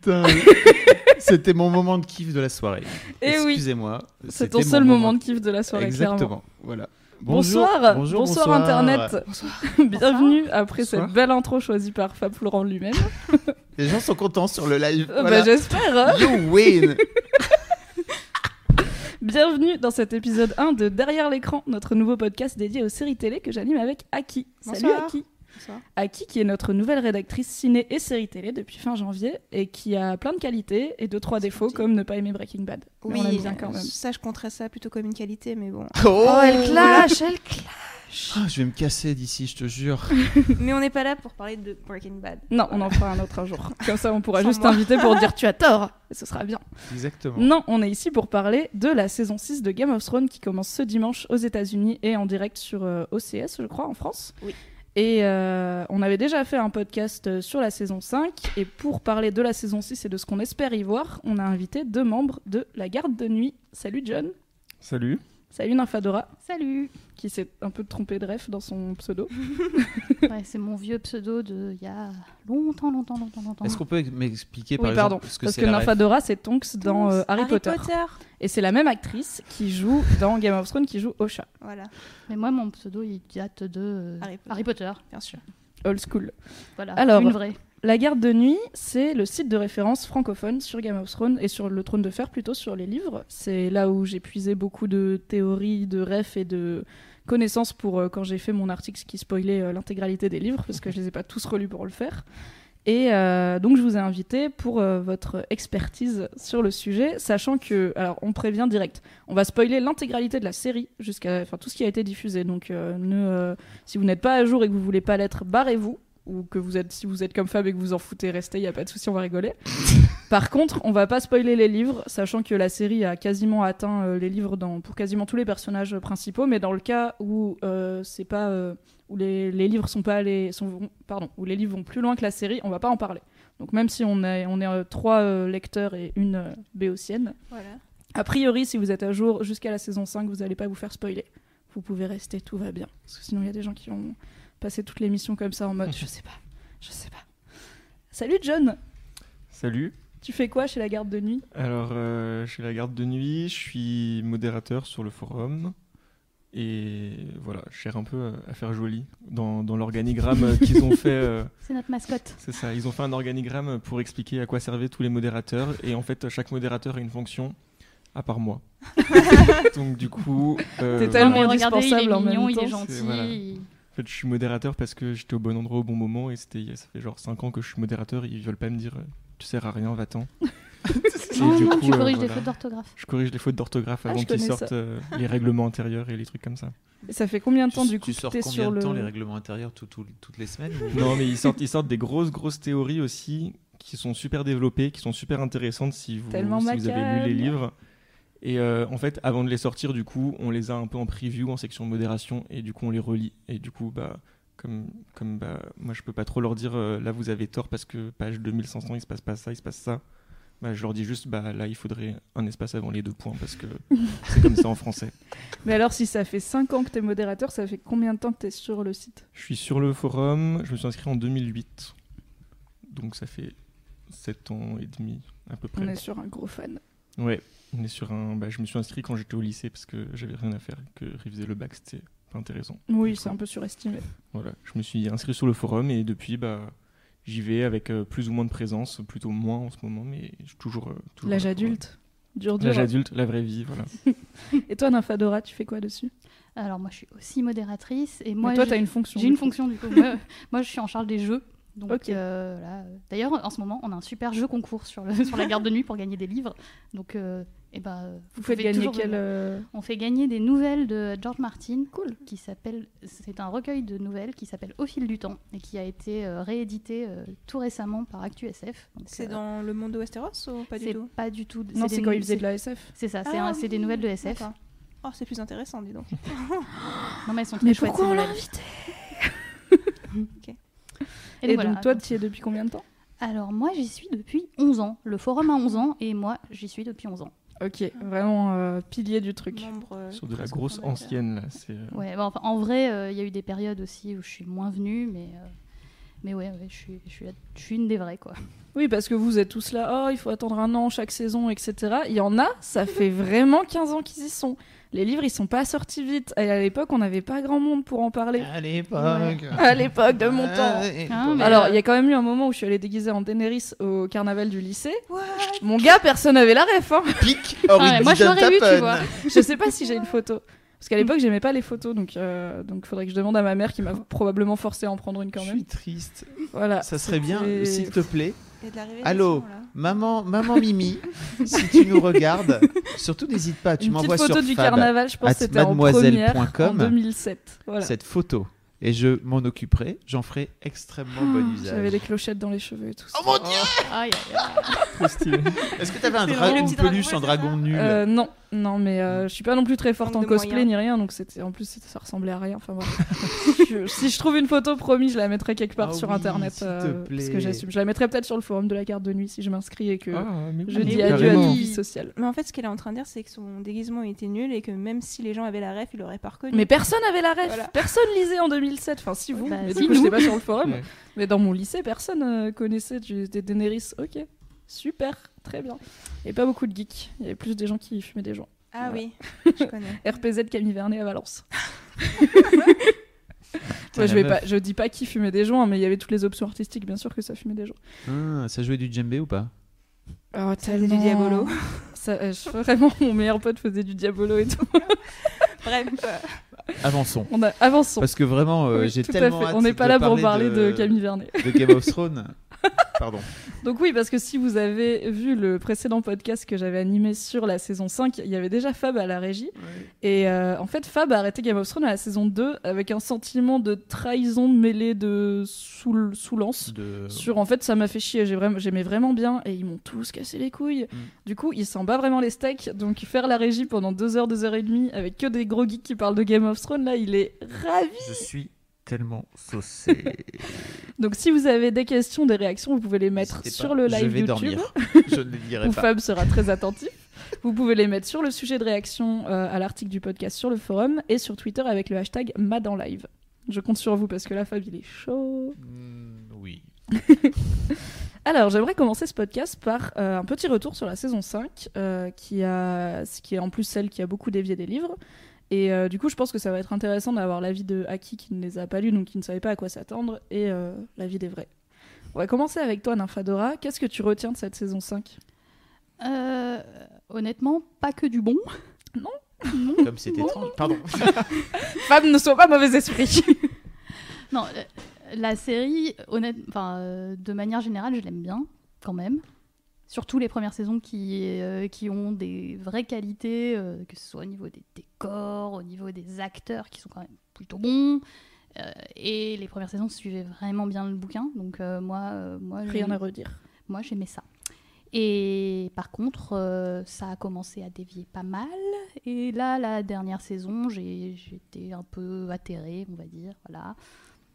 putain C'était mon moment de kiff de la soirée. Eh oui. Excusez-moi. C'est c'était ton mon seul moment de de- kiff de la soirée, clairement. Exactement. Voilà. Bonsoir, bonjour, bonsoir, bonsoir. Internet. Bienvenue après Bonsoir. cette belle intro choisie par Fab Florent lui-même. Les gens sont contents sur le live. Voilà. Bah, j'espère. hein. You win Bienvenue dans cet épisode 1 de Derrière l'écran, notre nouveau podcast dédié aux séries télé que j'anime avec Aki. Salut Bonsoir. Aki. Aki qui est notre nouvelle rédactrice ciné et séries télé depuis fin janvier et qui a plein de qualités et deux trois défauts comme ne pas aimer Breaking Bad. Mais Oui, on bien quand même. ça je compterais ça plutôt comme une qualité, mais bon. Oh, elle clash, elle clash. Ah, Je vais me casser d'ici, je te jure. mais on n'est pas là pour parler de Breaking Bad. Non, on en fera un autre un jour. Comme ça, on pourra Sans juste t'inviter pour dire tu as tort. Et ce sera bien. Exactement. Non, on est ici pour parler de la saison 6 de Game of Thrones qui commence ce dimanche aux États-Unis et en direct sur euh, OCS, je crois, en France. Oui. Et euh, on avait déjà fait un podcast euh, sur la saison 5. Et pour parler de la saison 6 et de ce qu'on espère y voir, on a invité deux membres de la garde de nuit. Salut John. Salut. Salut Nymphadora, Salut qui s'est un peu trompé de ref dans son pseudo. ouais, C'est mon vieux pseudo de il y a longtemps, longtemps, longtemps, longtemps. Est-ce qu'on peut m'expliquer par oui, exemple pardon. que Parce que ref Nymphadora, c'est Tonks dans euh, Harry, Potter. Et c'est la même actrice qui joue dans Game of Thrones qui joue Osha. Voilà, Mais moi, mon pseudo, il date de euh, Harry Potter. Harry Potter. bien sûr. Old school. Voilà, Alors, une vraie. La Garde de Nuit, c'est le site de référence francophone sur Game of Thrones et sur le Trône de Fer plutôt sur les livres. C'est là où j'ai puisé beaucoup de théories, de refs et de connaissances pour euh, quand j'ai fait mon article qui spoilait euh, l'intégralité des livres parce que je les ai pas tous relus pour le faire. Et euh, donc je vous ai invité pour votre expertise sur le sujet, sachant que, alors on prévient direct, on va spoiler l'intégralité de la série jusqu'à, enfin tout ce qui a été diffusé. Donc ne, si vous n'êtes pas à jour et que vous voulez pas l'être, barrez-vous ou que vous êtes si vous êtes comme Fab et que vous en foutez, restez, il y a pas de souci, on va rigoler. Par contre, on va pas spoiler les livres, sachant que la série a quasiment atteint euh, les livres dans, pour quasiment tous les personnages principaux, mais dans le cas où euh, c'est pas euh, où les, les livres sont pas allés, sont, pardon, où les livres vont plus loin que la série, on va pas en parler. Donc même si on est on est trois lecteurs et une béotienne, Voilà. a priori, si vous êtes à jour jusqu'à la saison 5, vous n'allez pas vous faire spoiler. Vous pouvez rester, tout va bien. Parce que sinon, il y a des gens qui vont passer toute l'émission comme ça en mode je sais pas, je sais pas. Salut John Salut. Tu fais quoi chez la garde de nuit? Alors, euh, chez la garde de nuit, je suis modérateur sur le forum. Et voilà, je cherche un peu euh, à faire joli dans, dans l'organigramme euh, qu'ils ont fait. euh, C'est notre mascotte. c'est ça, ils ont fait un organigramme pour expliquer à quoi servaient tous les modérateurs. Et en fait, chaque modérateur a une fonction, à part moi. Donc, du coup. euh, T'es tellement il est indispensable en même mignon, il temps. est gentil. Fait, je suis modérateur parce que j'étais au bon endroit au bon moment. Et c'était, ça fait genre 5 ans que je suis modérateur. Ils veulent pas me dire, euh, tu sers à rien, va-t'en. Non, du non, coup, tu euh, corriges des voilà. fautes d'orthographe. Je corrige les fautes d'orthographe Ah, avant qu'ils sortent euh, les règlements intérieurs et les trucs comme ça. Et ça fait combien de temps tu, du coup tu sors combien sur de le... temps les règlements intérieurs tout- tout- toutes les semaines ou- Non, mais ils sortent, ils sortent des grosses, grosses théories aussi qui sont super développées, qui sont super intéressantes si vous, si vous avez lu les livres. Et euh, en fait, avant de les sortir, du coup, on les a un peu en preview, en section de modération, et du coup, on les relit. Et du coup, bah, comme, comme bah, moi, je peux pas trop leur dire, euh, là, vous avez tort parce que page 2100, il se passe pas ça, il se passe ça. Bah, je leur dis juste, bah là, il faudrait un espace avant les deux points parce que c'est comme ça en français. Mais alors, si ça fait 5 ans que t'es modérateur, ça fait combien de temps que t'es sur le site? Je suis sur le forum, je me suis inscrit en 2008. Donc ça fait 7 ans et demi à peu près. On est sur un gros fan. Ouais, on est sur un. Bah, je me suis inscrit quand j'étais au lycée parce que j'avais rien à faire, que réviser le bac c'était pas intéressant. Oui, c'est un peu surestimé. Voilà, je me suis inscrit sur le forum et depuis, bah, j'y vais avec euh, plus ou moins de présence, plutôt moins en ce moment, mais je suis toujours. euh, toujours L'âge adulte. Dur, dur. L'âge adulte, la vraie vie, voilà. Et toi, Nymphadora, tu fais quoi dessus? Alors moi je suis aussi modératrice et moi Mais toi, j'ai- t'as une fonction. J'ai une coup. fonction du coup. moi, moi, je suis en charge des jeux. Donc Ok. euh, voilà. D'ailleurs en ce moment on a un super jeu concours sur, le, sur la garde de nuit pour gagner des livres. Donc euh, eh ben, Vous faites gagner toujours quel. venir. euh, On fait gagner des nouvelles de George Martin, cool, qui s'appelle. C'est un recueil de nouvelles qui s'appelle Au fil du temps et qui a été euh, réédité euh, tout récemment par ActuSF. C'est euh, dans le monde de Westeros ou pas du c'est tout pas du tout. Non, c'est quand ils faisaient de la SF. C'est ça, c'est Ah des nouvelles de SF. Oh, c'est plus intéressant, dis donc. Non mais elles sont très Mais chouettes, pourquoi on l'a invité Et, Et donc, voilà. donc, toi, tu y es depuis combien de temps? Alors moi j'y suis depuis 11 ans. Le forum a 11 ans et moi j'y suis depuis 11 ans. Ok, vraiment euh, pilier du truc. Membre, euh, Sur de la grosse ancienne, là. Euh, Ouais, bon, enfin, en vrai, euh, il y a eu des périodes aussi où je suis moins venue, mais, euh, mais ouais, ouais, je, suis, je, suis, la- je suis une des vraies, quoi. Oui, parce que vous êtes tous là, oh, il faut attendre un an chaque saison, etc. Il y en a, ça fait vraiment 15 ans qu'ils y sont. Les livres, ils sont pas sortis vite. Et à l'époque, on n'avait pas grand monde pour en parler. À l'époque. À l'époque de mon temps. Hein, Alors, il y a quand même eu un moment où je suis allée déguisée en Daenerys au carnaval du lycée. Mon gars, personne n'avait la ref. Hein. Pic, Ah moi, je l'aurais eu, tu vois. Je sais pas si j'ai une photo. Parce qu'à l'époque, j'aimais pas les photos, donc euh, donc faudrait que je demande à ma mère qui m'a probablement forcé à en prendre une quand Je même. suis triste. Voilà. Ça serait bien, s'il te plaît. Il y a de la révélation, Allô, là. maman, maman Mimi, si tu nous regardes, surtout n'hésite pas, tu m'envoies sur photo du Fab carnaval, je pense c'était en première en mademoiselle.com. 2007. Voilà. cette photo et je m'en occuperai. J'en ferai extrêmement bon usage. J'avais des clochettes dans les cheveux et tout. Oh mon dieu aïe, aïe, aïe. Trop stylé. Est-ce que t'avais un C'est dragon, le une petit dragon, peluche ouais, en c'est dragon ça. nul Euh, non, non, mais euh, je suis pas non plus très forte Manque en de cosplay moyens. ni rien, donc c'était en plus c'était- ça ressemblait à rien. Enfin voilà. Je- si je trouve une photo, promis, je la mettrai quelque part Ah sur oui, internet, s'il te euh, parce que plaît. j'assume. Je la mettrai peut-être sur le forum de la carte de nuit si je m'inscris et que Ah, mais je dis oui, adieu à carrément. toute vie sociale. Mais en fait, ce qu'elle est en train de dire, c'est que son déguisement était nul et que même si les gens avaient la ref, ils l'auraient pas reconnu. Mais personne avait la ref, Voilà. personne lisait en 2007. Enfin, si vous, Bah, mais si, du coup, j'étais pas sur le forum. Ouais. Mais dans mon lycée, personne euh, connaissait du, des Daenerys. Ok, super, très bien. Et pas beaucoup de geeks. Il y avait plus des gens qui fumaient des joints. Ah Voilà. oui, je connais. RPZ Camille Vernet à Valence. Je, vais meuf. pas, je dis pas qui fumait des joints, mais il y avait toutes les options artistiques, bien sûr que ça fumait des joints. Ah, Ça jouait du djembé ou pas? Oh, faisait du Diabolo. Ça, euh, je- vraiment, mon meilleur pote faisait du Diabolo et tout. Bref, euh, Avançons. On a avançons. Parce que vraiment, euh, Oui, j'ai tout à tellement fait. hâte On n'est pas de là pour parler parler de... Camille Vernet. de Game of Thrones. Pardon. Donc oui, parce que si vous avez vu le précédent podcast que j'avais animé sur la saison 5, il y avait déjà Fab à la régie. Et euh, en fait, Fab a arrêté Game of Thrones à la saison 2 avec un sentiment de trahison mêlé de soul- soulance. De... Sur en fait, ça m'a fait chier. Vraiment, j'aimais vraiment bien et ils m'ont tous cassé les couilles. Mm. Du coup, ils s'en bat vraiment les steaks. Donc faire la régie pendant 2 heures, 2 heures et demie avec que des gros geeks qui parlent de Game of Thrones, là, il est ravi. Je suis tellement saucé. Donc si vous avez des questions, des réactions, vous pouvez les mettre N'hésitez sur pas, le Je live vais YouTube. dormir. Je ne les dirai où pas. Fab sera très attentif. Vous pouvez les mettre sur le sujet de réaction euh, à l'article du podcast sur le forum et sur Twitter avec le hashtag MadEnLive. Je compte sur vous parce que là, Fab, il est chaud. Mm, oui. Alors, j'aimerais commencer ce podcast par euh, un petit retour sur la saison 5, euh, qui, a, qui est en plus celle qui a beaucoup dévié des livres. Et euh, du coup, je pense que ça va être intéressant d'avoir l'avis de Aki qui ne les a pas lus, donc qui ne savait pas à quoi s'attendre, et euh, l'avis des vrais. On va commencer avec toi, Nymphadora. Qu'est-ce que tu retiens de cette saison 5 Euh, honnêtement, pas que du bon. Non. Comme c'est étrange. Pardon. Fab, ne sois pas mauvais esprit Non, la série, honnête, enfin, euh, de manière générale, je l'aime bien, quand même. Surtout les premières saisons qui, euh, qui ont des vraies qualités, euh, que ce soit au niveau des décors, au niveau des acteurs qui sont quand même plutôt bons. Euh, et les premières saisons suivaient vraiment bien le bouquin, donc euh, moi, euh, moi, Rien à redire. moi j'aimais ça. Et par contre, euh, ça a commencé à dévier pas mal. Et là, la dernière saison, j'ai- j'étais un peu atterrée, on va dire, voilà.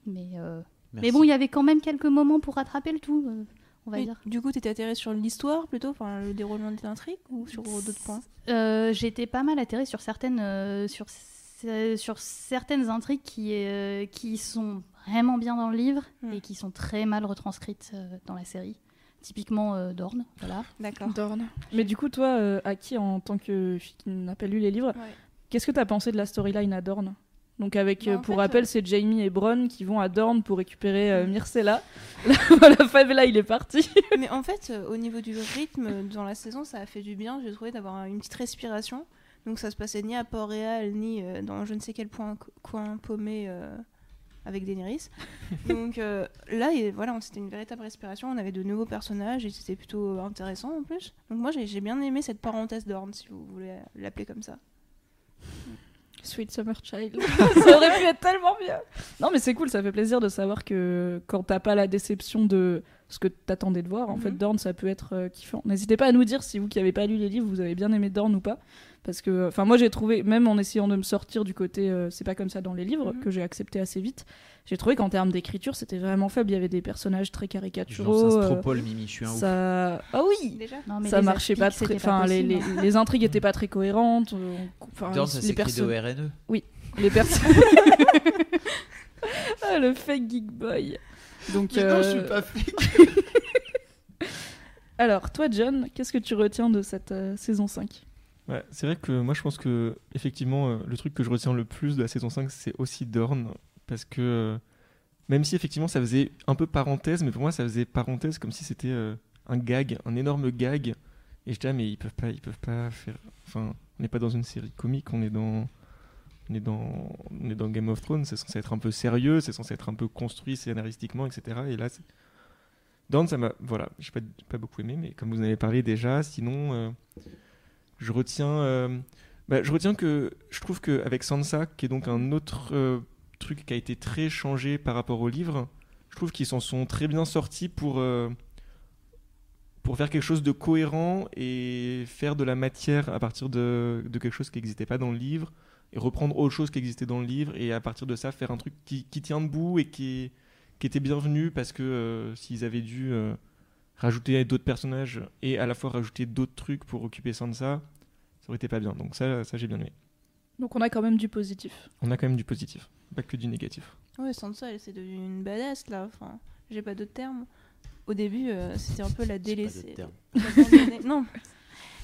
Mais, euh, mais bon, il y avait quand même quelques moments pour rattraper le tout. On va Oui, dire. Du coup, t'étais atterré sur l'histoire plutôt, enfin le déroulement des intrigues ou sur d'autres points? Euh, J'étais pas mal atterrée sur certaines, euh, sur, sur certaines intrigues qui, euh, qui sont vraiment bien dans le livre Hmm. et qui sont très mal retranscrites euh, dans la série. Typiquement euh, Dorne, voilà. D'accord. Dorn. Mais du coup, toi, euh, Aki, en tant que fille qui n'a pas lu les livres, Ouais. qu'est-ce que t'as pensé de la storyline à Dorn Donc avec, euh, pour fait, rappel, euh, c'est Jamie et Bronn qui vont à Dorn pour récupérer euh, Myrcella. voilà, Favela, il est parti. Mais en fait, euh, au niveau du rythme dans la saison, ça a fait du bien, j'ai trouvé, d'avoir une petite respiration. Donc ça se passait ni à Port-Réal, ni dans je ne sais quel point, coin paumé avec Daenerys. Donc là, et, voilà, c'était une véritable respiration. On avait de nouveaux personnages et c'était plutôt intéressant en plus. Donc moi, j'ai j'ai bien aimé cette parenthèse d'Orne, si vous voulez l'appeler comme ça. Sweet Summer Child. ça aurait pu être tellement bien. Non, mais c'est cool, ça fait plaisir de savoir que quand t'as pas la déception de ce que t'attendais de voir, en Mhm. fait, Dorn, ça peut être euh, kiffant. N'hésitez pas à nous dire si vous qui avez pas lu les livres, vous avez bien aimé Dorn ou pas. Parce que, enfin, moi j'ai trouvé, même en essayant de me sortir du côté euh, c'est pas comme ça dans les livres, Mhm. que j'ai accepté assez vite, j'ai trouvé qu'en termes d'écriture, c'était vraiment faible. Il y avait des personnages très Genre caricaturaux. euh, Mimi, je suis un ouf. ça... Ah oui Déjà Non, mais ça les marchait pas très. Enfin, les, hein. les intrigues étaient pas très cohérentes. euh, on- Enfin, ça les s'écrit perso- D-O-R-N-E. les personnes. ah, le fake geek boy. Donc, Mais non, je euh, suis pas flic. Alors, toi, John, qu'est-ce que tu retiens de cette euh, saison 5 C'est vrai que moi je pense que effectivement euh, le truc que je retiens le plus de la saison 5 c'est aussi Dorn parce que euh, même si effectivement ça faisait un peu parenthèse mais pour moi ça faisait parenthèse comme si c'était euh, un gag, un énorme gag et je disais mais ils peuvent pas ils peuvent pas faire enfin on n'est pas dans une série comique, on est dans on est dans on est dans Game of Thrones, c'est censé être un peu sérieux, c'est censé être un peu construit scénaristiquement etc. et là Dorn ça m'a voilà, j'ai pas pas beaucoup aimé mais comme vous en avez parlé déjà, sinon je retiens, euh, bah, je retiens que je trouve qu'avec Sansa, qui est donc un autre euh, truc qui a été très changé par rapport au livre, je trouve qu'ils s'en sont très bien sortis pour, euh, pour faire quelque chose de cohérent et faire de la matière à partir de, de quelque chose qui n'existait pas dans le livre et reprendre autre chose qui existait dans le livre et à partir de ça faire un truc qui, tient debout et qui, qui était bienvenu parce que s'ils avaient dû rajouter d'autres personnages et à la fois rajouter d'autres trucs pour occuper Sansa, ça aurait été pas bien. Donc ça, ça j'ai bien aimé. Donc, on a quand même du positif. On a quand même du positif, pas que du négatif. Ouais, Sansa, elle c'est devenue une badass là. Enfin, j'ai pas d'autres termes. Au début, euh, c'était un peu la délaissée. non,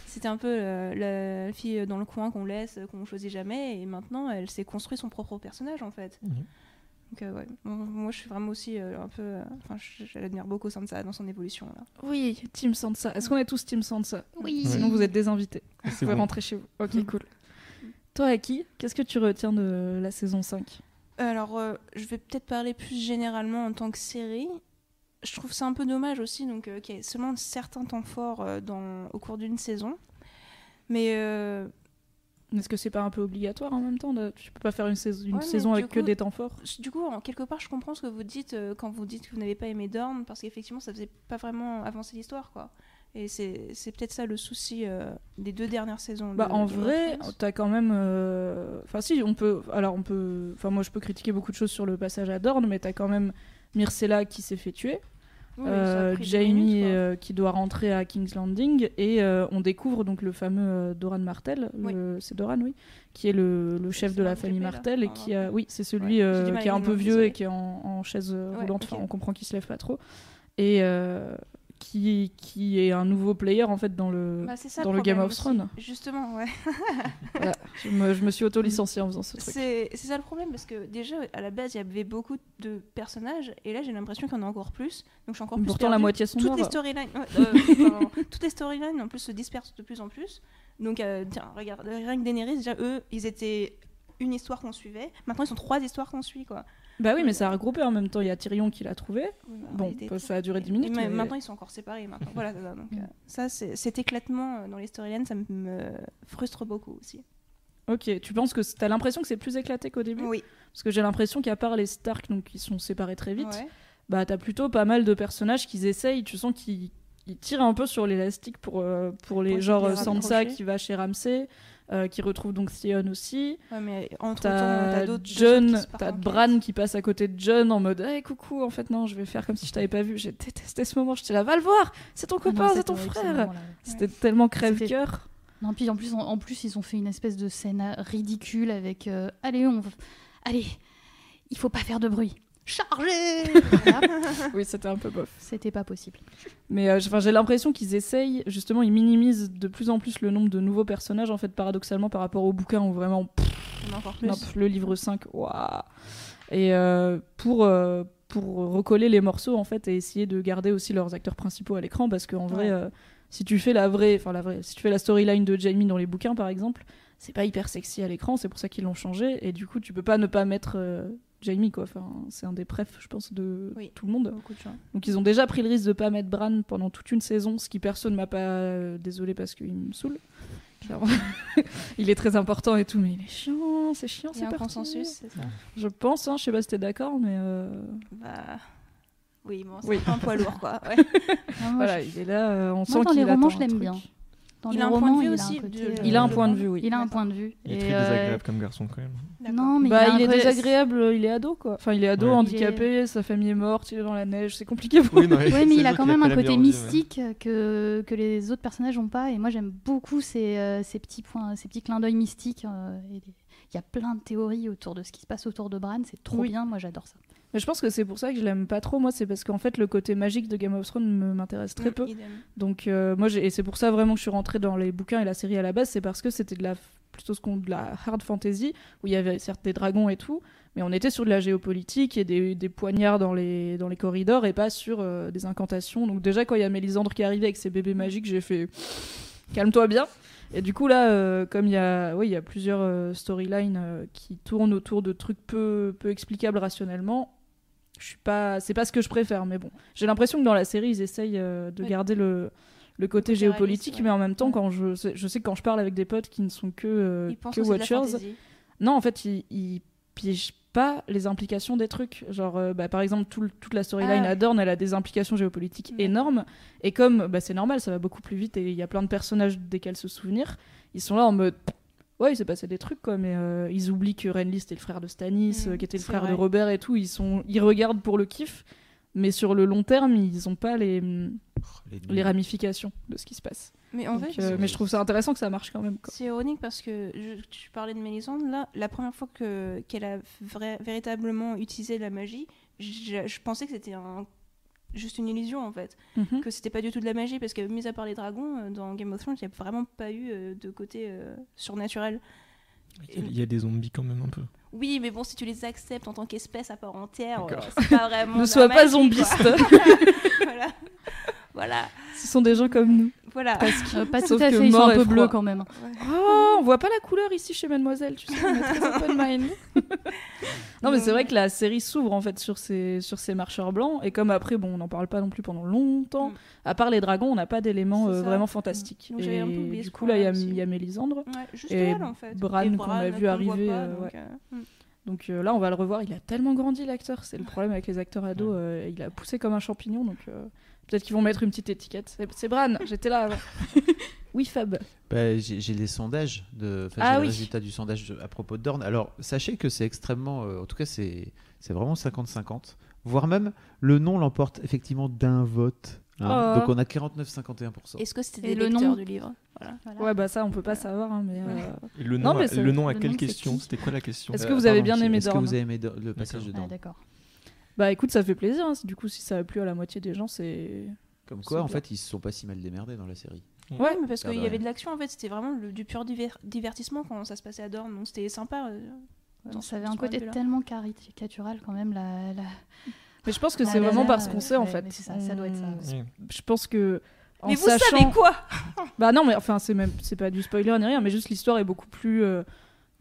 c'était un peu euh, la fille dans le coin qu'on laisse, qu'on choisit jamais. Et maintenant, elle s'est construit son propre personnage en fait. Mhm. Donc, euh, ouais. Bon, moi, je suis vraiment aussi euh, un peu. euh, Enfin, je- j'admire beaucoup Sansa dans son évolution là. Oui, Team Sansa. Est-ce qu'on est tous Team Sansa? Oui. Sinon, vous êtes désinvités. Vous C'est pouvez bon. rentrer chez vous. Ok, cool. Toi, Aki, qu'est-ce que tu retiens de la saison 5 Alors, euh, je vais peut-être parler plus généralement en tant que série. Je trouve ça un peu dommage aussi, donc euh, qu'il y ait seulement certains temps forts euh, dans, au cours d'une saison. Mais euh, Est-ce que c'est pas un peu obligatoire en même temps de... Tu peux pas faire une, saison, une Ouais, mais saison du avec que des temps forts? du coup, en quelque part, je comprends ce que vous dites euh, quand vous dites que vous n'avez pas aimé Dorn, parce qu'effectivement, ça faisait pas vraiment avancer l'histoire, quoi. Et c'est peut-être ça le souci euh, des deux dernières saisons. Bah, de en of vrai, t'as quand même. euh, Enfin, si, on peut. Alors, on peut. Enfin, moi, je peux critiquer beaucoup de choses sur le passage à Dorne, mais t'as quand même Myrcella qui s'est fait tuer, Oui, euh, Jamie minutes, euh, qui doit rentrer à King's Landing, et euh, on découvre donc le fameux Doran Martell. le- C'est Doran, oui. Qui est le, le chef de la famille Martell, et Enfin, qui a. Oui, c'est celui Ouais, qui est un peu vieux et qui est en, en chaise roulante. Enfin, on comprend qu'il se lève pas trop. Et. euh, qui, qui est un nouveau player en fait dans le, Bah, ça dans le Game of. Thrones. Justement, ouais. Voilà, je me, je me suis auto-licenciée en faisant ce truc. C'est ça le problème parce que déjà à la base il y avait beaucoup de personnages et là j'ai l'impression qu'il y en a encore plus donc je suis encore plus Pourtant, la moitié sont toutes morts. les storylines ouais, euh, toutes les storylines en plus se dispersent de plus en plus donc euh, tiens regarde rien que Daenerys déjà eux ils étaient une histoire qu'on suivait maintenant ils sont trois histoires qu'on suit quoi Bah oui, mais ça a regroupé en même temps. Il y a Tyrion qui l'a trouvé. Oui, bah, Bon, bah, ça a duré 10 et minutes. ma- mais- maintenant ils sont encore séparés maintenant voilà donc euh, ça c'est cet éclatement euh, dans les storylines ça me frustre beaucoup aussi Ok, tu penses que t'as l'impression que c'est plus éclaté qu'au début? Oui Parce que j'ai l'impression qu'à part les Stark, donc qui sont séparés très vite, Ouais. bah t'as plutôt pas mal de personnages qui essayent. Tu sens qu'ils il tire un peu sur l'élastique pour, euh, pour les Pour genre Sansa qui va chez Ramsay, euh, qui retrouve donc Theon aussi. Ouais, mais entre temps, T'as John, t'as. Bran qui passe à côté de John en mode hey coucou en fait non je vais faire comme si je t'avais pas vu j'ai détesté ce moment j'étais là va le voir c'est ton Ah copain c'est ton frère c'était tellement crève-cœur Non, puis en plus, en, en plus, ils ont fait une espèce de scène ridicule avec euh, allez, on, va- allez, il faut pas faire de bruit. Chargez Voilà. oui c'était un peu bof C'était pas possible. mais euh, j'ai l'impression qu'ils essayent justement ils minimisent de plus en plus le nombre de nouveaux personnages en fait paradoxalement par rapport au bouquin où vraiment On en encore plus. Non, pff, le livre 5, waouh Et euh, pour, euh, pour recoller les morceaux, en fait, et essayer de garder aussi leurs acteurs principaux à l'écran, parce qu'en vrai, euh, si tu fais la vraie, enfin la vraie, si tu fais la storyline de Jamie dans les bouquins, par exemple, c'est pas hyper sexy à l'écran, c'est pour ça qu'ils l'ont changé, et du coup, tu peux pas ne pas mettre euh, Jamie, quoi. Enfin, c'est un des prefs, je pense, de Oui. tout le monde. Beaucoup de gens. Donc ils ont déjà pris le risque de pas mettre Bran pendant toute une saison, ce qui personne m'a pas euh, désolé parce qu'il me saoule. Il est très important et tout, mais il est chiant, c'est chiant, Il y c'est a un parti. consensus, c'est ça Je pense, hein, je sais pas si t'es d'accord, mais euh, Bah. Oui, bon, c'est Oui. un poids lourd, quoi. Ouais. Non, moi, voilà, il est là, euh, on Moi, sent dans qu'il les romans, attend je l'aime truc. bien. Dans Il a un point de vue il a aussi côté, euh, Il a un point de vue, oui. Il a un point de vue. Il est très euh, désagréable comme garçon quand même. Non, mais Bah, il, est désagréable, il est ado quoi. Enfin, il est ado, Ouais. handicapé, sa famille est morte, il est dans la neige, c'est compliqué pour Oui, Ouais, c'est mais il a quand même un côté mystique que, que les autres personnages n'ont pas. Et moi, j'aime beaucoup ces, euh, ces petits points, ces petits clins d'œil mystiques. euh, et les- Il y a plein de théories autour de ce qui se passe autour de Bran. C'est trop Oui. bien. Moi, j'adore ça. Mais je pense que c'est pour ça que je l'aime pas trop, moi, c'est parce qu'en fait, le côté magique de Game of Thrones me- m'intéresse très Mm, peu. idem. Donc, euh, moi, et c'est pour ça vraiment que je suis rentrée dans les bouquins et la série à la base, c'est parce que c'était de la plutôt ce qu'on de la hard fantasy où il y avait certes des dragons et tout, mais on était sur de la géopolitique et des, des poignards dans les dans les corridors et pas sur euh, des incantations. Donc déjà quand il y a Mélisandre qui arrivait avec ses bébés magiques, j'ai fait calme-toi bien. Et du coup là, euh, comme il y a, oui, il y a plusieurs storylines qui tournent autour de trucs peu peu explicables rationnellement. Je suis pas, c'est pas ce que je préfère, mais bon, j'ai l'impression que dans la série ils essayent euh, de Ouais. garder le le côté géopolitique, ouais. mais en même temps, quand je, sais- je sais que quand je parle avec des potes qui ne sont que, euh, que Watchers, non, en fait, ils, ils pigent pas les implications des trucs. Genre, euh, bah, par exemple, tout le- toute la storyline Ah. à elle a des implications géopolitiques Ouais. énormes. Et comme bah, c'est normal, ça va beaucoup plus vite et il y a plein de personnages desquels se souvenir, ils sont là en mode. Ouais, il s'est passé des trucs, quoi, mais euh, ils oublient que Renly c'était le frère de Stannis, Mm, euh, qui était le frère de. Robert et tout. Ils, sont... ils regardent pour le kiff, mais sur le long terme, ils ont pas les, les ramifications de ce qui se passe. Mais en Donc, fait, euh, mais je trouve ça intéressant que ça marche quand même. C'est ironique parce que je, tu parlais de Mélisandre, là, la première fois que qu'elle a véritablement utilisé la magie, je, je pensais que c'était un, juste une illusion en fait, Mhm. que c'était pas du tout de la magie parce que mis à part les dragons euh, dans Game of Thrones, il n'y a vraiment pas eu euh, de côté euh, surnaturel. Il y a- il y a des zombies quand même un peu. Oui, mais bon, si tu les acceptes en tant qu'espèce à part entière, euh, c'est pas vraiment. Ne sois pas zombiste. voilà. voilà, Ce sont des gens comme nous. voilà. Euh, pas tout Sauf à que fait. Ils sont un peu bleus quand même. Oh, on voit pas la couleur ici chez Mademoiselle, tu sais, on est très open mind. non, mais c'est vrai que la série s'ouvre en fait sur ces, sur ces marcheurs blancs, et comme après, bon, on n'en parle pas non plus pendant longtemps, Mm. à part les dragons, on n'a pas d'éléments euh, vraiment fantastiques. Donc j'avais un peu et oublié du coup, là, il y, a- y Mélisandre. Ouais, juste Et elle en fait. Bran Et qu'on a vu arriver, pas, euh, donc, ouais. euh, mm. Donc euh, là, on va le revoir. Il a tellement grandi, l'acteur. C'est le problème avec les acteurs ados. euh, il a poussé comme un champignon, donc euh, peut-être qu'ils vont mettre une petite étiquette. C'est- C'est Bran, j'étais là avant. oui, Fab. Bah, j'ai les sondages, de, Ah j'ai oui. le résultat du sondage à propos de Dorn. Alors, sachez que c'est extrêmement, euh, en tout cas, c'est c'est vraiment 50-50, voire même le nom l'emporte effectivement d'un vote. hein. Oh. Donc on a 49-51%. Est-ce que c'était le lecteurs nom du livre? Voilà. Voilà. Ouais, bah ça, on peut pas savoir, hein, mais. euh, Et le Non, nom, mais à- c'est- le nom à le quelle nom, question? C'était quoi la question? Est-ce que vous avez bien pardon, aimé Est-ce que Dorn? vous avez aimé Dorn- le passage de Ah, Dorn? d'accord. Bah écoute, ça fait plaisir. hein. Du coup, si ça a plu à la moitié des gens, c'est. Comme quoi, en bien. fait, ils se sont pas si mal démerdés dans la série. Ouais, mais parce Ah qu'il bah y avait ouais. de l'action en fait, c'était vraiment le- du pur diver- divertissement quand ça se passait à Dorne, donc c'était sympa. euh, dans Ça avait un côté tellement caricatural quand même. La, la... Mais je pense que c'est vraiment parce qu'on euh, sait en ouais, fait. ça, ça doit être ça, On- ouais. Je pense que. En Mais vous sachant... savez quoi Bah non, mais enfin, c'est même c'est pas du spoiler ni rien, mais juste l'histoire est beaucoup plus euh,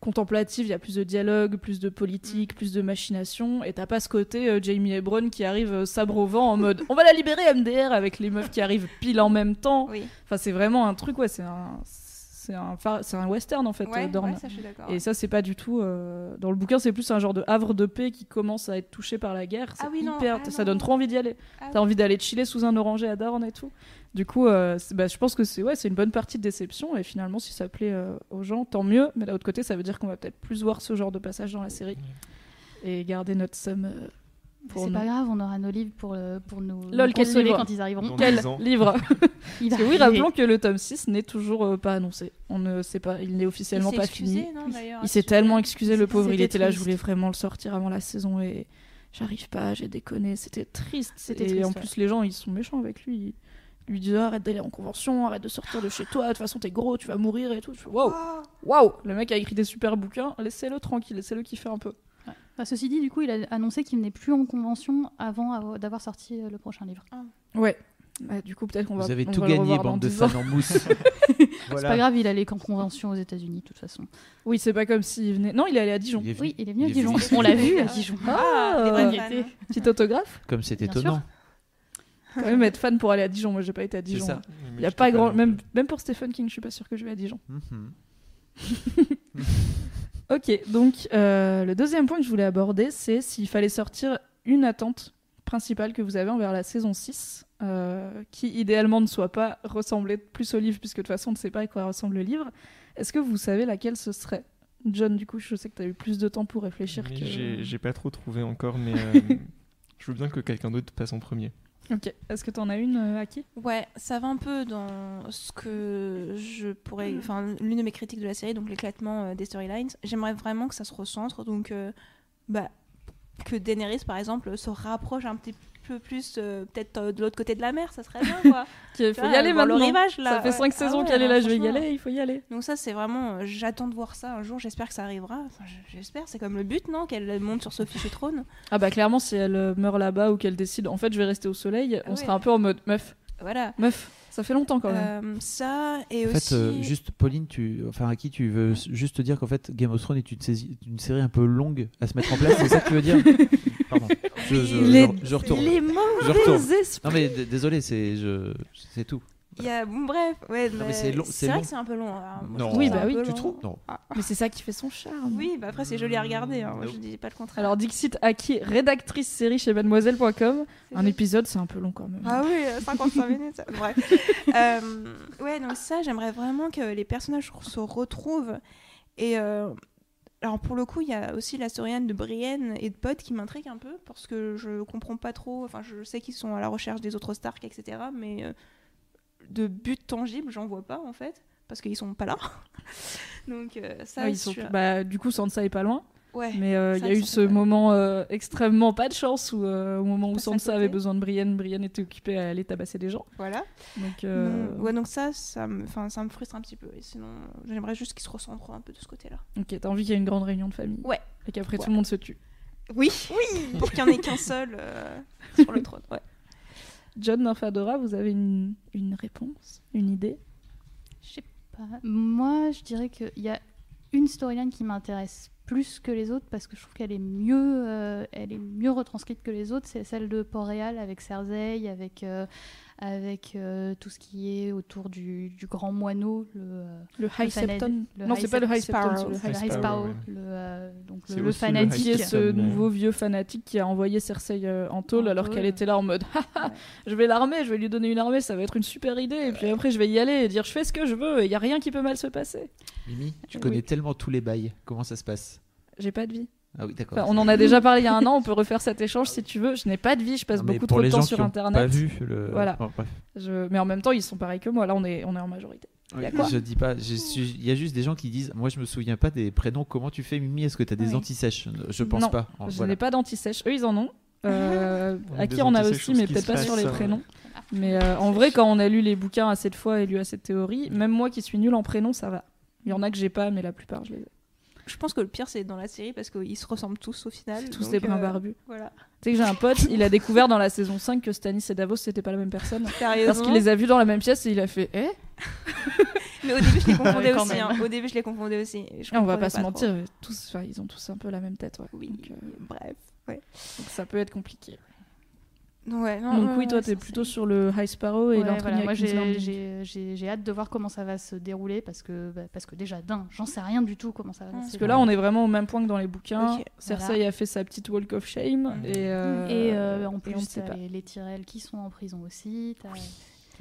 contemplative. Il y a plus de dialogue, plus de Mm. politique, plus de machination, et t'as pas ce côté euh, Jamie Hebron qui arrive euh, sabre au vent en mode on va la libérer MDR avec les meufs qui arrivent pile en même temps. Oui, Enfin, c'est vraiment un truc, ouais, c'est un c'est un phare- c'est un western en fait, euh, ouais, ouais, ça je suis d'accord. Et ça, c'est pas du tout. euh, Dans le bouquin, c'est plus un genre de havre de paix qui commence à être touché par la guerre. Ah oui, non, hyper. ah ça non. donne trop envie d'y aller. Ah T'as envie d'aller chiller sous un oranger à Dorne et tout. Du coup, euh, bah, je pense que c'est ouais, c'est une bonne partie de déception. Et finalement, si ça plaît euh, aux gens, tant mieux. Mais d'un autre côté, ça veut dire qu'on va peut-être plus voir ce genre de passage dans la série et garder notre somme. euh, pour C'est nous. pas grave, on aura nos livres pour, le- pour nous Lol, consoler livre quand ils arriveront. Dans Quel livre Il Parce que oui, rappelons que le tome 6 n'est toujours euh, pas annoncé. On ne sait pas, il n'est officiellement Il pas excusé, fini. non, Il s'est tellement excusé, le pauvre. Il était là, je voulais vraiment le sortir avant la saison et j'arrive pas, j'ai déconné. C'était triste. C'était et triste, en ouais. plus, les gens, ils sont méchants avec lui. Lui disent arrête d'aller en convention, arrête de sortir de chez toi, de toute façon, t'es gros, tu vas mourir et tout. Je waouh, waouh. Le mec a écrit des super bouquins, laissez-le tranquille, laissez-le kiffer un peu. Enfin, ceci dit, du coup, il a annoncé qu'il n'est plus en convention avant av- d'avoir sorti euh, le prochain livre. Ouais. Bah, du coup, peut-être qu'on va. Vous avez on tout gagné, bande de 10 ans. fans en mousse. C'est pas grave, il allait qu'en convention aux États-Unis, de toute façon. Oui, c'est pas comme s'il venait. Non, il est allé à Dijon. Il. Oui, il est venu à Il Dijon. venu. On l'a vu à Dijon. Ah, vrais euh, fans. Petit autographe. Comme c'est étonnant. Quand même être fan pour aller à Dijon. Moi, j'ai pas été à Dijon. ça. Il y a pas grand. Même, même pour Stephen King, je suis pas sûre que je vais à Dijon. Mhm. Ok, donc euh, le deuxième point que je voulais aborder, c'est s'il fallait sortir une attente principale que vous avez envers la saison 6, euh, qui idéalement ne soit pas ressemblée plus au livre, puisque de toute façon on ne sait pas à quoi ressemble le livre. Est-ce que vous savez laquelle ce serait? John, du coup, je sais que tu as eu plus de temps pour réfléchir que... j'ai- J'ai pas trop trouvé encore, mais euh, je veux bien que quelqu'un d'autre passe en premier. Ok, est-ce que tu en as une, euh, Aki? Ouais, ça va un peu dans ce que je pourrais. Enfin, l'une de mes critiques de la série, donc l'éclatement euh, des storylines. J'aimerais vraiment que ça se recentre, donc euh, bah, que Daenerys, par exemple, se rapproche un petit peu plus, euh, peut-être euh, de l'autre côté de la mer, ça serait bien, quoi. Il Tu faut y aller le maintenant. rivage, là, Ça fait ouais. 5 Ah saisons ouais, qu'elle est là, je vais y aller, il faut y aller. Donc ça, c'est vraiment... euh, J'attends de voir ça un jour, j'espère que ça arrivera. Enfin, j'espère, c'est comme le but, non Qu'elle monte sur Sophie chez Trône. Ah bah clairement, si elle meurt là-bas ou qu'elle décide, en fait, je vais rester au soleil, on Ouais. sera un peu en mode meuf, Voilà. meuf, ça fait longtemps quand même. Euh, ça, et En aussi... fait, euh, juste Pauline, tu, enfin à qui tu veux juste te dire qu'en fait Game of Thrones est une, une série un peu longue à se mettre en place, c'est ça que tu veux dire? Pardon. Je, je- les, je- je retourne. les Je mauvais retourne. esprits. Non mais désolé, c'est je, c'est tout. Il y a... Bref, ouais, c'est long- c'est c'est vrai que c'est un peu long. je Non. Oui, bah oui, Tu long. trouves Non. Mais c'est ça qui fait son charme. Oui, bah après c'est joli à regarder, hein. moi Non. je dis pas le contraire. Alors Dixit Aki, rédactrice série chez mademoiselle.com. Un épisode, c'est un peu long quand même. Ah oui, euh, 55 minutes. ça. Bref. Euh, ouais, donc ça, j'aimerais vraiment que les personnages se retrouvent. Et euh, alors pour le coup, il y a aussi la storyline de Brienne et de Pod qui m'intrigue un peu parce que je comprends pas trop. Enfin, je sais qu'ils sont à la recherche des autres Stark, etc. Mais euh, de but tangible, j'en vois pas en fait parce qu'ils sont pas là. donc euh, ça, Ah, ils sont... bah, du coup, Sansa est pas loin. Ouais. Mais euh, il y a eu ce pas- moment euh, extrêmement pas de chance où, euh, au moment où Sansa avait besoin de Brienne, Brienne était occupée à aller tabasser des gens. Voilà. Donc, euh, ouais, donc ça, ça me, enfin, ça me frustre un petit peu. Et sinon, j'aimerais juste qu'ils se recentrent un peu de ce côté-là. ok, t'as envie qu'il y ait une grande réunion de famille. Ouais. Et qu'après Ouais. tout le monde se tue. Oui, oui, pour qu'il n'y en ait qu'un seul euh, sur le trône. Ouais. John Nymphadora, vous avez une, une réponse? Une idée? Je sais pas. Moi, je dirais qu'il y a une storyline qui m'intéresse plus que les autres parce que je trouve qu'elle est mieux, euh, retranscrite que les autres. C'est celle de Port-Réal avec Cersei, avec euh, avec euh, tout ce qui est autour du, du grand moineau, le, Le High fanat- Septon le Non, High c'est pas le High Sparrow. Le le High Sparrow. Ouais. le, euh, donc le, le le fanatique. qui est High ce nouveau vieux fanatique qui a envoyé Cersei euh, en tôle En alors qu'elle était là en mode Haha, je vais l'armer, je vais lui donner une armée, ça va être une super idée et puis après je vais y aller et dire je fais ce que je veux il y a rien qui peut mal se passer. Mimi, tu Oui. connais tellement tous les bails. Comment ça se passe? J'ai pas de vie. Ah oui, d'accord. Enfin, on en a déjà parlé il y a un an, on peut refaire cet échange si tu veux. Je n'ai pas de vie, je passe Non, mais beaucoup pour trop les de temps gens sur qui ont internet. Pas vu le. Voilà. Bon, bref. Je- Mais en même temps, ils sont pareils que moi. Là, on est, on est en majorité. Oui, Y a quoi je dis pas. je suis- Il y a juste des gens qui disent. Moi, je me souviens pas des prénoms. Comment tu fais, Mimi? Est-ce que tu as des Oui. anti-sèches? Je pense Non, pas. Je Voilà. n'ai pas d'anti-sèche. Eux, ils en ont. Euh, On a à des qui on a anti-sèches aussi, mais qui peut-être se pas sur les euh, prénoms. Mais euh, en vrai, quand on a lu les bouquins assez de fois et lu assez de théories, même moi qui suis nulle en prénom, ça va. Il y en a que j'ai pas, mais la plupart, je les ai. Je pense que le pire, c'est dans la série parce qu'ils se ressemblent tous au final. Tous donc, des brins euh, barbus. Voilà. Tu sais que j'ai un pote, il a découvert dans la saison 5 que Stanis et Davos, c'était pas la même personne. Parce qu'il les a vus dans la même pièce et il a fait Eh Mais au début, je les confondais aussi. hein. Au début, je les confondais aussi. Je On va pas se trop. mentir, tous, ils ont tous un peu la même tête. Ouais. Oui, Donc, euh, bref. donc ça peut être compliqué. Ouais, non, Donc oui, toi, t'es ça, plutôt sur le High Sparrow et Ouais, l'intrigue voilà, avec moi j'ai- Landing. j'ai j'ai- j'ai hâte de voir comment ça va se dérouler parce que, bah, parce que déjà, d'un, j'en sais rien du tout comment ça va Parce se Parce que là, on est vraiment au même point que dans les bouquins. Cersei voilà. a fait sa petite walk of shame. Mhm. Et, euh, Et euh, en plus, on ne sait t'as pas. les, les Tyrell qui sont en prison aussi. t'as-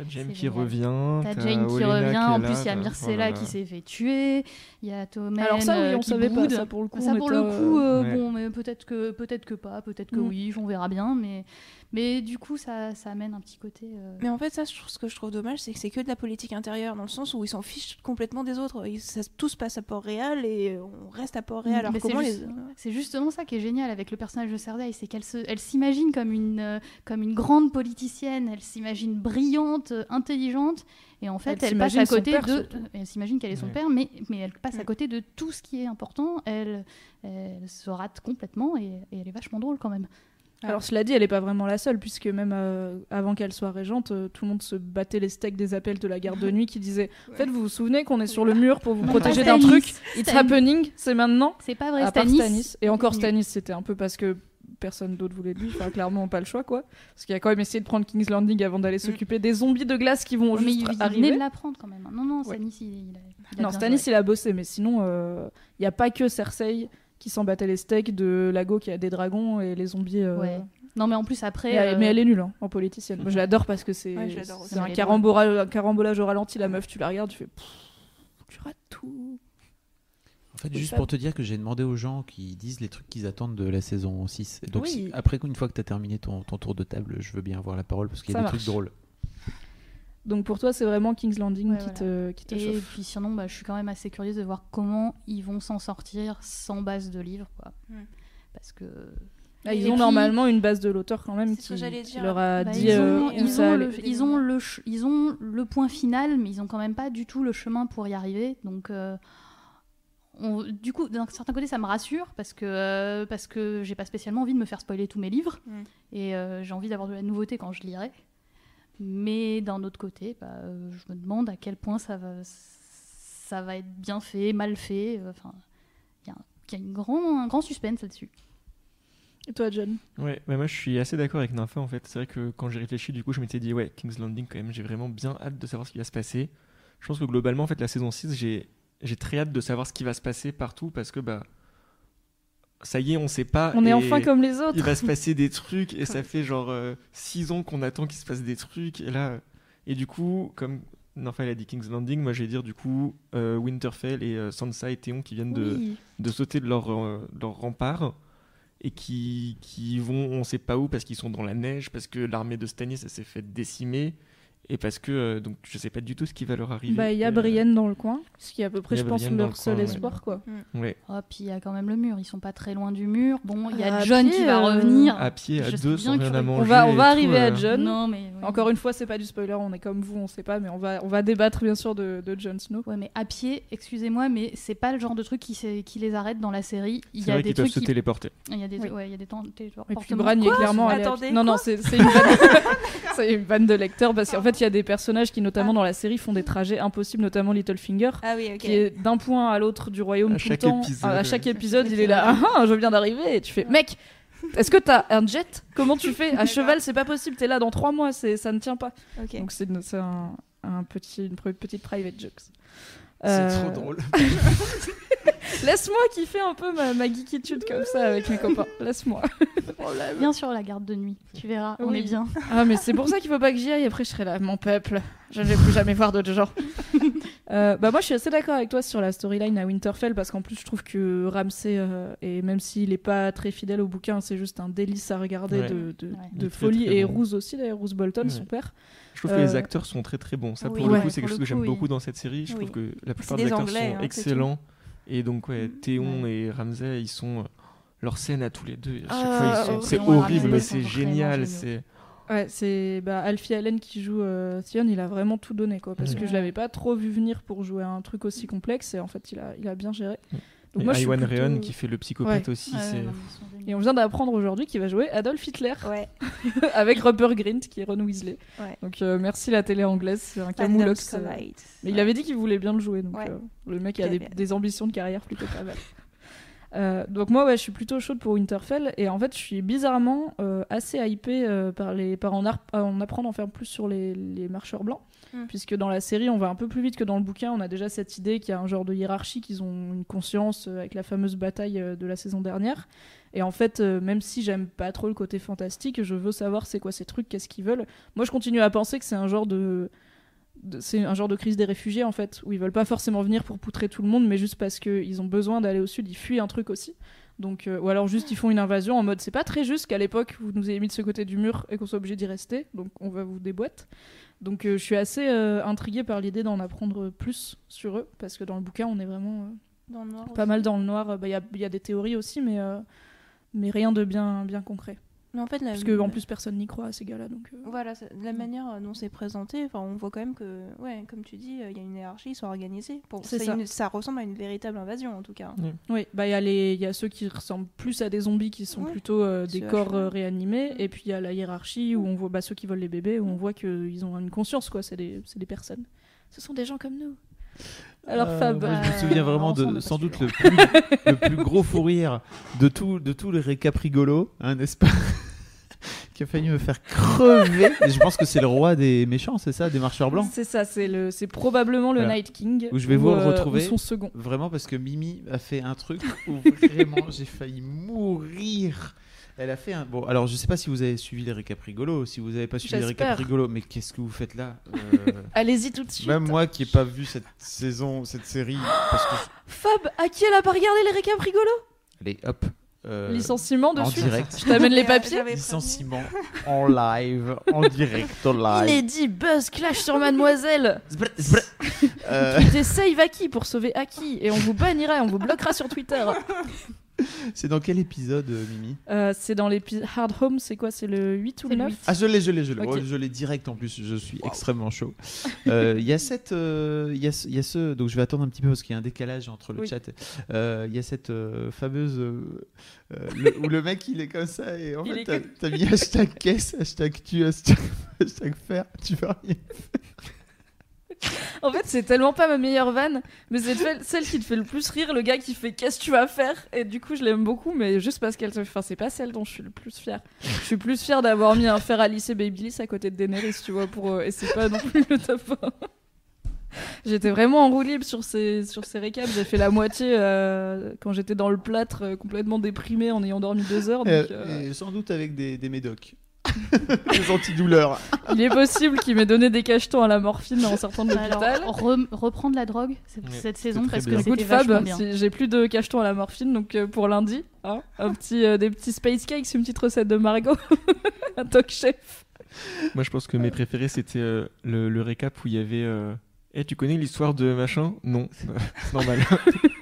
C'est qui revient. T'as Jane qui revient, en là, plus il y a Myrcella qui s'est fait tuer, il y a Tommen Alors ça, oui, euh, on qui savait pas ça pour le coup. Ça pour le euh, coup, euh, Ouais. bon, mais peut-être que peut-être que pas, peut-être que Mm. oui, on verra bien, mais mais du coup ça, ça amène un petit côté. euh, Mais en fait, ça, je trouve- ce que je trouve dommage, c'est que c'est que de la politique intérieure, dans le sens où ils s'en fichent complètement des autres. Ils- ça, tout se passe à Port-Réal et on reste à Port-Réal. Alors comment juste- les... C'est justement ça qui est génial avec le personnage de Cersei, c'est qu'elle se, elle s'imagine comme une, euh, comme une grande politicienne, elle s'imagine brillante, euh, intelligente, et en fait Elle elle, passe à côté père, de, surtout. elle s'imagine qu'elle est son Ouais. père, mais, mais elle passe à Mm. côté de tout ce qui est important, elle, elle se rate complètement et, et elle est vachement drôle quand même. Alors cela dit, elle est pas vraiment la seule, puisque même euh, avant qu'elle soit régente, euh, tout le monde se battait les steaks des appels de la garde de nuit qui disaient En fait, vous vous souvenez qu'on est sur le mur pour vous protéger d'un truc It's happening, c'est maintenant C'est pas vrai, À part. Stannis. Et encore Oui. Stannis, c'était un peu parce que personne d'autre voulait de lui. Enfin, clairement, pas le choix, quoi. Parce qu'il a quand même essayé de prendre King's Landing avant d'aller s'occuper des zombies de glace qui vont mais juste il, il venait arriver. de l'apprendre quand même. Non, non, Ouais. Stannis, il, il a, il a Non, joué. il a bossé, mais sinon, il n'y a pas que Cersei qui s'en battait les steaks, de Lago qui a des dragons et les zombies. euh, Ouais. Non, mais en plus après. Mais, elle, euh, mais elle est nulle hein, en politicienne. Moi, je l'adore parce que c'est Ouais, un, carambolage, un carambolage au ralenti. La meuf, tu la regardes, tu fais. pff, Tu rates tout. En fait, juste pour te dire que j'ai demandé aux gens qui disent les trucs qu'ils attendent de la saison 6. Et donc, Oui. si- après, une fois que tu as terminé ton, ton tour de table, je veux bien avoir la parole parce qu'il y a Ça des trucs drôles. Donc pour toi, c'est vraiment King's Landing Ouais, qui, voilà. te, qui te Et chauffe. puis sinon, bah, je suis quand même assez curieuse de voir comment ils vont s'en sortir sans base de livre. Quoi. Mm. Parce que. Ah, Et ils ont puis- normalement une base de l'auteur quand même qui, leur a bah, dit ils, euh, ont, où ils, ça ont allait. le, ils, ont le, ch- ils ont le point final, mais ils ont quand même pas du tout le chemin pour y arriver. Donc. euh, on- du coup, d'un certain côté, ça me rassure parce que, euh, parce que j'ai pas spécialement envie de me faire spoiler tous mes livres Mm. et euh, j'ai envie d'avoir de la nouveauté quand je lirai. Mais d'un autre côté, bah, euh, je me demande à quel point ça va, ça va être bien fait, mal fait. euh, Enfin, il y a, un- il y a une grand, un grand suspense là-dessus. Et toi, John? Ouais, bah moi je suis assez d'accord avec Nympha en fait. C'est vrai que quand j'ai réfléchi, du coup, je m'étais dit, ouais, King's Landing quand même, j'ai vraiment bien hâte de savoir ce qui va se passer. Je pense que globalement, en fait, la saison 6, j'ai, j'ai très hâte de savoir ce qui va se passer partout parce que, bah, ça y est, on sait pas. On est enfin comme les autres. Il va se passer des trucs et ça fait genre 6 ans qu'on attend qu'il se passe des trucs. Et là, et du coup, comme elle a dit King's Landing, moi je vais dire du coup euh, Winterfell et euh, Sansa et Théon qui viennent de, Oui. de sauter de leur, euh, leur rempart et qui, qui vont on sait pas où parce qu'ils sont dans la neige, parce que l'armée de Stannis s'est fait décimer et parce que euh, donc je sais pas du tout ce qui va leur arriver. Bah, il y a Euh, Brienne dans le coin, ce qui est à peu près, je pense, Brienne leur le seul coin, ouais. espoir, quoi. Ouais, Oh, puis il y a quand même le mur, ils sont pas très loin du mur. Bon, il y a À John pied, qui va euh, revenir. à pied, à Je deux, sans rien à on manger. On va, on va tout, arriver euh, à John. Non, mais. ouais. Encore une fois, c'est pas du spoiler, on est comme vous, on sait pas, mais on va, on va débattre bien sûr de, de Jon Snow. Ouais, mais à pied, excusez-moi, mais c'est pas le genre de truc qui, qui les arrête dans la série. Il C'est y a vrai des qu'ils peuvent trucs se qui. téléporter. Il y a des, ouais, il y a des temps. Et puis téléportements. Bran, il est clairement. Non, non, quoi c'est c'est une, vanne... c'est une vanne de lecteur parce qu'en fait, il y a des personnages qui, notamment dans la série, font des trajets impossibles, notamment Littlefinger. Ah oui. Qui est d'un point à l'autre du royaume À tout le chaque temps. épisode, à chaque épisode, il est là. Ah, ah, je viens d'arriver. Et tu fais, mec, est-ce que t'as un jet? Comment tu fais? À cheval, c'est pas possible. T'es là dans trois mois. Ça ne tient pas. Donc c'est, un, un petit, une petite private jokes. C'est Euh, trop drôle. Laisse-moi kiffer un peu ma, ma geekitude comme ça avec mes copains. Laisse-moi. Bien sûr, la garde de nuit. Tu verras, on est bien. Ah, mais c'est pour ça qu'il faut pas que j'y aille. Après, je serai là, mon peuple. Je ne vais plus jamais voir d'autres gens. Euh, bah moi, je suis assez d'accord avec toi sur la storyline à Winterfell parce qu'en plus, je trouve que Ramsay, euh, et même s'il est pas très fidèle au bouquin, c'est juste un délice à regarder Ouais. de, de, Ouais. de Il est très, folie. très et bon. Roose aussi, d'ailleurs, Roose Bolton, Ouais. son père. Je trouve que les Euh, acteurs sont très très bons. Ça, oui. pour le coup, c'est quelque chose que j'aime coup, beaucoup dans cette série. Je Oui. trouve que la plupart des des acteurs Anglais, sont hein, excellents. Et donc, ouais, Mm. Théon et Ramsay, ils sont. Leur scène à tous les deux, c'est horrible, mais c'est génial. C'est Ouais, c'est bah, Alfie Allen qui joue euh, il a vraiment tout donné quoi, parce Ouais. que je l'avais pas trop vu venir pour jouer à un truc aussi complexe et en fait il a, il a bien géré. Donc Et moi, Iwan plutôt- Rheon qui fait le psychopathe Ouais. aussi. Ouais, géniaux. Et on vient d'apprendre aujourd'hui qu'il va jouer Adolf Hitler Ouais. avec Rupert Grint qui est Ron Weasley. Ouais. Donc euh, merci la télé anglaise, c'est un camoulox. euh. Mais il avait dit qu'il voulait bien le jouer, donc Ouais. euh, le mec a des, ambitions de carrière plutôt pas mal. Euh, donc moi ouais, je suis plutôt chaude pour Winterfell et en fait je suis bizarrement euh, assez hypée euh, par les par en, ar- en apprendre à en faire plus sur les, les marcheurs blancs Mm. puisque dans la série, on va un peu plus vite que dans le bouquin. On a déjà cette idée qu'il y a un genre de hiérarchie, qu'ils ont une conscience euh, avec la fameuse bataille euh, de la saison dernière. Et en fait, euh, même si j'aime pas trop le côté fantastique, je veux savoir c'est quoi ces trucs, qu'est-ce qu'ils veulent. Moi, je continue à penser que c'est un genre de, c'est un genre de crise des réfugiés en fait, où ils veulent pas forcément venir pour poutrer tout le monde, mais juste parce qu'ils ont besoin d'aller au sud, ils fuient un truc aussi. Donc, ou alors juste ils font une invasion en mode c'est pas très juste qu'à l'époque vous nous ayez mis de ce côté du mur et qu'on soit obligé d'y rester, donc on va vous déboîter. Donc euh, je suis assez euh, intriguée par l'idée d'en apprendre plus sur eux, parce que dans le bouquin on est vraiment euh, Dans le noir pas aussi. mal dans le noir. Bah, Il y, a, il y a des théories aussi, mais, mais rien de bien, bien concret. Mais en fait, la, Parce que en plus personne n'y croit à ces gars-là. Donc, euh, Voilà, la manière euh, dont c'est présenté, enfin, on voit quand même que, ouais, comme tu dis, euh, il y a une hiérarchie, ils sont organisés. Pour, ça. une- ça ressemble à une véritable invasion en tout cas. Oui, bah il y, a les- il y a ceux qui ressemblent plus à des zombies qui sont Ouais. plutôt euh, des corps euh, réanimés, et puis il y a la hiérarchie où on voit bah, ceux qui volent les bébés, où on voit qu'ils ont une conscience, quoi. C'est des, c'est des personnes. Ce sont des gens comme nous. Alors Euh, Fab, moi, je me euh, souviens vraiment de sans doute le plus, le plus gros fou rire de tout de tous les récaps rigolos, hein, n'est-ce pas Qui a failli me faire crever. Et je pense que c'est le roi des méchants, c'est ça, des marcheurs blancs. C'est ça, c'est le, c'est probablement le Voilà. Night King. Où je vais ou, vous le euh, retrouver. ou son second. Vraiment parce que Mimi a fait un truc où vraiment j'ai failli mourir. Elle a fait un. Bon, alors je sais pas si vous avez suivi les récaps rigolos, si vous avez pas suivi les récaps rigolos, mais qu'est-ce que vous faites là Euh, Allez-y tout de suite. Même moi qui ai pas vu cette saison, cette série, parce que. Fab, à qui elle a pas regardé les récaps rigolos? Allez, hop. euh, Licenciement de en suite. direct. Je t'amène les papiers. Licenciement en live, en direct, en live. Inédit, buzz, clash sur Mademoiselle. Zbr. Euh, save Aki pour sauver Aki et on vous bannira et on vous bloquera sur Twitter. c'est dans quel épisode, euh, Mimi Euh, c'est dans l'épisode Hard Home, c'est quoi C'est le 8 ou le le 9 Ah, je l'ai, je l'ai, je l'ai. Oh, je l'ai direct en plus, je suis extrêmement chaud. Euh, Il y a cette. euh, Il y, a, ce- il y a ce. Donc je vais attendre un petit peu parce qu'il y a un décalage entre le Oui. chat. Euh, Il y a cette euh, fameuse. le- où le mec il est comme ça et en Il fait t'as comme- t'as mis hashtag caisse, hashtag tu, hashtag, hashtag faire, tu vas rien. En fait, c'est tellement pas ma meilleure vanne, mais c'est celle qui te fait le plus rire, le gars qui fait qu'est-ce que tu vas faire? Et du coup, je l'aime beaucoup, mais juste parce qu'elle Enfin, c'est pas celle dont je suis le plus fière. Je suis plus fière d'avoir mis un fer à lycée Babyliss à côté de Daenerys, tu vois, pour. euh, Et c'est pas non plus le top 1. J'étais vraiment en roue libre sur ces, sur ces récaps. J'ai fait la moitié euh, quand j'étais dans le plâtre, euh, complètement déprimée en ayant dormi deux heures. donc, euh, et sans doute avec des, des médocs. des antidouleurs. Il est possible qu'il m'ait donné des cachetons à la morphine en sortant de l'hôpital. re- reprendre la drogue cette saison parce bien. que c'était vachement Fab, bien. si- j'ai plus de cachetons à la morphine, donc euh, pour lundi, hein, un petit, euh, des petits space cakes, une petite recette de Margot, un talk chef. Moi, je pense que mes préférés, c'était euh, le, le récap où il y avait. euh, Eh, tu connais l'histoire de machin? Non, c'est normal.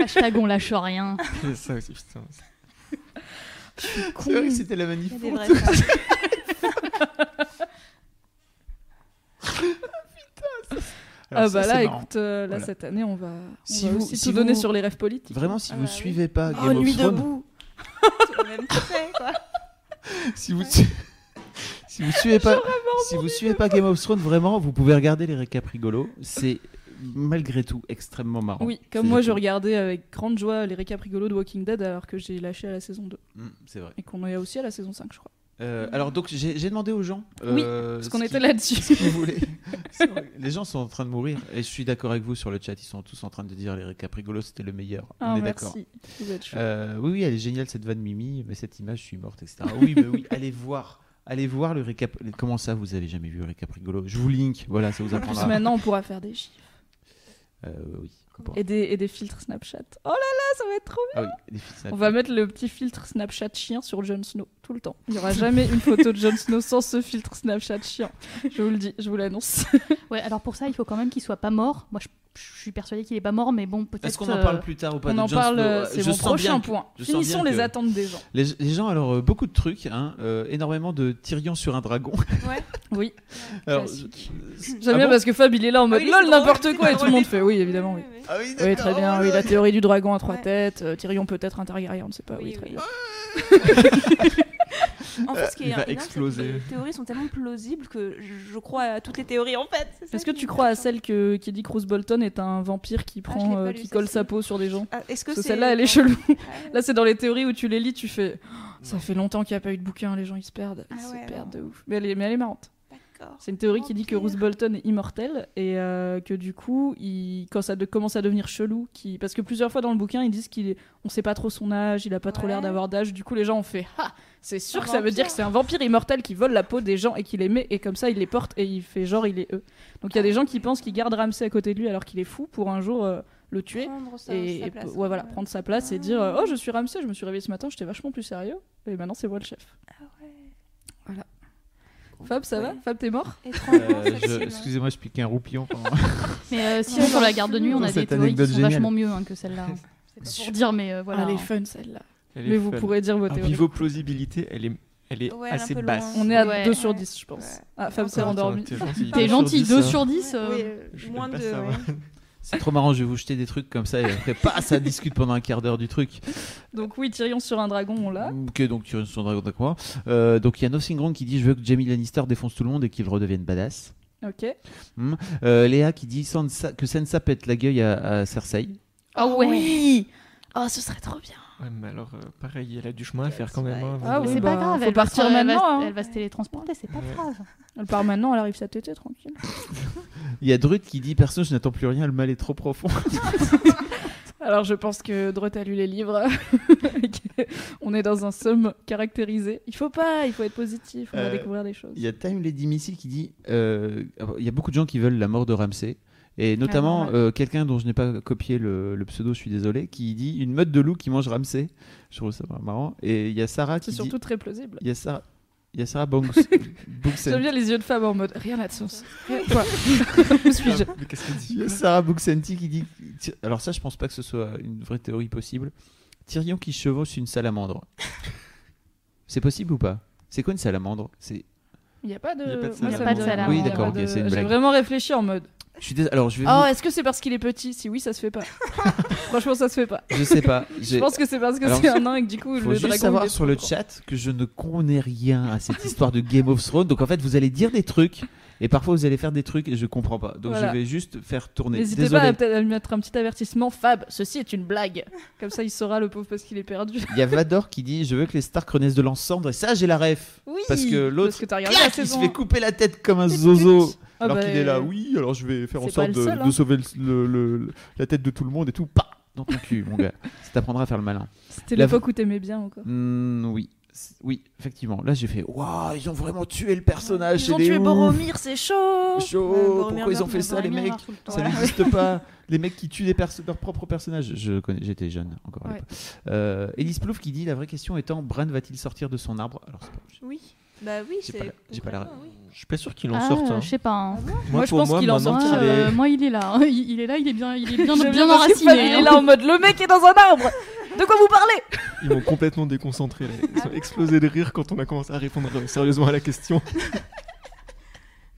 Hashtag on lâche rien. c'est ça aussi, putain. C'est vrai que c'était la manif. Alors ah ça, bah là, écoute, euh, là Voilà. cette année, on va, on Si va vous- aussi si tout donner vous- sur les rêves politiques. Vraiment, si Ah vous bah oui. suivez pas Oh, Game of nuit Thrones, debout même fait, quoi. si vous si vous suivez pas si vous suivez pas Game of Thrones vraiment vous pouvez regarder les récaps rigolos c'est malgré tout extrêmement marrant Oui, comme moi je regardais avec grande joie les récaps rigolos de Walking Dead alors que j'ai lâché à la saison 2 Mm, c'est vrai et qu'on est aussi à la saison 5 je crois. Euh, alors donc j'ai demandé aux gens Oui, euh, Parce ce qu'on était là-dessus. les gens sont en train de mourir et je suis d'accord avec vous sur le chat ils sont tous en train de dire les récaps rigolos c'était le meilleur Ah, on est d'accord. Euh, oui, oui, elle est géniale cette vanne Mimi, mais cette image, je suis morte, etc. Oui, mais oui, allez voir, allez voir le récap. Comment ça, vous avez jamais vu le récap rigolo? Je vous link, voilà, ça vous En plus apprendra. maintenant on pourra faire des chiffres Euh, oui. Et des, et des filtres Snapchat. Oh là là, ça va être trop Ah oui, des fils On va mettre le petit filtre Snapchat chien sur Jon Snow tout le temps. Il n'y aura jamais une photo de Jon Snow sans ce filtre Snapchat chien. Je vous le dis, je vous l'annonce. Ouais, alors pour ça, il faut quand même qu'il soit pas mort. Moi, je, je suis persuadée qu'il est pas mort, mais bon, peut-être. Est-ce qu'on en euh, parle plus tard ou pas On de en parle, euh, c'est mon prochain que- point. Finissons les que attentes des gens. Les, les gens, alors, euh, beaucoup de trucs, hein, euh, énormément de Tyrion sur un dragon. Ouais. Oui, J'aime Ah bien bon parce que Fab il est là en mode oui, lol n'importe quoi et tout le monde fait oui évidemment oui. Ah oui, Oui d'accord, très bien, oh oui la théorie du dragon à trois Ouais. têtes, euh, Tyrion peut être un Targaryen, on ne sait pas, oui, Oui, très oui. bien. En fait, ce qui est énorme, que. Les théories sont tellement plausibles que je crois à toutes les théories en fait. Est-ce que tu crois à celle que, qui dit que Bruce Bolton est un vampire qui Ah, prend, euh, qui colle sa peau sur des gens? Ah, Est-ce que Parce que c'est celle-là elle est chelou. Ah ouais. Là c'est dans les théories où tu les lis, tu fais ça fait longtemps qu'il n'y a pas eu de bouquin, les gens ils se perdent, ils Ah se ouais, perdent de ouf. Mais elle est, mais elle est marrante. D'accord. C'est une théorie qui dit que. Bruce Bolton est immortel et euh, que du coup, il, quand ça de- commence à devenir chelou, qui, parce que plusieurs fois dans le bouquin, ils disent qu'il est, on sait pas trop son âge, il a pas trop Ouais. l'air d'avoir d'âge. Du coup, les gens ont fait, ah, c'est sûr que ça veut dire vampire. que c'est un vampire immortel qui vole la peau des gens et qui les met et comme ça il les porte et il fait genre il est eux. Donc il y a des gens qui pensent qu'il garde Ramsay à côté de lui alors qu'il est fou pour un jour euh, le tuer. Prendre sa- Et, sa et place, ouais, quoi. voilà, prendre sa place et dire euh, Oh, je suis Ramsay, je me suis réveillé ce matin, j'étais vachement plus sérieux. Et maintenant, c'est moi le chef. Ah ouais. Fab, ça va? Fab, t'es mort? Euh. Excusez-moi, je pique un roupillon pendant. Mais euh, sinon, sur la garde de nuit, on a des théories qui sont vachement mieux hein, que celle-là. C'est pas pour dire, mais euh, voilà. Elle est fun celle-là. Mais vous fun. pourrez dire vos À théories. niveau plausibilité, elle est, elle est Ouais, un assez basse. On est à Ouais. 2 sur 10, je pense. Ouais. Ah, Fab s'est Encore. rendormi. T'es gentil. T'es gentil, 2 sur 10. Ouais, euh, oui, euh, moins de. C'est trop marrant, je vais vous jeter des trucs comme ça et après, pas, ça discute pendant un quart d'heure du truc. Donc oui, Tyrion sur un dragon, on l'a. Ok, donc restes sur Dragon d'accord. Euh, donc il y a Nothing Wrong qui dit Je veux que Jamie Lannister défonce tout le monde et qu'il redevienne badass. Ok. Euh, Léa qui dit Sansa- que Sansa pète la gueule à, à Cersei. Ah ouais. Oui Oh, ce serait trop bien. Ouais, mais alors, euh, pareil, elle a du chemin à faire quand même. hein, Ah Mais oui, de- c'est bah, pas grave, faut elle va, partir se- elle va- maintenant, hein. elle va se télétransporter, c'est pas Ouais. grave. Elle part maintenant, elle arrive sa tétée, tranquille. Il y a Drut qui dit Perso, je n'attends plus rien, le mal est trop profond. Alors je pense que Drut a lu les livres. on est dans un somme caractérisé. Il faut pas, il faut être positif, on va Euh, découvrir des choses. Il y a Time Lady Missile qui dit euh, Il y a beaucoup de gens qui veulent la mort de Ramsay. Et notamment normal. euh, quelqu'un dont je n'ai pas copié le, le pseudo, je suis désolé, qui dit une meute de loup qui mange Ramsay. Je trouve ça marrant. Et il y a Sarah qui C'est dit surtout très plausible. Il y a Sarah, il y a Sarah Banks. J'aime bien les yeux de Fab en mode rien n'a de sens. Quoi Où suis-je qu'elle Il y a Sarah Buxenti qui dit Alors, ça, je pense pas que ce soit une vraie théorie possible. Tyrion qui chevauche une salamandre. C'est possible ou pas? C'est quoi une salamandre? C'est. Il n'y a pas de. Y a pas de salamandre. Oui, d'accord, de- c'est une J'ai vraiment réfléchi en mode. Je suis dés- Alors, je vais. Oh, est-ce que c'est parce qu'il est petit? Si oui, ça se fait pas. Franchement, ça se fait pas. Je sais pas. Je J'ai- pense que c'est parce que Alors, c'est un nain et que du coup, Faut le juste dragon. savoir est sur trop le chat que je ne connais rien à cette histoire de Game of Thrones. Donc en fait, vous allez dire des trucs et parfois vous allez faire des trucs et je comprends pas. Donc Voilà. je vais juste faire tourner. N'hésitez Désolé. pas à peut-être à lui mettre un petit avertissement. Fab, ceci est une blague. Comme ça, il saura le pauvre parce qu'il est perdu. Il y a Vador qui dit Je veux que les Stark renaissent de l'encendre. Et ça, j'ai la ref. Oui. Parce que l'autre, Parce que t'as regardé la clac, il se saison fait couper la tête comme un zozo. Ah alors bah, qu'il est là, oui, alors je vais faire en sorte de, seul, de hein. sauver le- le- le- la tête de tout le monde et tout. Pas dans ton cul, mon gars. Ça t'apprendra à faire le malin. C'était La- l'époque où t'aimais bien encore. Hmm, oui. Oui, effectivement. Là, j'ai fait Waouh, ils ont vraiment tué le personnage. Ils ont tué ouf. Boromir, c'est chaud. Chaud. Ouais, Boromir Pourquoi ils ont fait ça, les mecs le. Ça Voilà. n'existe pas. Les mecs qui tuent perso- leurs propres personnages. Je connais, j'étais jeune encore. Ouais. Euh, Elise Plouf qui dit la vraie question étant Bran va-t-il sortir de son arbre? Alors pas- Oui. Bah oui, J'ai c'est. pas la- j'ai pas la- oui. Je suis pas sûr qu'il en Ah, sorte. hein. Je sais pas. hein. Moi, je pense qu'il en est- Euh, moi, il est là. hein. Il, il est là, il est bien, il est bien, bien enraciné. Il est là en mode le mec est dans un arbre. De quoi vous parlez? Ils m'ont complètement déconcentré. là. Ils ont explosé de rire quand on a commencé à répondre sérieusement à la question.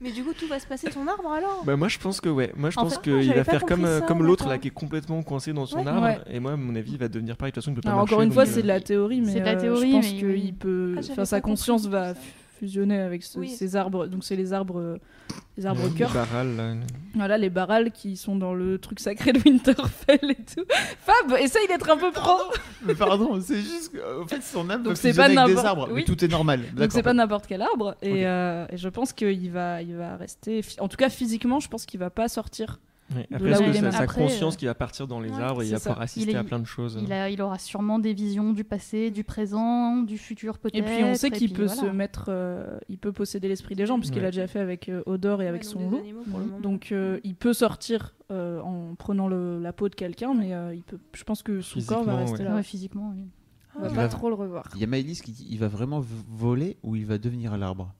Mais du coup, tout va se passer ton arbre alors? Bah moi je pense que ouais, moi je En pense qu'il va faire comme, euh, ça, comme l'autre là qui est complètement coincé dans son Ouais. arbre. Ouais. Et moi à mon avis il va devenir pareil. De toute façon il peut pas Alors, marcher. encore une fois, euh, c'est de la théorie, mais C'est de la euh, théorie, je pense mais qu'il oui. peut, Ah, enfin, sa conscience va ça. fusionner avec ce- Oui. ces arbres. Donc c'est les arbres, les arbres cœur. barrales, là. Voilà, les barrales qui sont dans le truc sacré de Winterfell et tout. Fab, essaye d'être un peu pro. Mais pardon, c'est juste que, en fait, son âme Donc c'est fusionner pas avec des n'importe- arbres. oui. Mais tout est normal. Donc D'accord. c'est pas n'importe quel arbre. Et, euh, et je pense qu'il va, il va rester. En tout cas, physiquement, je pense qu'il va pas sortir. Ouais, Après est-ce que sa conscience euh, qui va partir dans les ouais, arbres et il va pouvoir assister est- à plein de choses. Il, a, il aura sûrement des visions du passé, du présent, du futur peut-être. Et puis on sait qu'il peut voilà. se mettre, euh, il peut posséder l'esprit des gens puisqu'il Ouais. a déjà fait avec euh, Odor et avec son loup. moment. Donc euh, il peut sortir euh, en prenant le- la peau de quelqu'un, mais euh, il peut. Je pense que son corps va rester ouais. là. Ouais, physiquement, oui. On va Il pas va- trop le revoir. Il y a Maëlys qui dit il va vraiment voler ou il va devenir l'arbre?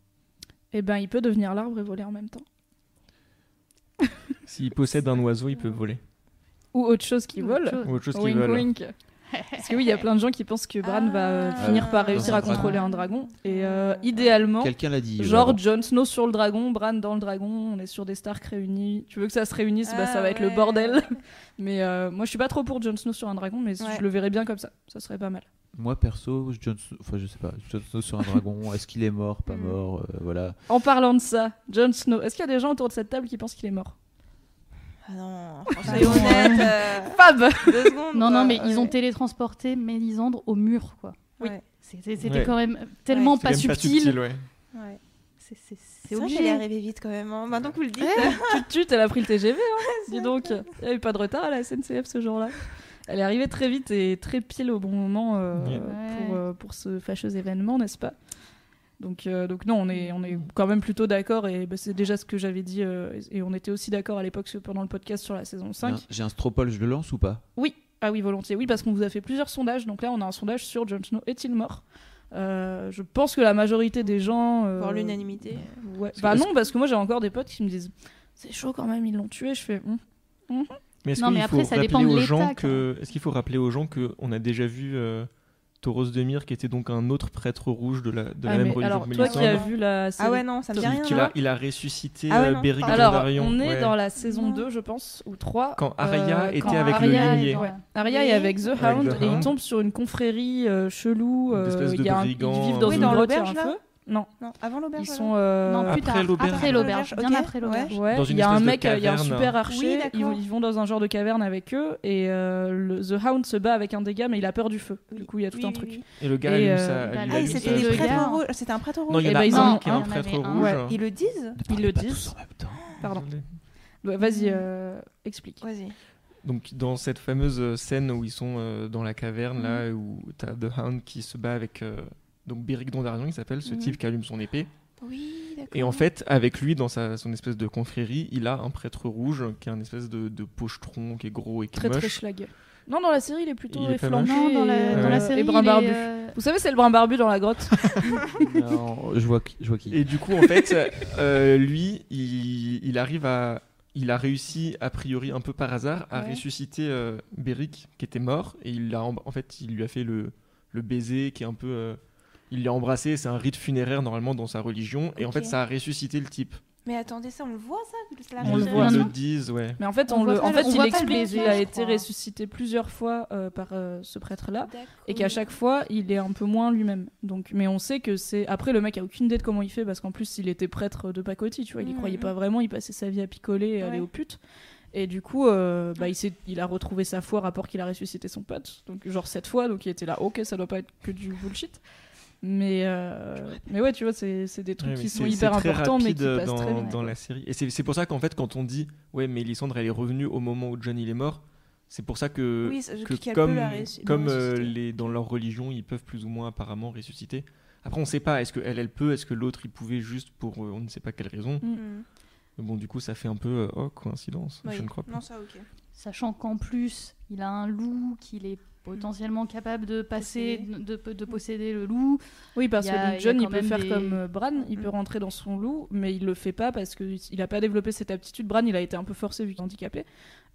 Eh ben, il peut devenir l'arbre et voler en même temps. S'il possède un oiseau, il peut voler. Ou autre chose qui vole. autre chose. Ou autre chose Wink veulent. wink. Parce que oui, il y a plein de gens qui pensent que Bran va euh, Ah. finir par réussir à contrôler un dragon. Et euh, idéalement, Quelqu'un l'a dit. genre euh, Jon Snow sur le dragon, Bran dans le dragon, on est sur des Stark réunis. Tu veux que ça se réunisse, bah, ça Ah va être le bordel. Mais euh, moi, je suis pas trop pour Jon Snow sur un dragon, mais Ouais. je le verrais bien comme ça. Ça serait pas mal. Moi perso, Jon Snow- enfin je sais pas, Jon Snow sur un dragon, est-ce qu'il est mort, pas Mm. mort, euh, voilà. En parlant de ça, Jon Snow, est-ce qu'il y a des gens autour de cette table qui pensent qu'il est mort? Ah non, franchement, soyons honnêtes. euh, Fab deux secondes. Non, non, mais ils ont télétransporté Mélisandre au mur, quoi. Ouais. C'est- C'était Ouais. quand même tellement pas même subtil. subtil, ouais. Ouais. c'est obligé. qu'elle est arrivée vite quand même. hein. Maintenant que vous le dites. tu te tues, elle a pris le TGV. Hein. Dis donc, il n'y a eu pas de retard à la SNCF ce jour-là. Elle est arrivée très vite et très pile au bon moment euh, Ouais. pour, euh, pour ce fâcheux événement, n'est-ce pas? Donc, euh, donc non, on est, on est quand même plutôt d'accord et bah, c'est déjà ce que j'avais dit euh, et on était aussi d'accord à l'époque pendant le podcast sur la saison 5. J'ai un- J'ai un stropole, je le lance ou pas? Oui, ah oui, volontiers. Oui, parce qu'on vous a fait plusieurs sondages. Donc là, on a un sondage sur Jon Snow est-il mort Euh, Je pense que la majorité des gens. euh, Pour l'unanimité. Ouais. Bah non, parce que moi j'ai encore des potes qui me disent c'est chaud quand même, ils l'ont tué. Je fais. Hum. Mais est-ce Non, qu'il mais faut après, ça rappeler dépend de gens que est-ce qu'il faut rappeler aux gens que on a déjà vu euh, Tauros de Myr qui était donc un autre prêtre rouge de la de la Ah, même religion alors, toi qui as vu la série. Ah ouais, non, ça me dit qui- rien. qu'il non a, il a ressuscité Ah ouais, euh, Beric. Alors, Dondarrion. on est ouais. dans la saison Non. 2, je pense, ou 3. Quand Arya euh, était quand avec Arya le limier. est- ouais. Arya Oui. est avec The Avec Hound et ils Hound. tombent sur une confrérie euh, chelou. Une euh, espèce de il y a un- brigands, ils vivent dans euh, Oui, une grotte, il un feu. Non, Non, avant l'auberge. ils sont. euh, Non, plus Après l'auberge. Après l'auberge. Bien après l'auberge. ouais. Ouais, Dans une il y a un mec, il y a un super archer, Oui, ils, vont, ils vont dans un genre de caverne avec eux, et euh, le- The Hound se bat avec un dégât, mais il a peur du feu. Du coup, il y a tout Oui, un oui, truc. oui. Et le gars Et, euh, ça. bah, il Ah, c'était des prêtres gars. rouges. C'était un prêtre rouge. Non, il y en Eh a ben, un qui est prêtre rouge. Ils le disent Ils le disent. Pardon. Ouais, Vas-y, euh, explique. Vas-y. Donc dans cette fameuse scène où ils sont euh, dans la caverne là où t'as The Hound qui se bat avec euh, donc Beric Dondarrion il s'appelle ce Mhm. type qui allume son épée Oui, d'accord. et en fait avec lui dans sa, son espèce de confrérie il a un prêtre rouge qui est un espèce de, de pochetron qui est gros et qui est Très très moche schlag. Non, dans la série, il est plutôt Il est. Non, dans la, et, dans euh, la série, et brun barbu. euh, Vous savez, c'est le brun barbu dans la grotte. Non, je vois qui. Je vois qui. et du coup en fait euh, lui il, il arrive à il a réussi a priori un peu par hasard à Ouais. ressusciter euh, Beric qui était mort et il l'a en en fait il lui a fait le, le baiser qui est un peu euh, il l'a embrassé c'est un rite funéraire normalement dans sa religion et en fait ça a ressuscité le type Mais attendez, ça, on le voit, ça c'est la On le Ils voit. le non? Disent ouais Mais en fait, On le, en le- fait on il le explique qu'il a été crois. ressuscité plusieurs fois euh, par euh, ce prêtre-là. Et qu'à chaque fois il est un peu moins lui-même. Donc, mais on sait que c'est après le mec a aucune idée de comment il fait parce qu'en plus il était prêtre de pacotille, tu vois, il y Mhm. croyait pas vraiment, il passait sa vie à picoler et aller aux putes. Et du coup, euh, bah, il, s'est- il a retrouvé sa foi rapport qu'il a ressuscité son pote, donc genre cette fois, donc il était là, ok, ça doit pas être que du bullshit. Mais, euh, mais ouais, tu vois, c'est c'est des trucs Ouais, qui sont hyper importants, mais qui passent dans, très vite. dans la série. Et c'est c'est pour ça qu'en fait, quand on dit ouais, mais Lysandre elle est revenue au moment où John il est mort, c'est pour ça que, Oui, ça- que qu'elle comme, comme euh, les, dans leur religion, ils peuvent plus ou moins apparemment ressusciter. Après, on sait pas, est-ce que elle, elle peut, est-ce que l'autre il pouvait juste pour euh, on ne sait pas quelle raison. Mm. Hmm. Mais bon, du coup, ça fait un peu euh, oh coïncidence. Oui. Je ne crois pas. Non, ça, ok. Sachant qu'en plus, il a un loup qu'il est potentiellement capable de passer, de, de, de posséder le loup. Oui, parce a- que John, il, peut faire des- comme euh, Bran, il peut Mm. rentrer dans son loup, mais il le fait pas parce qu'il n'a pas développé cette aptitude. Bran, il a été un peu forcé vu qu'il est handicapé.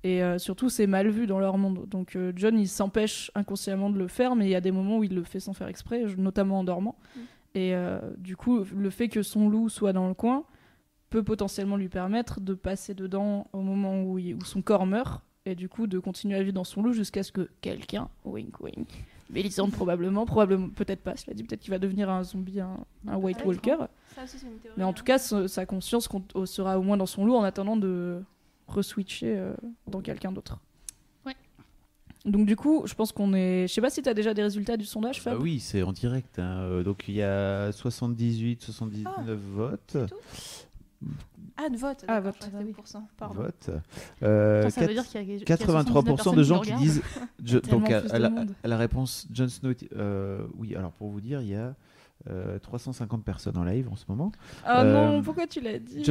Et euh, surtout, c'est mal vu dans leur monde. Donc euh, John, il s'empêche inconsciemment de le faire, mais il y a des moments où il le fait sans faire exprès, notamment en dormant. Mm. Et euh, du coup, le fait que son loup soit dans le coin peut potentiellement lui permettre de passer dedans au moment où, il- où son corps meurt, et du coup de continuer à vivre dans son loup jusqu'à ce que quelqu'un, wink wink, Mélisande probablement, probablement peut-être pas, cela dit, peut-être qu'il va devenir un zombie, un, un White Peut-être, Walker. Ça aussi, c'est une théorie. Mais en hein. tout cas, ce- sa conscience con- sera au moins dans son loup en attendant de reswitcher euh, dans quelqu'un d'autre. Ouais. Donc du coup, je pense qu'on est... Je sais pas si tu as déjà des résultats du sondage, Bah Fab oui, c'est en direct. hein. Euh, Donc il y a 78, 79 Ah, votes. Ah, de vote. Ah, vote. c'était pourcent. Pardon. votes. Euh, Attends, ça veut dire qu'il y a, qu'il y a 83% de gens qui disent. Je- donc à, la, monde. à la réponse Jon Snow. euh, oui, alors pour vous dire, il y a euh, 350 personnes en live en ce moment. Ah Euh, non, pourquoi tu l'as dit